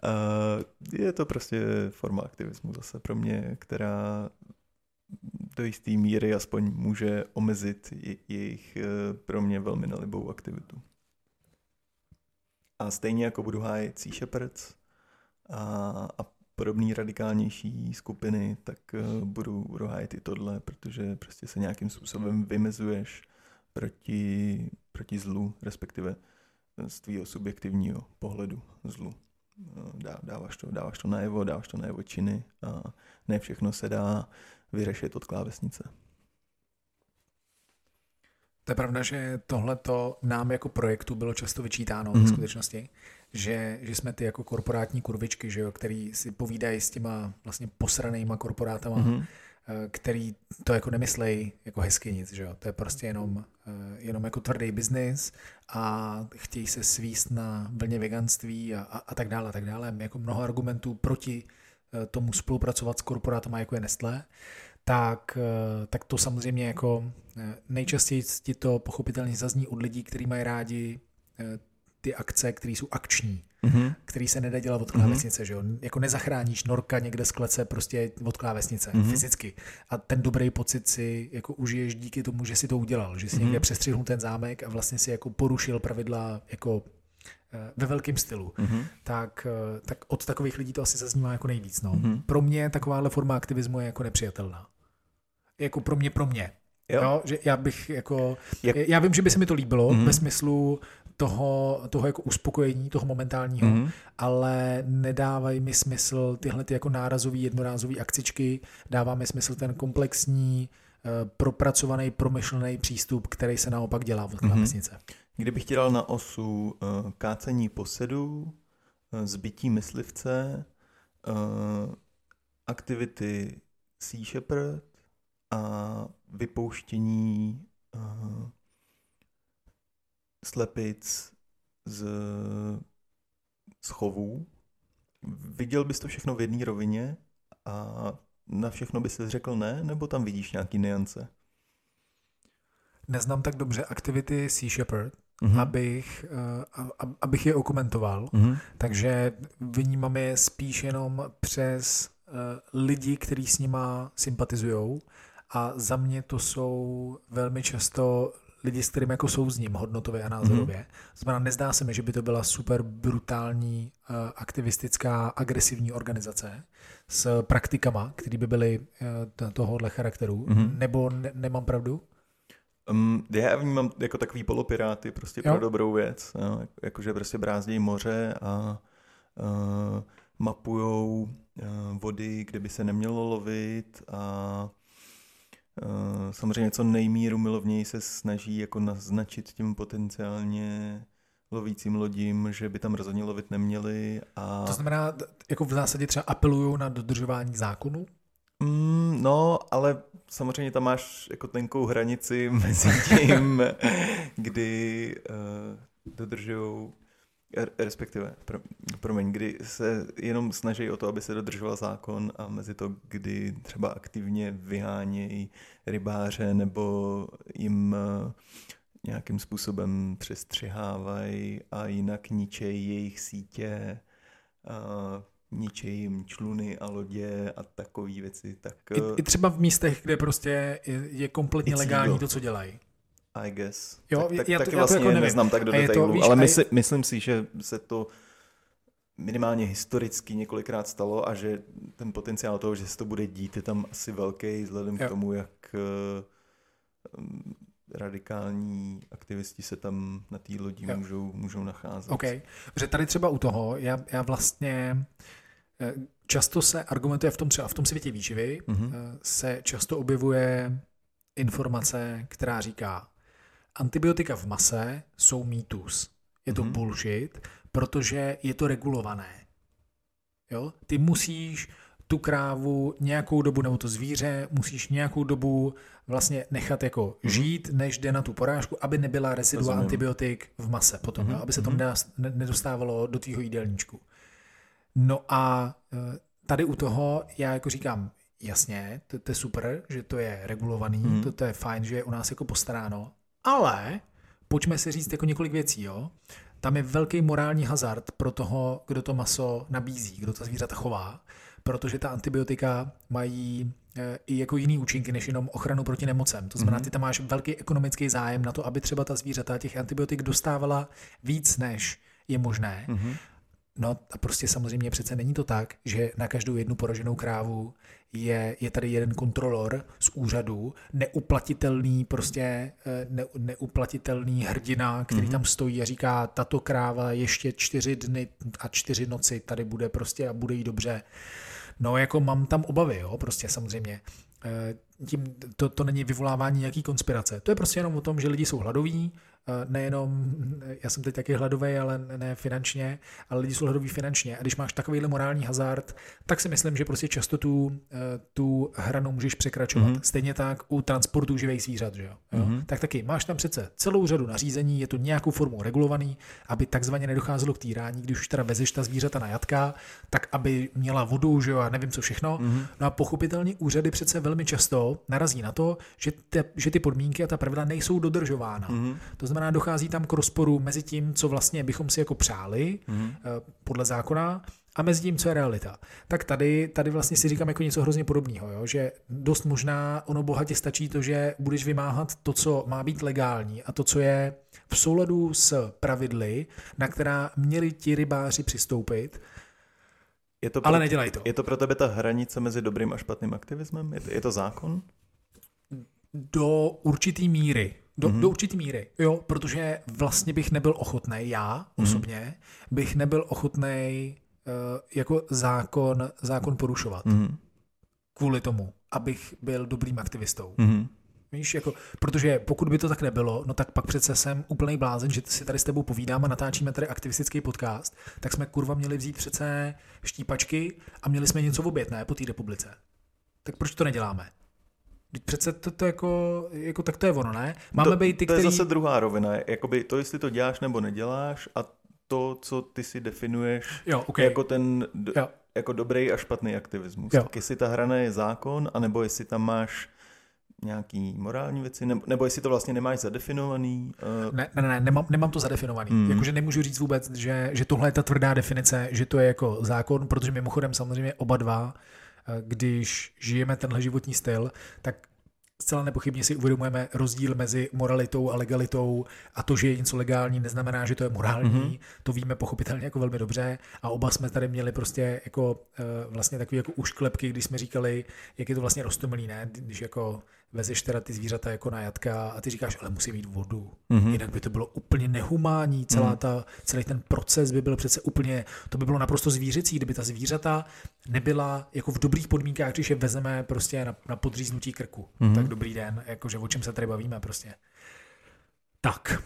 Uh, je to prostě forma aktivismu zase pro mě, která do jisté míry aspoň může omezit jejich eh, pro mě velmi nelibou aktivitu. A stejně jako budu hájit Sea Shepherds a, a podobné radikálnější skupiny, tak uh, budu, hájit i tohle, protože prostě se nějakým způsobem vymezuješ proti, proti zlu, respektive z tvýho subjektivního pohledu zlu. Dá, dáváš, to, dáváš to najevo, dáváš to najevo činy a ne všechno se dá vyřešit od klávesnice. To je pravda, že tohle to nám jako projektu bylo často vyčítáno mm-hmm. v skutečnosti, že, že jsme ty jako korporátní kurvičky, že jo, který si povídají s těma vlastně posranýma korporátama, mm-hmm. který to jako nemyslej jako hezky nic, že jo. To je prostě jenom, eh, jenom jako tvrdý biznis a chtějí se svíst na vlně veganství a, a, a tak dále, a tak dále. Jako mnoho argumentů proti tomu spolupracovat s korporátama, jako je Nestlé tak, eh, tak to samozřejmě jako eh, nejčastěji ti to pochopitelně zazní od lidí, kteří mají rádi eh, ty akce, které jsou akční, mm-hmm. který se nedá dělat od klávesnice, mm-hmm. že jo? Jako nezachráníš norka někde z klece prostě od klávesnice, mm-hmm. fyzicky. A ten dobrý pocit si jako užiješ díky tomu, že si to udělal, že si mm-hmm. někde přestřihnul ten zámek a vlastně si jako porušil pravidla jako Eh, ve velkém stylu, mm-hmm. tak, eh, tak od takových lidí to asi zaznívá jako nejvíc. No. Mm-hmm. Pro mě takováhle forma aktivismu je jako nepřijatelná. Jako pro mě, pro mě. Jo. Jo, že já bych jako, Jak... já vím, že by se mi to líbilo mm-hmm. ve smyslu toho, toho jako uspokojení, toho momentálního, mm-hmm. ale nedávají mi smysl tyhle ty jako nárazový, jednorázový akcičky, dává mi smysl ten komplexní, eh, propracovaný, promyšlený přístup, který se naopak dělá v. Mm-hmm. Kdybych ti dal na osu uh, kácení posedu, uh, zbytí myslivce, uh, aktivity Sea Shepherd a vypouštění slepic z, z chovů, viděl bys to všechno v jedné rovině a na všechno bys řekl ne, nebo tam vidíš nějaký niance? Neznám tak dobře aktivity Sea Shepherd, mm-hmm. abych, uh, abych je okomentoval. Mm-hmm. Takže vnímám je spíš jenom přes uh, lidi, kteří s nima sympatizují. A za mě to jsou velmi často lidi, s kterými jako souzním hodnotově a názorově. Mm-hmm. Znamená, nezdá se mi, že by to byla super brutální, uh, aktivistická, agresivní organizace s praktikama, které by byly uh, tohohle charakteru. Mm-hmm. Nebo ne- nemám pravdu? Um, já vnímám jako takový polopiráty prostě jo. pro dobrou věc. Jo? Jakože prostě brázdějí moře a uh, mapujou uh, vody, kde by se nemělo lovit a uh, samozřejmě co nejmíru milovněji se snaží jako naznačit tím potenciálně lovícím lodím, že by tam rozhodně lovit neměli. A... To znamená, jako v zásadě třeba apelují na dodržování zákonu? Mm, no, ale samozřejmě tam máš jako tenkou hranici mezi tím, kdy uh, dodržují respektive, pro, promiň, kdy se jenom snaží o to, aby se dodržoval zákon a mezi to, kdy třeba aktivně vyhánějí rybáře nebo jim uh, nějakým způsobem přestřihávají a jinak ničejí jejich sítě, uh, ničí jim čluny a lodě a takové věci. Tak, I, I eh, třeba v místech, kde prostě je, je kompletně legální to, co dělají. I guess. Jo, tak, tak, já to, taky já to vlastně jako neznám tak do detailu, ale mysl, myslím si, že se to minimálně historicky několikrát stalo a že ten potenciál toho, že se to bude dít, je tam asi velký vzhledem jo. k tomu, jak uh, radikální aktivisti se tam na té lodi můžou, můžou nacházet. OK. Protože tady třeba u toho, já, já vlastně Eh, často se argumentuje v tom třeba v tom světě výživy, mm-hmm. se často objevuje informace, která říká, antibiotika v mase jsou mýtus. Je to mm-hmm. bullshit, protože je to regulované. Jo? Ty musíš tu krávu nějakou dobu, nebo to zvíře, musíš nějakou dobu vlastně nechat jako mhm. žít, než jde na tu porážku, aby nebyla rezidua antibiotik v mase potom, mm-hmm. aby se to mm-hmm. nedostávalo do tvýho jídelníčku. No a e, tady u toho já jako říkám, jasně, to, to je super, že to je regulovaný, mm. to, to je fajn, že je u nás jako postaráno, ale pojďme si říct jako několik věcí, jo. Tam je velký morální hazard pro toho, kdo to maso nabízí, kdo ta zvířata chová, protože ta antibiotika mají e, i jako jiný účinky, než jenom ochranu proti nemocem. To znamená, mhm. ty tam máš velký ekonomický zájem na to, aby třeba ta zvířata těch antibiotik dostávala víc, než je možné. Mm-hmm No a prostě samozřejmě přece není to tak, že na každou jednu poraženou krávu je, je tady jeden kontrolor z úřadu, neuplatitelný prostě eh, ne, neuplatitelný hrdina, který mm-hmm. tam stojí a říká, tato kráva ještě čtyři dny a čtyři noci tady bude prostě a bude jí dobře. No jako mám tam obavy, jo, prostě samozřejmě. Eh, tím to, to není vyvolávání nějaký konspirace. To je prostě jenom o tom, že lidi jsou hladoví, nejenom, já jsem teď taky hladový, ale ne finančně, ale lidi jsou hladoví finančně. A když máš takovýhle morální hazard, tak si myslím, že prostě často tu, eh, tu hranu můžeš překračovat. Mm-hmm. Stejně tak u transportu živých zvířat, že jo? Mm-hmm. Tak taky máš tam přece celou řadu nařízení, je to nějakou formou regulovaný, aby takzvaně nedocházelo k týrání, když už teda vezeš ta zvířata na jatka, tak aby měla vodu, že jo, a nevím co všechno. Mm-hmm. No a pochopitelně úřady přece velmi často narazí na to, že, te, že ty podmínky a ta pravidla nejsou dodržována. Mm-hmm. To znamená, dochází tam k rozporu mezi tím, co vlastně bychom si jako přáli mm-hmm. podle zákona, a mezi tím, co je realita. Tak tady, tady vlastně si říkám jako něco hrozně podobného, jo? že dost možná ono bohatě stačí to, že budeš vymáhat to, co má být legální a to, co je v souladu s pravidly, na která měli ti rybáři přistoupit, je to pro, ale nedělají to. Je to pro tebe ta hranice mezi dobrým a špatným aktivismem? Je to, je to zákon? Do určitý míry. Do, mm-hmm. do určitý míry, jo, protože vlastně bych nebyl ochotný, já mm-hmm. osobně, bych nebyl ochotný uh, jako zákon, zákon porušovat. Mm-hmm. Kvůli tomu, abych byl dobrým aktivistou. Mm-hmm. Víš, jako, protože pokud by to tak nebylo, no tak pak přece jsem úplný blázen, že si tady s tebou povídám a natáčíme tady aktivistický podcast, tak jsme kurva měli vzít přece štípačky a měli jsme něco v obět, ne, po té republice. Tak proč to neděláme? Přece to, to jako, jako, tak to je ono, ne? Máme to, být ty, to je který... zase druhá rovina, jakoby to, jestli to děláš nebo neděláš a to, co ty si definuješ jo, okay. jako ten jo. jako dobrý a špatný aktivismus. Jo. Tak jestli ta hrana je zákon, anebo jestli tam máš nějaký morální věci, nebo, nebo jestli to vlastně nemáš zadefinovaný? Uh... Ne, ne, ne, nemám, nemám to zadefinovaný. Mm. Jakože nemůžu říct vůbec, že, že tohle je ta tvrdá definice, že to je jako zákon, protože mimochodem samozřejmě oba dva když žijeme tenhle životní styl, tak zcela nepochybně si uvědomujeme rozdíl mezi moralitou a legalitou a to, že je něco legální, neznamená, že to je morální. Mm-hmm. To víme pochopitelně jako velmi dobře a oba jsme tady měli prostě jako vlastně takové jako ušklepky, když jsme říkali, jak je to vlastně roztomilý, ne? Když jako vezeš teda ty zvířata jako na jatka a ty říkáš, ale musí mít vodu. Mm-hmm. Jinak by to bylo úplně nehumání, celá mm-hmm. ta, celý ten proces by byl přece úplně, to by bylo naprosto zvířecí, kdyby ta zvířata nebyla jako v dobrých podmínkách, když je vezeme prostě na, na podříznutí krku. Mm-hmm. Tak dobrý den, jakože o čem se tady bavíme prostě. Tak.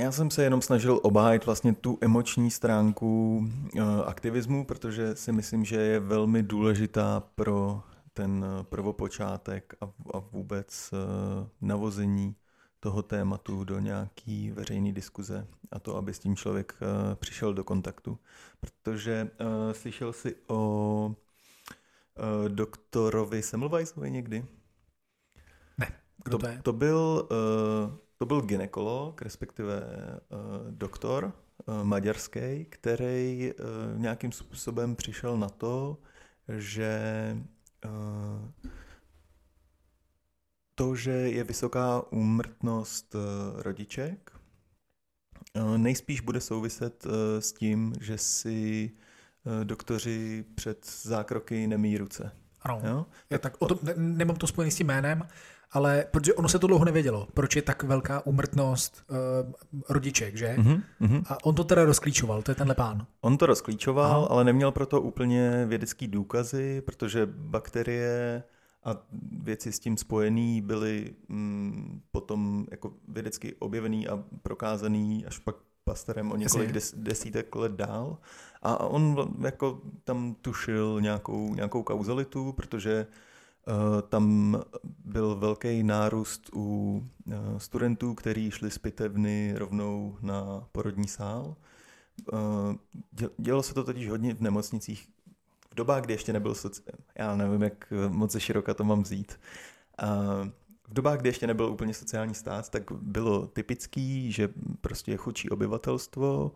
Já jsem se jenom snažil obhájit vlastně tu emoční stránku uh, aktivismu, protože si myslím, že je velmi důležitá pro ten eh, prvopočátek a, a vůbec eh, navození toho tématu do nějaký veřejné diskuze a to, aby s tím člověk eh, přišel do kontaktu. Protože uh, slyšel jsi o uh, doktorovi Semmelweisovi někdy? Ne, kdo to, to je? To byl, uh, to byl ginekolog, respektive uh, doktor uh, maďarský, který uh, nějakým způsobem přišel na to, že to, že je vysoká úmrtnost eh, rodiček, eh, nejspíš bude souviset s tím, že si doktoři před zákroky nemí ruce. Ano. Jo? Já tak o tom, ne, nemám to spojený s tím jménem, ale protože ono se to dlouho nevědělo, proč je tak velká úmrtnost uh, rodiček, že? Mm-hmm. A on to teda rozklíčoval, to je tenhle pán. On to rozklíčoval, Aha. ale neměl proto úplně vědecký důkazy, protože bakterie a věci s tím spojený byly mm, potom jako vědecky objevený a prokázaný až pak pastorem o několik des, desítek let dál. A on jako tam tušil nějakou, nějakou kauzalitu, protože Eh, tam byl velký nárůst u eh, studentů, kteří šli z pitevny rovnou na porodní sál. Eh, dělo se to totiž hodně v nemocnicích v dobách, kdy ještě nebyl sociální, já nevím, jak moc ze široka to mám vzít. V dobách, kdy ještě nebyl úplně sociální stát, tak bylo typický, že prostě chudší obyvatelstvo,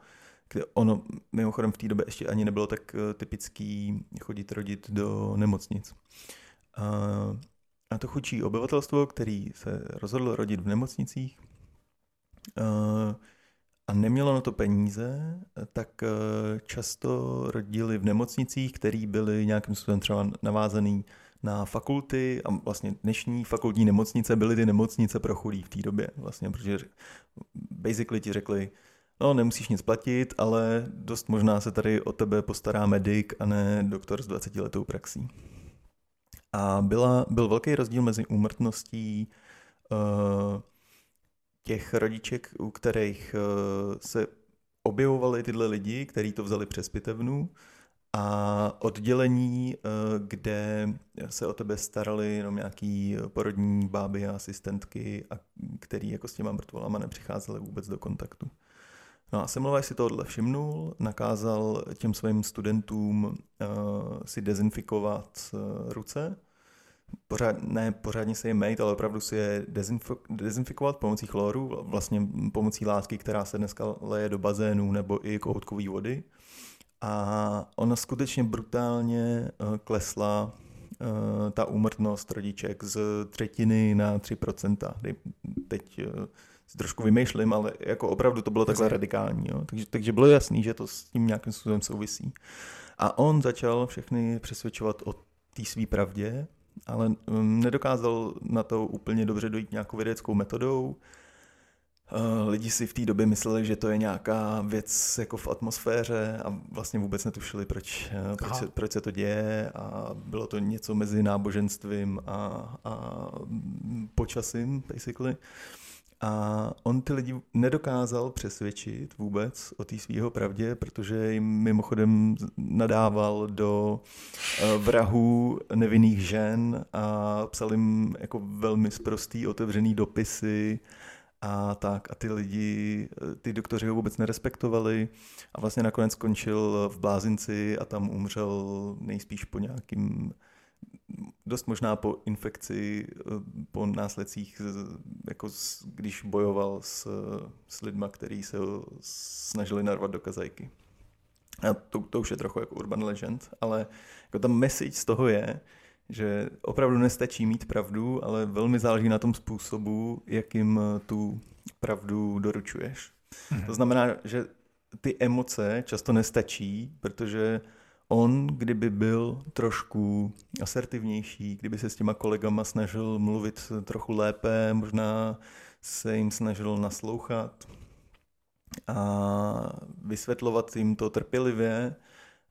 ono mimochodem v té době ještě ani nebylo tak typický chodit rodit do nemocnic. A to chudší obyvatelstvo, který se rozhodlo rodit v nemocnicích a nemělo na to peníze, tak často rodili v nemocnicích, které byly nějakým způsobem třeba navázaný na fakulty a vlastně dnešní fakultní nemocnice byly ty nemocnice pro chudí v té době, vlastně, protože basically ti řekli, no nemusíš nic platit, ale dost možná se tady o tebe postará medic a ne doktor s 20 letou praxí. A byla, byl velký rozdíl mezi úmrtností uh, těch rodiček, u kterých uh, se objevovali tyhle lidi, kteří to vzali přes pitevnu, a oddělení, eh, kde se o tebe starali jenom nějaký porodní báby a asistentky, a který jako s těma mrtvolama nepřicházeli vůbec do kontaktu. No a Semmelweis si tohle všimnul, nakázal těm svým studentům uh, si dezinfikovat uh, ruce, pořád, ne pořádně se je mít, ale opravdu si je dezinfikovat pomocí chloru, vlastně pomocí látky, která se dneska leje do bazénů nebo i kohoutkové vody. A ona skutečně brutálně uh, klesla ta úmrtnost rodiček z třetiny na 3%. Teď si trošku vymýšlím, ale jako opravdu to bylo takhle radikální. Jo? Takže, takže bylo jasný, že to s tím nějakým způsobem souvisí. A on začal všechny přesvědčovat o té své pravdě, ale um, nedokázal na to úplně dobře dojít nějakou vědeckou metodou. Uh, lidi si v té době mysleli, že to je nějaká věc jako v atmosféře a vlastně vůbec netušili, proč, uh, proč, se, proč se to děje a bylo to něco mezi náboženstvím a, a počasím, basically. A on ty lidi nedokázal přesvědčit vůbec o té svého pravdě, protože jim mimochodem nadával do eh, vrahů nevinných žen a psal jim jako velmi sprostý otevřený dopisy a tak. A ty lidi, eh, ty doktoři ho vůbec nerespektovali a vlastně nakonec skončil v blázinci a tam umřel nejspíš po nějakým dost možná po infekci, eh, po následcích, jako když bojoval s, s lidma, kteří se snažili narvat do kazajky. A to, to už je trochu jako urban legend, ale jako ta message z toho je, že opravdu nestačí mít pravdu, ale velmi záleží na tom způsobu, jakým tu pravdu doručuješ. Mhm. To znamená, že ty emoce často nestačí, protože on, kdyby byl trošku asertivnější, kdyby se s těma kolegama snažil mluvit trochu lépe, možná se jim snažil naslouchat a vysvětlovat jim to trpělivě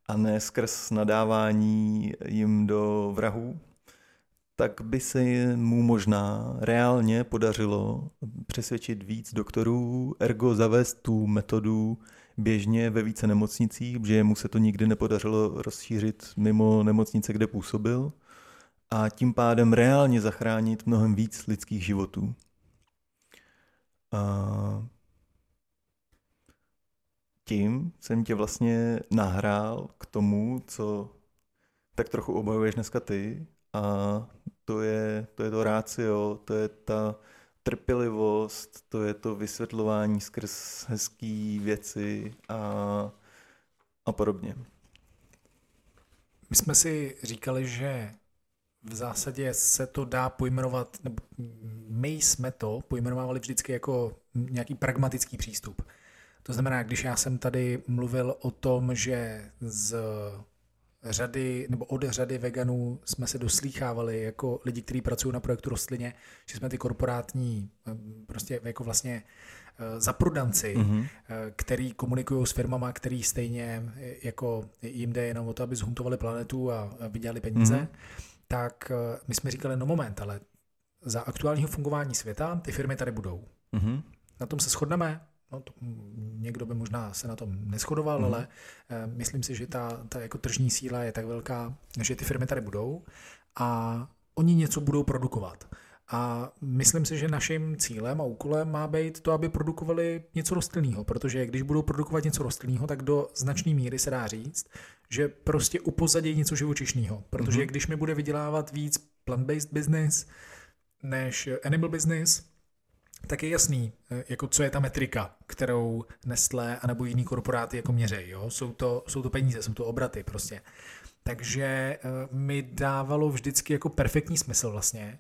a ne skrz nadávání jim do vrahů, tak by se mu možná reálně podařilo přesvědčit víc doktorů, ergo zavést tu metodu běžně ve více nemocnicích, protože mu se to nikdy nepodařilo rozšířit mimo nemocnice, kde působil a tím pádem reálně zachránit mnohem víc lidských životů. A tím jsem tě vlastně nahrál k tomu, co tak trochu obhajuješ dneska ty a to je to, je to rácio, to je ta trpělivost, to je to vysvětlování skrz hezký věci a, a podobně. My jsme si říkali, že v zásadě se to dá pojmenovat, nebo my jsme to pojmenovali vždycky jako nějaký pragmatický přístup. To znamená, když já jsem tady mluvil o tom, že z řady, nebo od řady veganů jsme se doslýchávali jako lidi, kteří pracují na projektu rostlině, že jsme ty korporátní eh, prostě jako vlastně eh, zaprodanci, mm-hmm. který komunikují s firmama, který stejně jako jim jde jenom o to, aby zhuntovali planetu a vydělali peníze, mm-hmm. tak my jsme říkali, no moment, ale za aktuálního fungování světa ty firmy tady budou. Mm-hmm. Na tom se shodneme, No, to, někdo by možná se na tom neschodoval, mm. ale e, myslím si, že ta, ta jako tržní síla je tak velká, že ty firmy tady budou a oni něco budou produkovat. A myslím si, že naším cílem a úkolem má být to, aby produkovali něco rostlinného, protože když budou produkovat něco rostlinného, tak do značné míry se dá říct, že prostě upozadějí něco živočišného. Protože mm-hmm. když mi bude vydělávat víc plant-based business než animal business, tak je jasný, eh, jako co je ta metrika, kterou Nestlé anebo jiný korporáty jako měřejí. Jo? Jsou, to, jsou to peníze, jsou to obraty prostě. Takže eh, mi dávalo vždycky jako perfektní smysl vlastně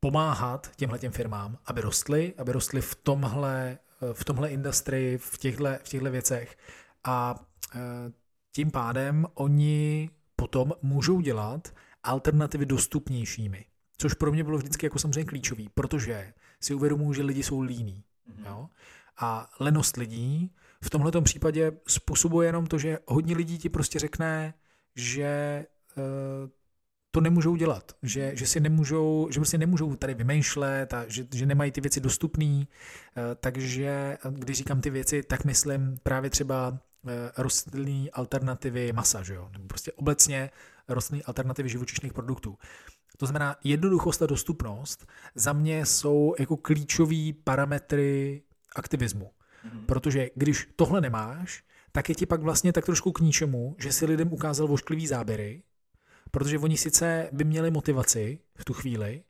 pomáhat těmhle těm firmám, aby rostly, aby rostly v tomhle v tomhle industrii, v těchto, v těchto věcech a tím pádem oni potom můžou dělat alternativy dostupnějšími. Což pro mě bylo vždycky jako samozřejmě klíčový, protože si uvědomuji, že lidi jsou líní. Mm-hmm. Jo? A lenost lidí v tomhle případě způsobuje jenom to, že hodně lidí ti prostě řekne, že uh, to nemůžou dělat, že, že si nemůžou, že prostě nemůžou tady vymýšlet a že, že nemají ty věci dostupné. Uh, takže když říkám ty věci, tak myslím právě třeba rostlinné alternativy masa, že jo? nebo prostě obecně rostlinné alternativy živočišných produktů. To znamená, jednoduchost a dostupnost za mě jsou jako klíčové parametry aktivismu. Mm-hmm. Protože když tohle nemáš, tak je ti pak vlastně tak trošku k ničemu, že si lidem ukázal vošklivý záběry, protože oni sice by měli motivaci v tu chvíli,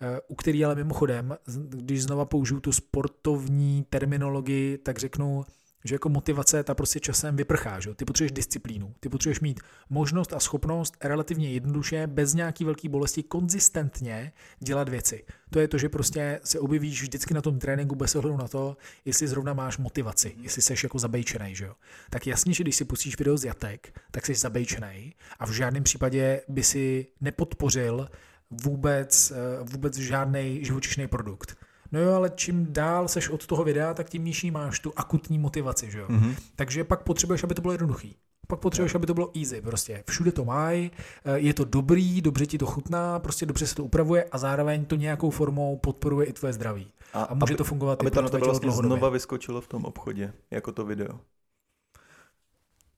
eh, u který ale mimochodem, když znova použiju tu sportovní terminologii, tak řeknu, že jako motivace ta prostě časem vyprchá, že? ty potřebuješ disciplínu, ty potřebuješ mít možnost a schopnost relativně jednoduše, bez nějaký velký bolesti, konzistentně dělat věci. To je to, že prostě se objevíš vždycky na tom tréninku bez ohledu na to, jestli zrovna máš motivaci, jestli jsi jako zabejčený, že jo. Tak jasně, že když si pustíš video z jatek, tak jsi zabejčený a v žádném případě by si nepodpořil vůbec, eh, vůbec žádný živočišný produkt. No jo, ale čím dál seš od toho videa, tak tím nižší máš tu akutní motivaci, že jo. Mm-hmm. Takže pak potřebuješ, aby to bylo jednoduchý. Pak potřebuješ, aby to bylo easy, prostě. Všude to mají, eh, je to dobrý, dobře ti to chutná, prostě dobře se to upravuje a zároveň to nějakou formou podporuje i tvoje zdraví. A, a může aby, to fungovat aby i to na to vlastně znova vyskočilo v tom obchodě, jako to video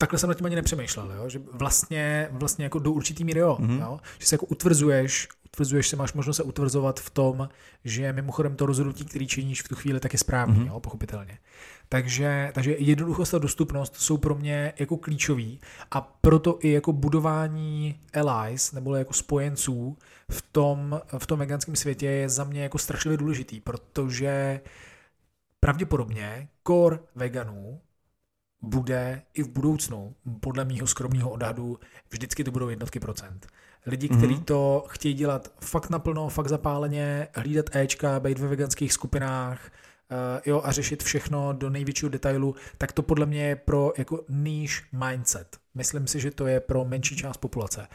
takhle jsem nad tím ani nepřemýšlel, jo? že vlastně, vlastně jako do určitý míry jo, mm-hmm. jo? že se jako utvrzuješ, utvrzuješ se, máš možnost se utvrzovat v tom, že mimochodem to rozhodnutí, který činíš v tu chvíli, tak je správný, mm-hmm. jo? pochopitelně. Takže, takže jednoduchost a dostupnost jsou pro mě jako klíčový a proto i jako budování allies nebo jako spojenců v tom, v tom veganském světě je za mě jako strašlivě důležitý, protože pravděpodobně core veganů bude i v budoucnu, podle mýho skromného odhadu, vždycky to budou jednotky procent. Lidi, mm-hmm. kteří to chtějí dělat fakt naplno, fakt zapáleně, hlídat Ečka, být ve veganských skupinách, uh, jo, a řešit všechno do největšího detailu, tak to podle mě je pro jako niche mindset. Myslím si, že to je pro menší část populace.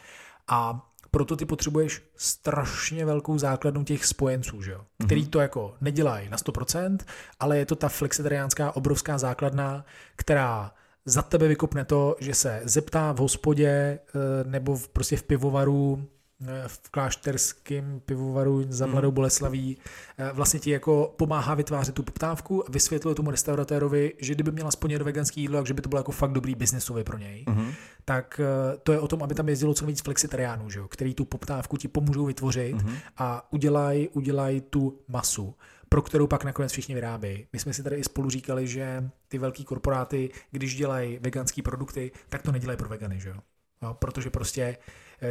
A proto ty potřebuješ strašně velkou základnu těch spojenců, že jo? Mhm. který to jako nedělají na 100%, ale je to ta flexitariánská obrovská základna, která za tebe vykopne to, že se zeptá v hospodě eh, nebo v, prostě v pivovaru v klášterském pivovaru za mhm. Mladou Boleslaví eh, vlastně ti jako pomáhá vytvářet tu poptávku a vysvětluje tomu restauratérovi, že kdyby měl aspoň veganský jídlo, takže by to bylo jako fakt dobrý biznesový pro něj, mm-hmm. tak eh, to je o tom, aby tam jezdilo co víc flexitariánů, že jo, který tu poptávku ti pomůžou vytvořit mm-hmm. a udělají udělaj tu masu pro kterou pak nakonec všichni vyrábějí. My jsme si tady i spolu říkali, že ty velký korporáty, když dělají veganské produkty, tak to nedělají pro vegany, že jo? No, protože prostě Eh,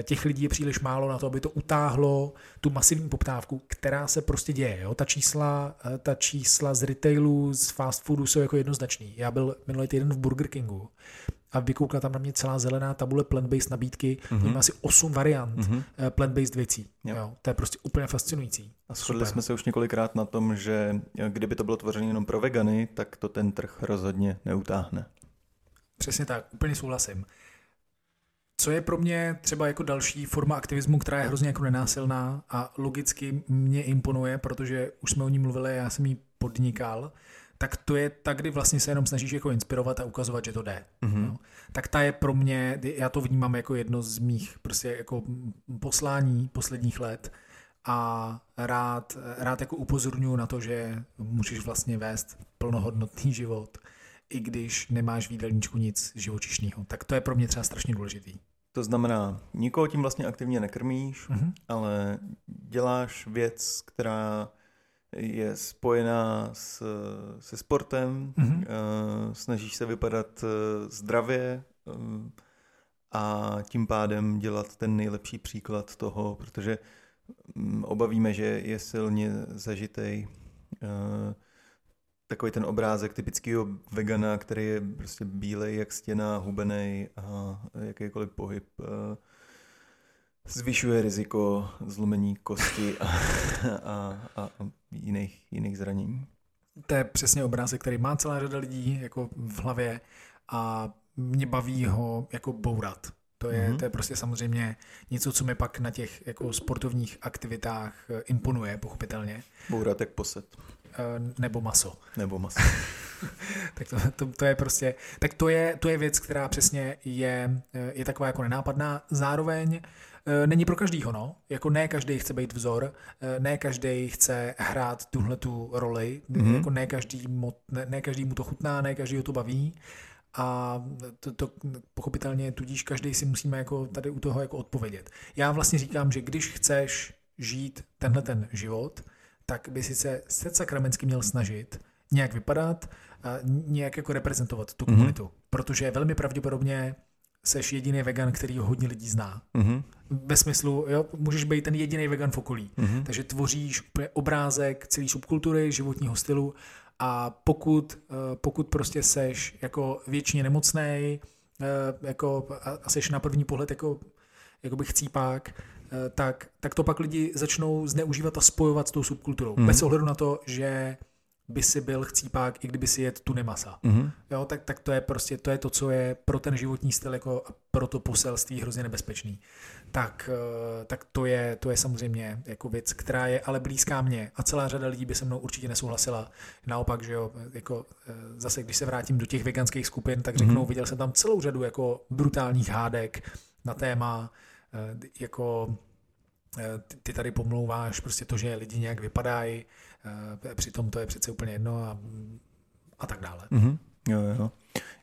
těch lidí je příliš málo na to, aby to utáhlo tu masivní poptávku, která se prostě děje. Jo? Ta, čísla, eh, ta čísla z retailu, z fast foodu jsou jako jednoznačný. Já byl minulý týden v Burger Kingu a vykoukla tam na mě celá zelená tabule plant-based nabídky, mm-hmm. má asi 8 variant mm-hmm. plant-based věcí. Jo. Jo, to je prostě úplně fascinující. A shodli jsme se už několikrát na tom, že kdyby to bylo tvořeno jenom pro vegany, tak to ten trh rozhodně neutáhne. Přesně tak, úplně souhlasím. Co je pro mě třeba jako další forma aktivismu, která je hrozně jako nenásilná a logicky mě imponuje, protože už jsme o ní mluvili, já jsem ji podnikal, tak to je tak, kdy vlastně se jenom snažíš jako inspirovat a ukazovat, že to jde. Mm-hmm. No. Tak ta je pro mě, já to vnímám jako jedno z mých prostě jako poslání posledních let a rád, rád jako upozorňuji na to, že můžeš vlastně vést plnohodnotný život i když nemáš v jídelníčku nic živočišného. Tak to je pro mě třeba strašně důležitý. To znamená, nikoho tím vlastně aktivně nekrmíš, mm-hmm. ale děláš věc, která je spojená s, se sportem, mm-hmm. snažíš se vypadat uh, zdravě uh, a tím pádem dělat ten nejlepší příklad toho, protože um, obavíme, že je silně zažitej takový ten obrázek typického vegana, který je prostě bílej jak stěna, hubený a jakýkoliv pohyb eh, zvyšuje riziko zlomení kosti a, a, a, jiných, jiných zranění. to je přesně obrázek, který má celá řada lidí jako v hlavě a mě baví ho jako bourat. To je, mm-hmm. to je prostě samozřejmě něco, co mi pak na těch jako sportovních aktivitách eh, imponuje, pochopitelně. Bourat jak poset. Uh, nebo maso. Nebo maso. tak to, to, to, je prostě, tak to je, to je věc, která přesně je, eh, je taková jako nenápadná. Zároveň není pro každýho, no. Jako ne každý chce být vzor, ne každý chce hrát tuhle tu roli, mm-hmm. jako ne každý, ne, ne každý mu to chutná, ne každý ho to baví a to, to pochopitelně tudíž každý si musíme jako tady u toho jako odpovědět. Já vlastně říkám, že když chceš žít tenhle ten život, tak by si se sakramensky měl snažit nějak vypadat, a nějak jako reprezentovat tu mhm. komunitu. Mm-hmm. Protože velmi pravděpodobně seš jediný vegan, který ho hodně lidí zná. Mm-hmm. Ve smyslu, jo, můžeš být ten jediný vegan v okolí. Mm-hmm. Takže tvoříš obrázek celé subkultury, životního stylu a pokud, eh, pokud prostě seš jako většině nemocný, eh, jako a seš na první pohled jako, jako bych chcípák, tak, tak to pak lidi začnou zneužívat a spojovat s tou subkulturou. Mm. Bez ohledu na to, že by si byl chcípák, i kdyby si jet tu nemasa. Mm-hmm. Jo, tak, tak to je prostě, to je to, co je pro ten životní styl jako a pro to poselství hrozně nebezpečný. Tak, eh, tak to, je, to je samozřejmě jako věc, která je ale blízká mně a celá řada lidí by se mnou určitě nesouhlasila. Naopak, že jo, jako eh, zase, když se vrátím do těch veganských skupin, tak řeknou, mm-hmm. viděl jsem tam celou řadu jako brutálních hádek na téma eh, jako ty tady pomlouváš prostě to, že lidi nějak vypadají, Eh, přitom to je přece úplně jedno a, a tak dále. Mm-hmm. Jo, jo.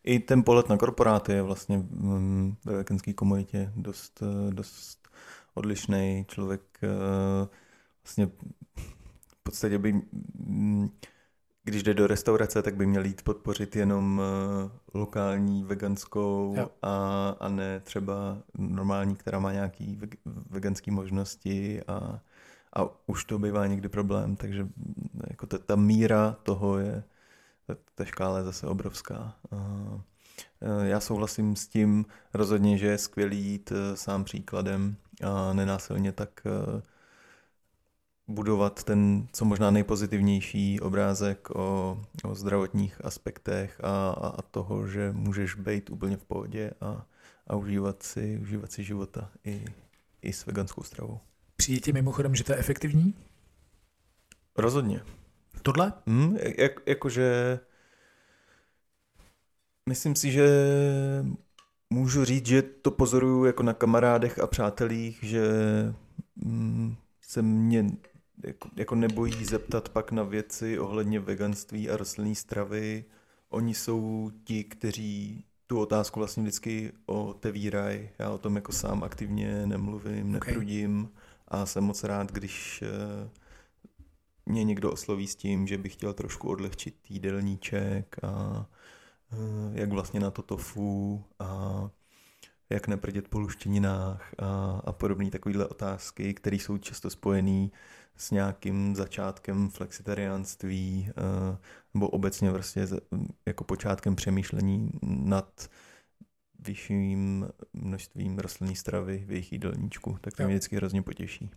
I ten pohled na korporáty je vlastně mm, ve veganské komunitě dost, eh, dost odlišný. Člověk eh, vlastně v podstatě by, mm, když jde do restaurace, tak by měl jít podpořit jenom lokální veganskou a, a ne třeba normální, která má nějaký veganské možnosti a a už to bývá někdy problém, takže jako ta, ta míra toho je, ta, ta škála je zase obrovská. Já souhlasím s tím rozhodně, že je skvělý jít sám příkladem a nenásilně tak budovat ten co možná nejpozitivnější obrázek o, o zdravotních aspektech a, a, a toho, že můžeš být úplně v pohodě a, a užívat, si, užívat si života i, i s veganskou stravou. Přijde ti mimochodem, že to je efektivní? Rozhodně. Tohle? Hmm, jak, jakože myslím si, že můžu říct, že to pozoruju jako na kamarádech a přátelích, že mm, se mě jako, jako nebojí zeptat pak na věci ohledně veganství a rostlinné stravy. Oni jsou ti, kteří tu otázku vlastně vždycky otevírají. Já o tom jako sám aktivně nemluvím, okay. neprudím a jsem moc rád, když eh, mě někdo osloví s tím, že by chtěl trošku odlehčit jídelníček a eh, jak vlastně na to tofu a jak neprdět po luštěninách a, a podobné takovéhle otázky, které jsou často spojené s nějakým začátkem flexitariánství eh, nebo obecně vlastně jako počátkem přemýšlení nad vyšším množstvím rostlinné stravy v jejich jídelníčku, tak to mě vždycky hrozně potěší.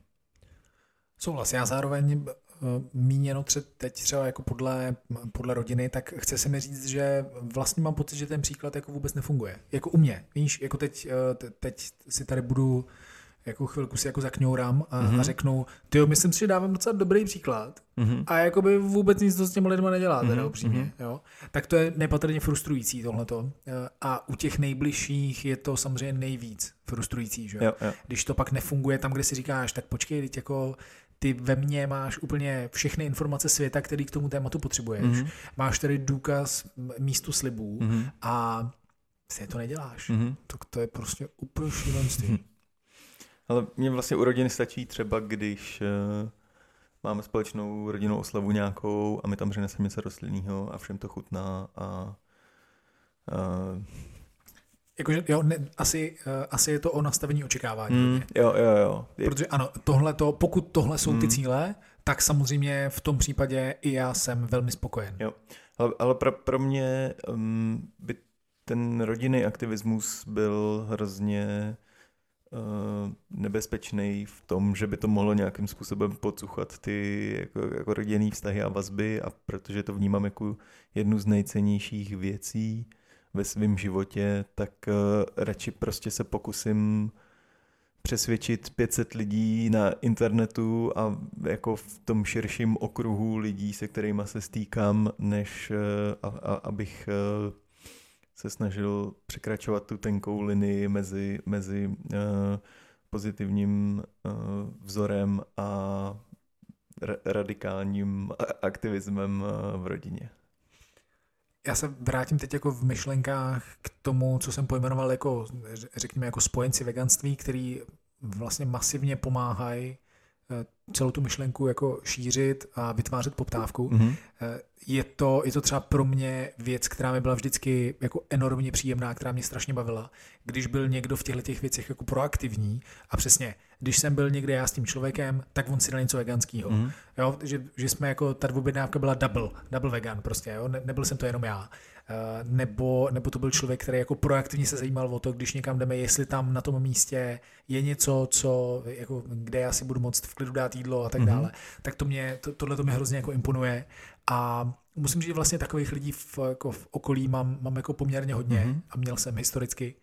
Souhlas. Já zároveň eh, míněno tře- teď třeba jako podle, podle rodiny, tak chce se mi říct, že vlastně mám pocit, že ten příklad jako vůbec nefunguje. Jako u mě. Víš, jako teď, eh, teď si tady budu jako chvilku si jako zakňourám a, mm-hmm. a mhm. řeknu, ty jo, myslím si, že dávám docela dobrý příklad mm-hmm. a jakoby vůbec nic to s těmi lidmi nedělá, mm-hmm. teda mhm, upřímně, mm-hmm. jo. Tak to je nepatrně frustrující tohleto. A u těch nejbližších je to samozřejmě nejvíc frustrující, že jo. jo. Když to pak nefunguje tam, kde si říkáš, tak počkej, teď jako ty ve mně máš úplně všechny informace světa, který k tomu tématu potřebuješ. Mm-hmm. Máš tady důkaz místu slibů mm-hmm. a si to neděláš. Mm-hmm. To, to je prostě úplně šílenství. Mm-hmm. Ale mě vlastně u rodiny stačí třeba, když uh, máme společnou rodinnou oslavu nějakou a my tam přineseme něco rostlinného a všem to chutná a uh, Jakože, jo, ne, asi, uh, asi je to o nastavení očekávání. Mm, jo, jo, jo. Protože ano, tohle to, pokud tohle jsou mm. ty cíle, tak samozřejmě v tom případě i já jsem velmi spokojen. Jo, ale, ale pro, pro mě um, by ten rodinný aktivismus byl hrozně nebezpečný v tom, že by to mohlo nějakým způsobem podsuchat ty jako, jako rodinný vztahy a vazby a protože to vnímám jako jednu z nejcennějších věcí ve svém životě, tak uh, radši prostě se pokusím přesvědčit 500 lidí na internetu a jako v tom širším okruhu lidí, se kterými se stýkám, než uh, a, a, abych uh, se snažil překračovat tu tenkou linii mezi, mezi uh, pozitivním uh, vzorem a ra- radikálním aktivismem uh, v rodině. Já se vrátím teď jako v myšlenkách k tomu, co jsem pojmenoval jako, řekněme, jako spojenci veganství, který vlastně masivně pomáhají celou tu myšlenku jako šířit a vytvářet poptávku. Mm-hmm. Je, to, je to třeba pro mě věc, která mi byla vždycky jako enormně příjemná, která mě strašně bavila, když byl někdo v těchto těch věcech jako proaktivní a přesně, když jsem byl někde já s tím člověkem, tak on si dal něco veganského. Mm-hmm. Jo, že, že jsme jako, ta objednávka byla double, double vegan prostě, jo? Ne, nebyl jsem to jenom já. Eh, nebo, nebo to byl člověk, který jako proaktivně se zajímal o to, když někam jdeme, jestli tam na tom místě je něco, co, jako, kde já si budu moct v klidu dát jídlo a tak mm-hmm. dále. Tak to mě, to, tohle to mě hrozně jako imponuje a musím říct, že vlastně takových lidí v, jako v okolí mám, mám jako poměrně hodně mm-hmm. a měl jsem historicky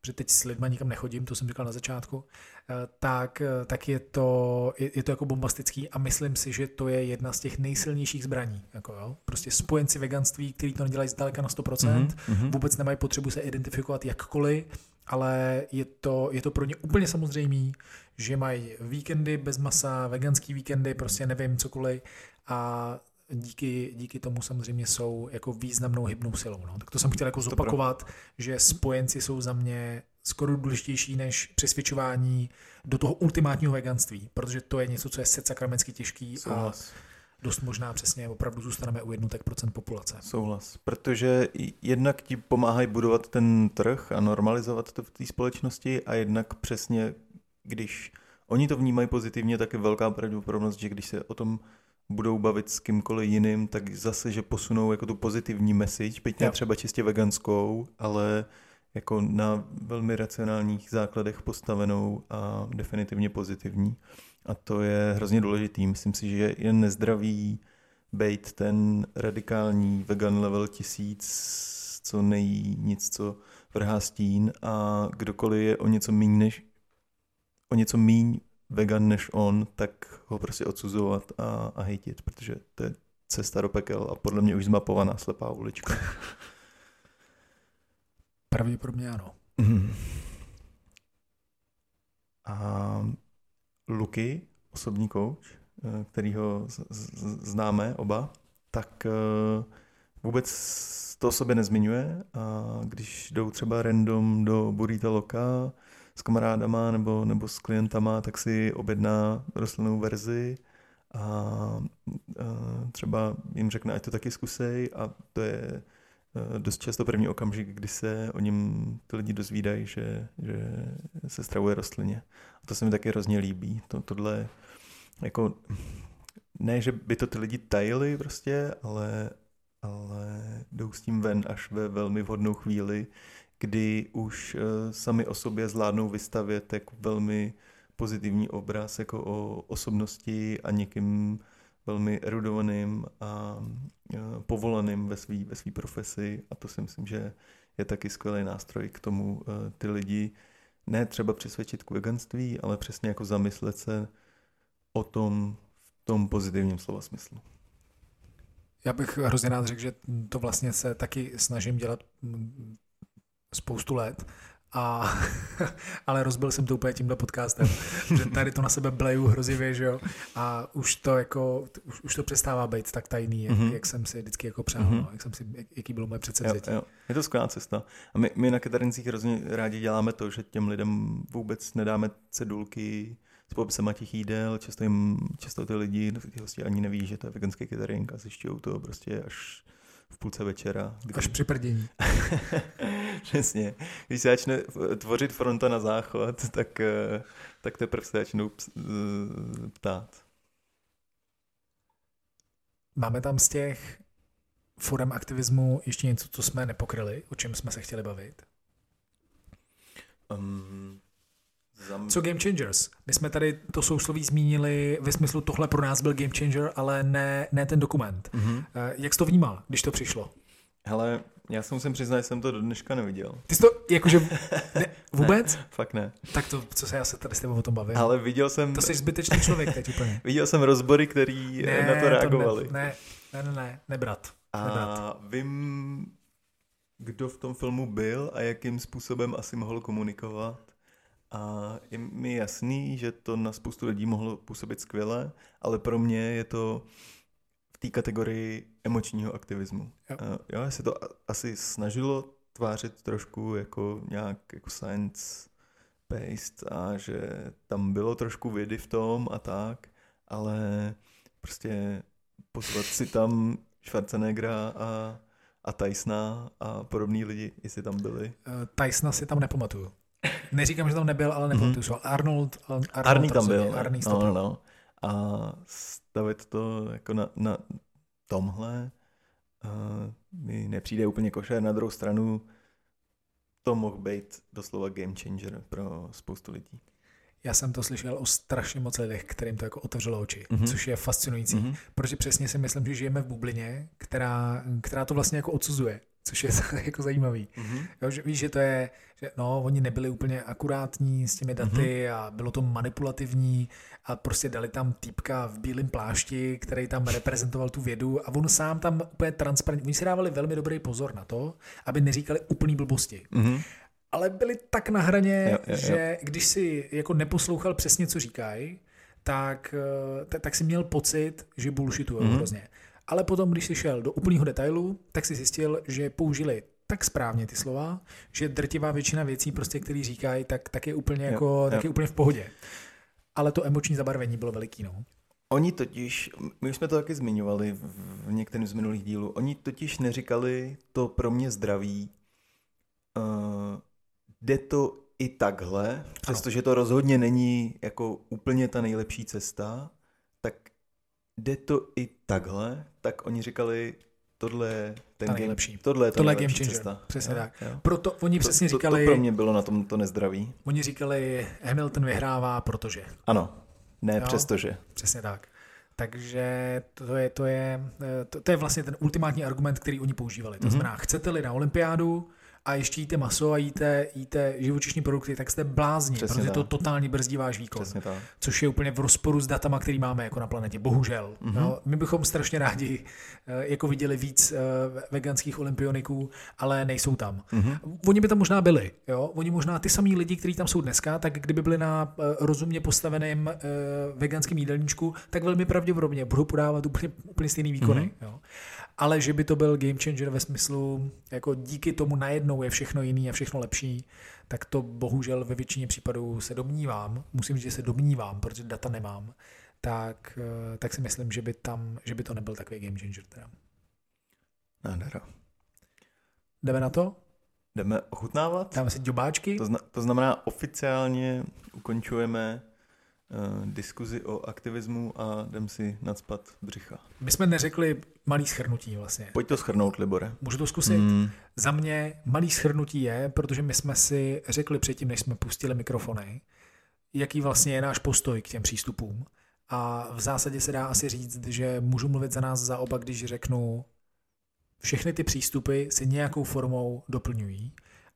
protože teď s lidma nikam nechodím, to jsem říkal na začátku, eh, tak, eh, tak je, to, je, je to jako bombastický a myslím si, že to je jedna z těch nejsilnějších zbraní. Jako jo? Prostě spojenci veganství, kteří to nedělají zdaleka na 100%, mm-hmm. vůbec nemají potřebu se identifikovat jakkoliv, ale je to, je to pro ně úplně samozřejmé, že mají víkendy bez masa, veganský víkendy, prostě nevím, cokoliv a díky, díky tomu samozřejmě jsou jako významnou hybnou silou. No. Tak to jsem chtěl jako zopakovat, že spojenci jsou za mě skoro důležitější než přesvědčování do toho ultimátního veganství, protože to je něco, co je sakramensky těžký Souhlas. a dost možná přesně opravdu zůstaneme u jednotek procent populace. Souhlas, protože jednak ti pomáhají budovat ten trh a normalizovat to v té společnosti a jednak přesně, když oni to vnímají pozitivně, tak je velká pravděpodobnost, že když se o tom budou bavit s kýmkoliv jiným, tak zase, že posunou jako tu pozitivní message, byť ne třeba čistě veganskou, ale jako na velmi racionálních základech postavenou a definitivně pozitivní. A to je hrozně důležitý. Myslím si, že je nezdravý být ten radikální vegan level tisíc, co nejí nic, co vrhá stín a kdokoliv je o něco míň než o něco míň vegan než on, tak ho prostě odsuzovat a, a hejtit, protože to je cesta do pekel a podle mě už zmapovaná slepá ulička. Pravděpodobně ano. Mm. A Luky, osobní kouč, eh, kterýho známe oba, tak eh, vůbec to o sobě nezmiňuje a když jdou třeba random do Burrito Loka, s kamarádama nebo, nebo s klientama, tak si objedná rostlinnou verzi a, a třeba jim řekne, ať to taky zkusej a to je dost často první okamžik, kdy se o něm ty lidi dozvídají, že, že se stravuje rostlině. A to se mi taky hrozně líbí. To, tohle jako ne, že by to ty lidi tajili prostě, ale, ale jdou s tím ven až ve velmi vhodnou chvíli, kdy už eh, sami o sobě zvládnou vystavět jako velmi pozitivní obraz jako o osobnosti a někým velmi erudovaným a eh, povoleným ve své ve svý profesi a to si myslím, že je taky skvělý nástroj k tomu eh, ty lidi ne třeba přesvědčit k veganství, ale přesně jako zamyslet se o tom v tom pozitivním slova smyslu. Já bych hrozně rád řekl, že to vlastně se taky snažím dělat spoustu let, a, ale rozbil jsem to úplně tímhle podcastem, že tady to na sebe bleju hrozivě, že jo, a už to jako, už, už to přestává být tak tajný, jak, mm-hmm. jak jsem si vždycky jako přál, mm-hmm. no, jak jsem si, jak, jaký bylo moje předsevzetí. Jo, jo. Je to skvělá cesta. A my, my na Katarincích hrozně rádi děláme to, že těm lidem vůbec nedáme cedulky s popisem těch jídel, často, jim, často ty lidi, ty hosti ani neví, že to je veganský catering a zjišťují to prostě až v půlce večera. Kdy... Až při prdění. Přesně. Když se začne tvořit fronta na záchod, tak, eh, tak teprve se začnou eh, ptát. Máme tam z těch forem aktivismu ještě něco, co jsme nepokryli, o čem jsme se chtěli bavit? Um, Zam... Co Game Changers? My jsme tady to sousloví zmínili ve smyslu tohle pro nás byl Game Changer, ale ne, ne ten dokument. Mm-hmm. Jak jsi to vnímal, když to přišlo? Hele, já se musím přiznat, že jsem to do dneška neviděl. Ty jsi to, jakože, ne, vůbec? ne, fakt ne. Tak to, co se já se tady s tebou o tom bavím. Ale viděl jsem... To jsi zbytečný člověk teď úplně. viděl jsem rozbory, který ne, na to reagovali. To ne, ne, ne, ne, nebrat. A nebrat. vím, kdo v tom filmu byl a jakým způsobem asi mohl komunikovat. A je mi jasný, že to na spoustu lidí mohlo působit skvěle, ale pro mě je to v té kategorii emočního aktivismu. Jo. Uh, jo, se to asi snažilo tvářit trošku jako nějak jako science based a že tam bylo trošku vědy v tom a tak, ale prostě pozvat si tam Schwarzeneggera a, a Tysona a podobní lidi, jestli tam byli. Uh, Tysona si tam nepamatuju. Neříkám, že tam nebyl, ale nepamatuju mm-hmm. Arnold, Arnold Arný tam byl. Arný no, no, no. A stavit to jako na, na tomhle uh, mi nepřijde úplně košer. Na druhou stranu to mohl být doslova game changer pro spoustu lidí. Já jsem to slyšel o strašně moc lidech, kterým to jako otevřelo oči, mm-hmm. což je fascinující, mm-hmm. protože přesně si myslím, že žijeme v bublině, která, která to vlastně jako odsuzuje což je jako zajímavý. Mm-hmm. Jo, že víš, že to je, že no, oni nebyli úplně akurátní s těmi daty mm-hmm. a bylo to manipulativní a prostě dali tam týpka v bílém plášti, který tam reprezentoval tu vědu a on sám tam úplně transparentně, oni si dávali velmi dobrý pozor na to, aby neříkali úplný blbosti. Mm-hmm. Ale byli tak na hraně, jo, jo, jo. že když si jako neposlouchal přesně, co říkají, tak, eh, tak, si měl pocit, že bullshitují mm-hmm. hrozně. Ale potom, když jsi šel do úplného detailu, tak si zjistil, že použili tak správně ty slova, že drtivá většina věcí, prostě, které říkají, tak, tak, je úplně jako, jo, tak je úplně v pohodě. Ale to emoční zabarvení bylo veliký. No. Oni totiž, my už jsme to taky zmiňovali v některém z minulých dílů, oni totiž neříkali to pro mě zdraví, uh, jde to i takhle, přestože to rozhodně není jako úplně ta nejlepší cesta, jde to i takhle, tak oni říkali, tohle je ten game, nejlepší. Tohle je, tohle game changer. Cesta. Přesně jo, tak. Jo. Proto oni přesně to, říkali... To, to pro mě bylo na tom to nezdraví. Oni říkali, Hamilton vyhrává, protože. Ano, ne jo? přestože. Přesně tak. Takže to je, to, je, to, to je vlastně ten ultimátní argument, který oni používali. To mm-hmm. znamená, chcete-li na olympiádu, a ještě jíte maso a jíte, jíte živočišní produkty, tak jste blázni, Přesně protože tak. to totálně brzdí váš výkon. Přesně tak. Což je úplně v rozporu s datama, který máme jako na planetě. Bohužel. Mm-hmm. No, my bychom strašně rádi eh, jako viděli víc eh, veganských olympioniků, ale nejsou tam. Mm-hmm. Oni by tam možná byli. Jo? Oni možná ty samý lidi, kteří tam jsou dneska, tak kdyby byli na eh, rozumně postaveném veganském jídelníčku, tak velmi pravděpodobně budou podávat úplně, úplně stejný výkony. Mm-hmm. Jo? Ale že by to byl game changer ve smyslu, jako díky tomu najednou je všechno jiný a všechno lepší, tak to bohužel ve většině případů se domnívám, musím říct, že se domnívám, protože data nemám, tak, eh, tak si myslím, že by, tam, že by to nebyl takový game changer. Teda. Nádhera. Jdeme na to? Jdeme ochutnávat? Dáme si džobáčky? To, zna, to znamená, oficiálně ukončujeme diskuzi o aktivismu a jdem si nadspat břicha. My jsme neřekli malý schrnutí vlastně. Pojď to schrnout, Libore. Můžu to zkusit? Mm. Za mě malý schrnutí je, protože my jsme si řekli předtím, než jsme pustili mikrofony, jaký vlastně je náš postoj k těm přístupům. A v zásadě se dá asi říct, že můžu mluvit za nás za oba, když řeknu, všechny ty přístupy se nějakou formou doplňují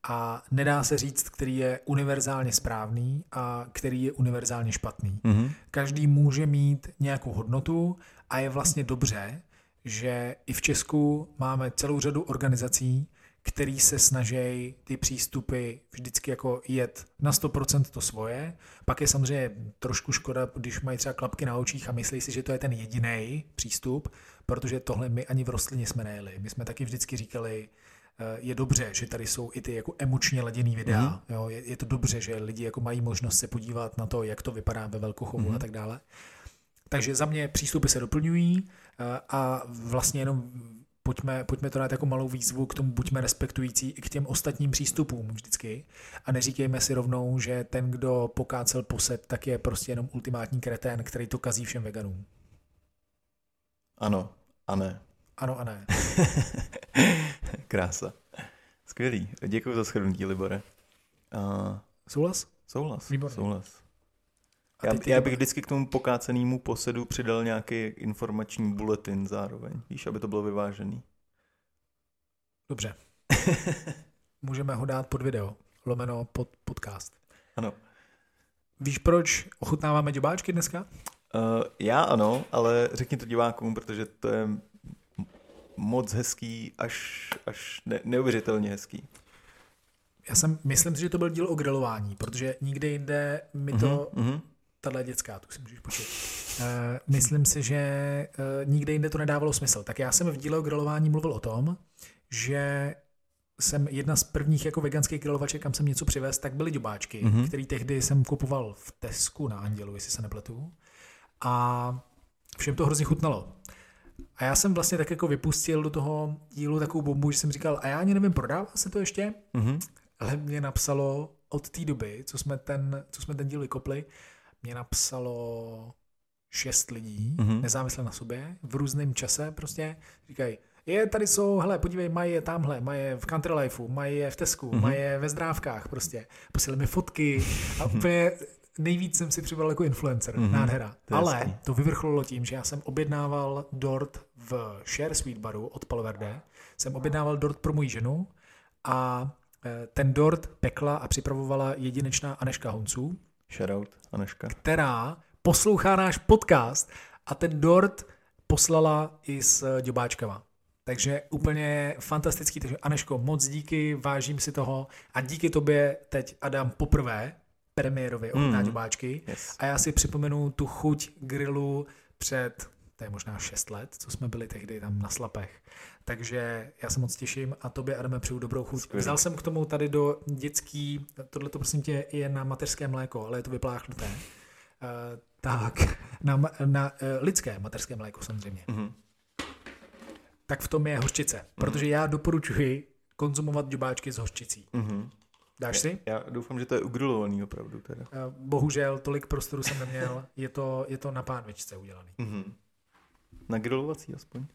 a nedá se říct, který je univerzálně správný a který je univerzálně špatný. Mm-hmm. Každý může mít nějakou hodnotu a je vlastně dobře, že i v Česku máme celou řadu organizací, který se snaží ty přístupy vždycky jako jet na 100% to svoje. Pak je samozřejmě trošku škoda, když mají třeba klapky na očích a myslí si, že to je ten jediný přístup, protože tohle my ani v rostlině jsme nejeli. My jsme taky vždycky říkali, je dobře, že tady jsou i ty jako emočně laděný videa. Mm-hmm. Jo, je, je to dobře, že lidi jako mají možnost se podívat na to, jak to vypadá ve velkochovu mm-hmm. a tak dále. Takže za mě přístupy se doplňují eh, a vlastně jenom pojďme, pojďme to dát jako malou výzvu k tomu, buďme respektující i k těm ostatním přístupům vždycky a neříkejme si rovnou, že ten, kdo pokácel poset, tak je prostě jenom ultimátní kretén, který to kazí všem veganům. Ano a ne. Ano a ne. Krása. Skvělý. Děkuji za shrnutí, Libore. Uh... Souhlas? Souhlas, Výborně. souhlas. A Já, teď ty já bych vždycky k tomu pokácenému posedu přidal nějaký informační bulletin zároveň, víš, aby to bylo vyvážený. Dobře. Můžeme ho dát pod video, lomeno pod podcast. Ano. Víš, proč ochutnáváme děbáčky dneska? Uh, já ano, ale řekni to divákům, protože to je moc hezký, až, až ne, neuvěřitelně hezký. Já jsem, myslím si, že to byl díl o grilování, protože nikde jinde mi to, Mhm, mhm. tahle dětská, tu si můžeš počít. Uh, myslím si, že uh, nikde jinde to nedávalo smysl. Tak já jsem v díle o grilování mluvil o tom, že jsem jedna z prvních jako veganských grilovaček, kam jsem něco přivez, tak byly děbáčky, mm-hmm. Mhm. který tehdy jsem kupoval v Tesku na Andělu, jestli se nepletu. A všem to hrozně chutnalo. A já jsem vlastně tak jako vypustil do toho dílu takovou bombu, že jsem říkal, a já ani nevím, prodává se to ještě? Mhm. Ale mě napsalo od té doby, co jsme ten, co jsme ten díl vykopli, mě napsalo šest lidí, Mhm. mm-hmm. nezávisle na sobě, v různém čase prostě, říkají, je, tady jsou, hele, podívej, mají je tamhle, mají je v Country Lifeu, mají je v Tesku, Mhm. mm-hmm. mají je ve zdrávkách prostě, posílali mi fotky a úplně nejvíc jsem si připadal jako influencer, Mhm. mm-hmm. nádhera. To Ale hezký. to vyvrcholilo tím, že já jsem objednával dort v Share Sweet Baru od Palverde, jsem objednával dort pro moji ženu a eh, ten dort pekla a připravovala jedinečná Aneška Honců, Shoutout, Aneška. která poslouchá náš podcast a ten dort poslala i s děbáčkama. Takže úplně fantastický. Takže Aneško, moc díky, vážím si toho a díky tobě teď Adam poprvé premiérově ochutná Mm. děbáčky. Yes. A já si připomenu tu chuť grilu před, to je možná 6 let, co jsme byli tehdy tam na Slapech. Takže já se moc těším a tobě, Adame, přeju dobrou chuť. Skvělý. Vzal jsem k tomu tady do dětský, tohle to prosím tě je na mateřské mléko, ale je to vypláchnuté. Uh, tak, na, na uh, lidské mateřské mléko samozřejmě. Mhm. Tak v tom je hořčice, protože já doporučuji konzumovat děbáčky s hořčicí. Mhm. Dáš si? Já doufám, že to je ugrilovaný opravdu teda. Eh, Bohužel tolik prostoru jsem neměl, je to, je to na pánvičce udělaný. Mhm. Na grilovací aspoň.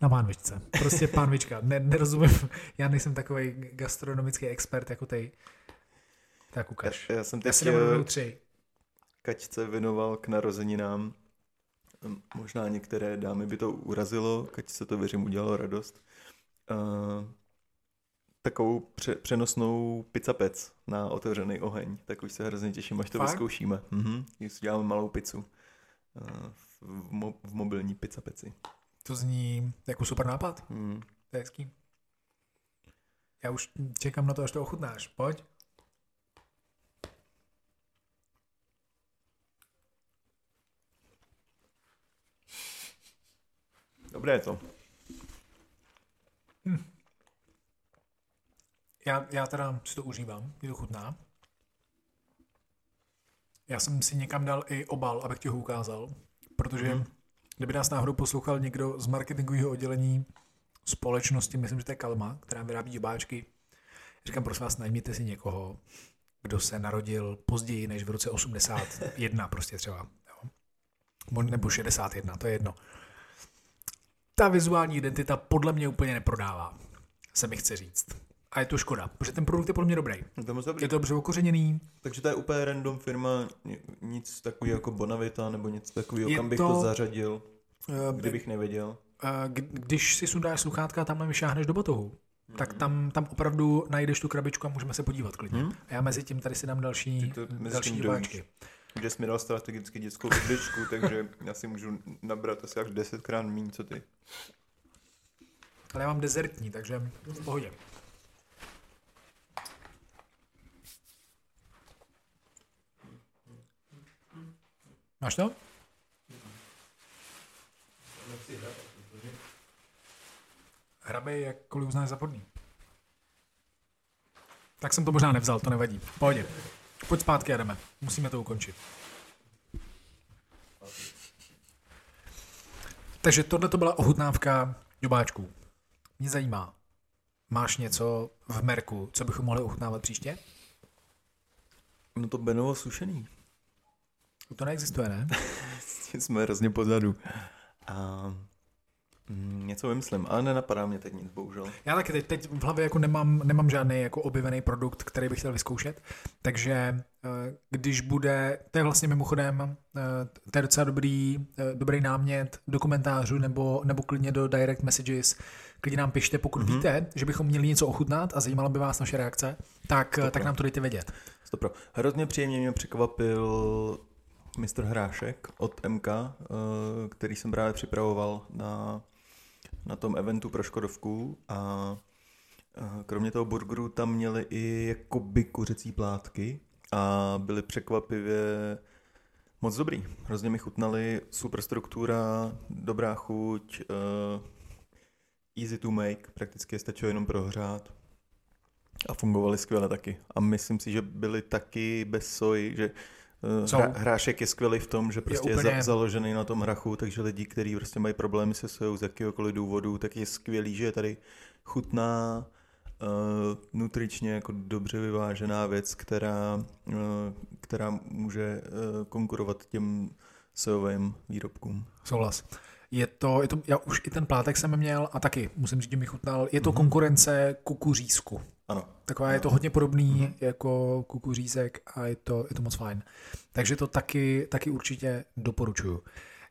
Na pánvičce. Prostě pánvička. Ne, nerozumím, já nejsem takový gastronomický expert jako ty. Tak ukaž. Já, já jsem Já teď si nebudu eh, tři. Kačce věnoval k narozeninám. Hm, Možná některé dámy by to urazilo, Kačce to věřím udělalo radost. Uh, takovou pře- přenosnou pizza pec na otevřený oheň. Tak už se hrozně těším, až to Fakt? vyzkoušíme. Mhm. Když si děláme malou pizzu. Uh, v, mo- v mobilní pizza peci. To zní jako super nápad. Mm. To je hezký. Já už čekám na to, až to ochutnáš. Pojď. Dobré je to. Já, já teda si to užívám, je to chutná. Já jsem si někam dal i obal, abych ti ho ukázal, protože Mhm. kdyby nás náhodou poslouchal někdo z marketingového oddělení společnosti, myslím, že to je Kalma, která vyrábí děbáčky, říkám, prosím vás, najměte si někoho, kdo se narodil později než v roce 81 prostě třeba. Jo? Nebo 61, to je jedno. Ta vizuální identita podle mě úplně neprodává, se mi chce říct. A je to škoda, protože ten produkt je podle mě dobrý. Je to moc dobrý. Je to dobře okořeněný, Takže to je úplně random firma, ni- nic takového jako Bonavita nebo nic takového, Je kam bych to- to, zařadil, eh, kdybych nevěděl. k- když si sundáš sluchátka, tamhle vyšáhneš do batohu, tak Mhm. tam, tam opravdu najdeš tu krabičku a můžeme se podívat klidně. Hmm? A já mezi tím tady si dám další, to další diváčky. Že jsi mi dal strategicky dětskou vidličku, takže já si můžu nabrat asi až desetkrát méně, co ty. Ale já mám dezertní, takže v pohodě. Máš to? Hrabej, jakkoliv uznáš za podný. Tak jsem to možná nevzal, to nevadí. Pohodě. Pojď zpátky, jedeme. Musíme to ukončit. Takže tohle to byla ochutnávka děbáčků. Mě zajímá, máš něco v Merku, co bychom mohli ochutnávat příště? No to Benovo sušený. To neexistuje, ne? Jsme hrozně pozadu. A Mm, něco vymyslím, ale nenapadá mě teď nic, bohužel. Já taky teď, teď v hlavě jako nemám, nemám žádný jako objevený produkt, který bych chtěl vyzkoušet, takže eh, když bude, to je vlastně mimochodem, eh, to je docela dobrý, eh, dobrý námět do komentářů nebo, nebo klidně do direct messages, klidně nám pište, pokud mm-hmm. víte, že bychom měli něco ochutnat a zajímala by vás naše reakce, tak, tak nám to dejte vědět. Stopro. Hrozně příjemně mě překvapil mistr Hrášek od MK, který jsem právě připravoval na na tom eventu pro Škodovku a kromě toho burgeru tam měli i jakoby kuřecí plátky a byly překvapivě moc dobrý. Hrozně mi chutnali, super struktura, dobrá chuť, uh, easy to make, prakticky je stačilo jenom prohřát a fungovaly skvěle taky. A myslím si, že byly taky bez soji, že Eh, hra, hrášek je skvělý v tom, že prostě je, úplně... je za, založený na tom hrachu, takže lidi, kteří prostě mají problémy se sojou z jakéhokoliv důvodu, tak je skvělý, že je tady chutná, uh, nutričně jako dobře vyvážená věc, která, uh, která může uh, konkurovat těm sojovým výrobkům. Souhlas. Je to, je to, já už i ten plátek jsem měl a taky, musím říct, že mi chutnal, je to mm-hmm. konkurence kukuřízku. Ano. Taková je to hodně podobný mm-hmm. jako kukuřízek a je to, je to moc fajn. Takže to taky, taky určitě doporučuju.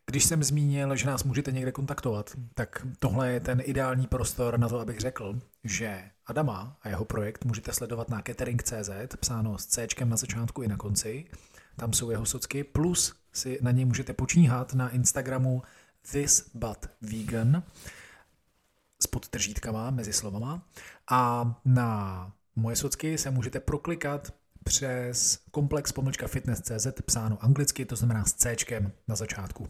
Když jsem zmínil, že nás můžete někde kontaktovat, tak tohle je ten ideální prostor na to, abych řekl, že Adama a jeho projekt můžete sledovat na catering.cz, psáno s C na začátku i na konci. Tam jsou jeho socky, plus si na něj můžete počíhat na Instagramu This But Vegan s podtržítkama mezi slovama a na moje socky se můžete proklikat přes komplex pomlčka fitness.cz psáno anglicky, to znamená s C na začátku.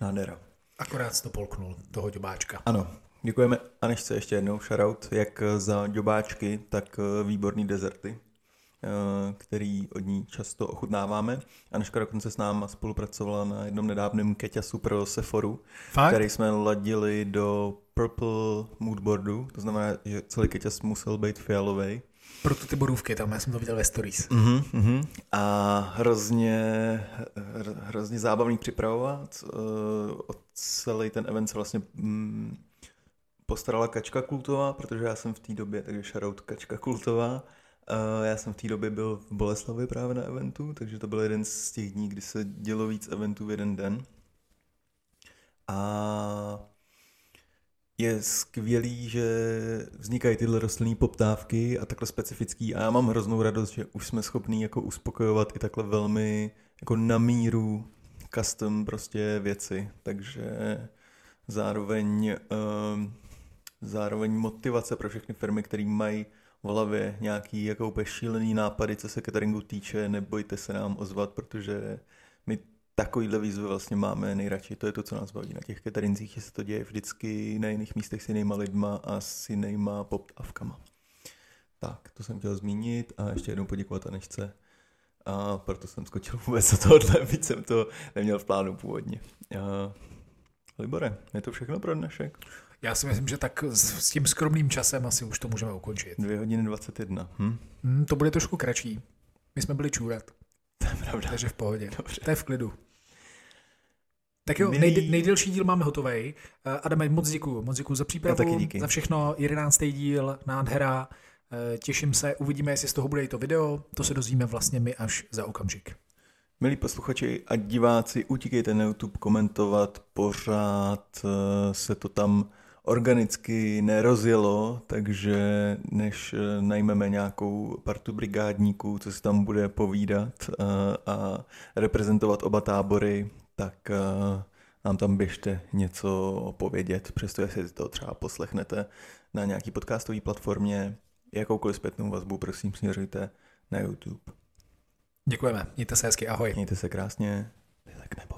Nádhera. Akorát to polknul, toho děbáčka. Ano, děkujeme Anešce ještě jednou, shoutout, jak za děbáčky, tak výborný dezerty. Eh, který od ní často ochutnáváme. Aneška dokonce s náma spolupracovala na jednom nedávném keťasu pro Sephoru, Fakt? který jsme ladili do Purple Moodboardu, to znamená, že celý keťas musel být fialový. Proto ty borůvky, tam já jsem to viděl ve stories. Uh-huh, uh-huh. A hrozně, hrozně zábavný připravovat. Uh, celý ten event se vlastně um, postarala Kačka Kultová, protože já jsem v té době, takže shoutout Kačka Kultová. Uh, já jsem v té době byl v Boleslavi právě na eventu, takže to byl jeden z těch dní, kdy se dělo víc eventů v jeden den. A je skvělý, že vznikají tyhle rostlinné poptávky a takhle specifický a já mám hroznou radost, že už jsme schopní jako uspokojovat i takhle velmi jako na míru custom prostě věci, takže zároveň, uh, zároveň motivace pro všechny firmy, které mají v hlavě nějaký jako úplně šílený nápady, co se cateringu týče, nebojte se nám ozvat, protože my takovýhle výzvy vlastně máme nejradši. To je to, co nás baví na těch cateringzích, že se to děje vždycky na jiných místech s jinýma lidma a s jinýma poptávkama. Tak, to jsem chtěl zmínit a ještě jednou poděkovat Anešce. A proto jsem skočil vůbec do tohohle, byť jsem to neměl v plánu původně. A, Libore, je to všechno pro dnešek? Já si myslím, že tak s, s tím skromným časem asi už to můžeme ukončit. 2 hodiny 21. Hm? Hmm, to bude trošku kratší. My jsme byli čůrat. To je pravda. Takže v pohodě. Dobře. To je v klidu. Tak jo, nej, nejdelší díl máme hotový. Eh, Adame, moc děkuju. Moc děkuju za přípravu, taky díky. za všechno. 11. díl, nádhera. Eh, těším se, uvidíme, jestli z toho bude i to video. To se dozvíme vlastně my až za okamžik. Milí posluchači a diváci, utíkejte na YouTube komentovat, pořád eh, se to tam organicky nerozjelo, takže než eh, najmeme nějakou partu brigádníků, co se tam bude povídat a, eh, a reprezentovat oba tábory, tak a, nám tam běžte něco povědět, přesto si to třeba poslechnete na nějaký podcastové platformě. Jakoukoliv zpětnou vazbu, prosím, směřujte na YouTube. Děkujeme. Mějte se hezky. Ahoj. Mějte se krásně. Tak nebo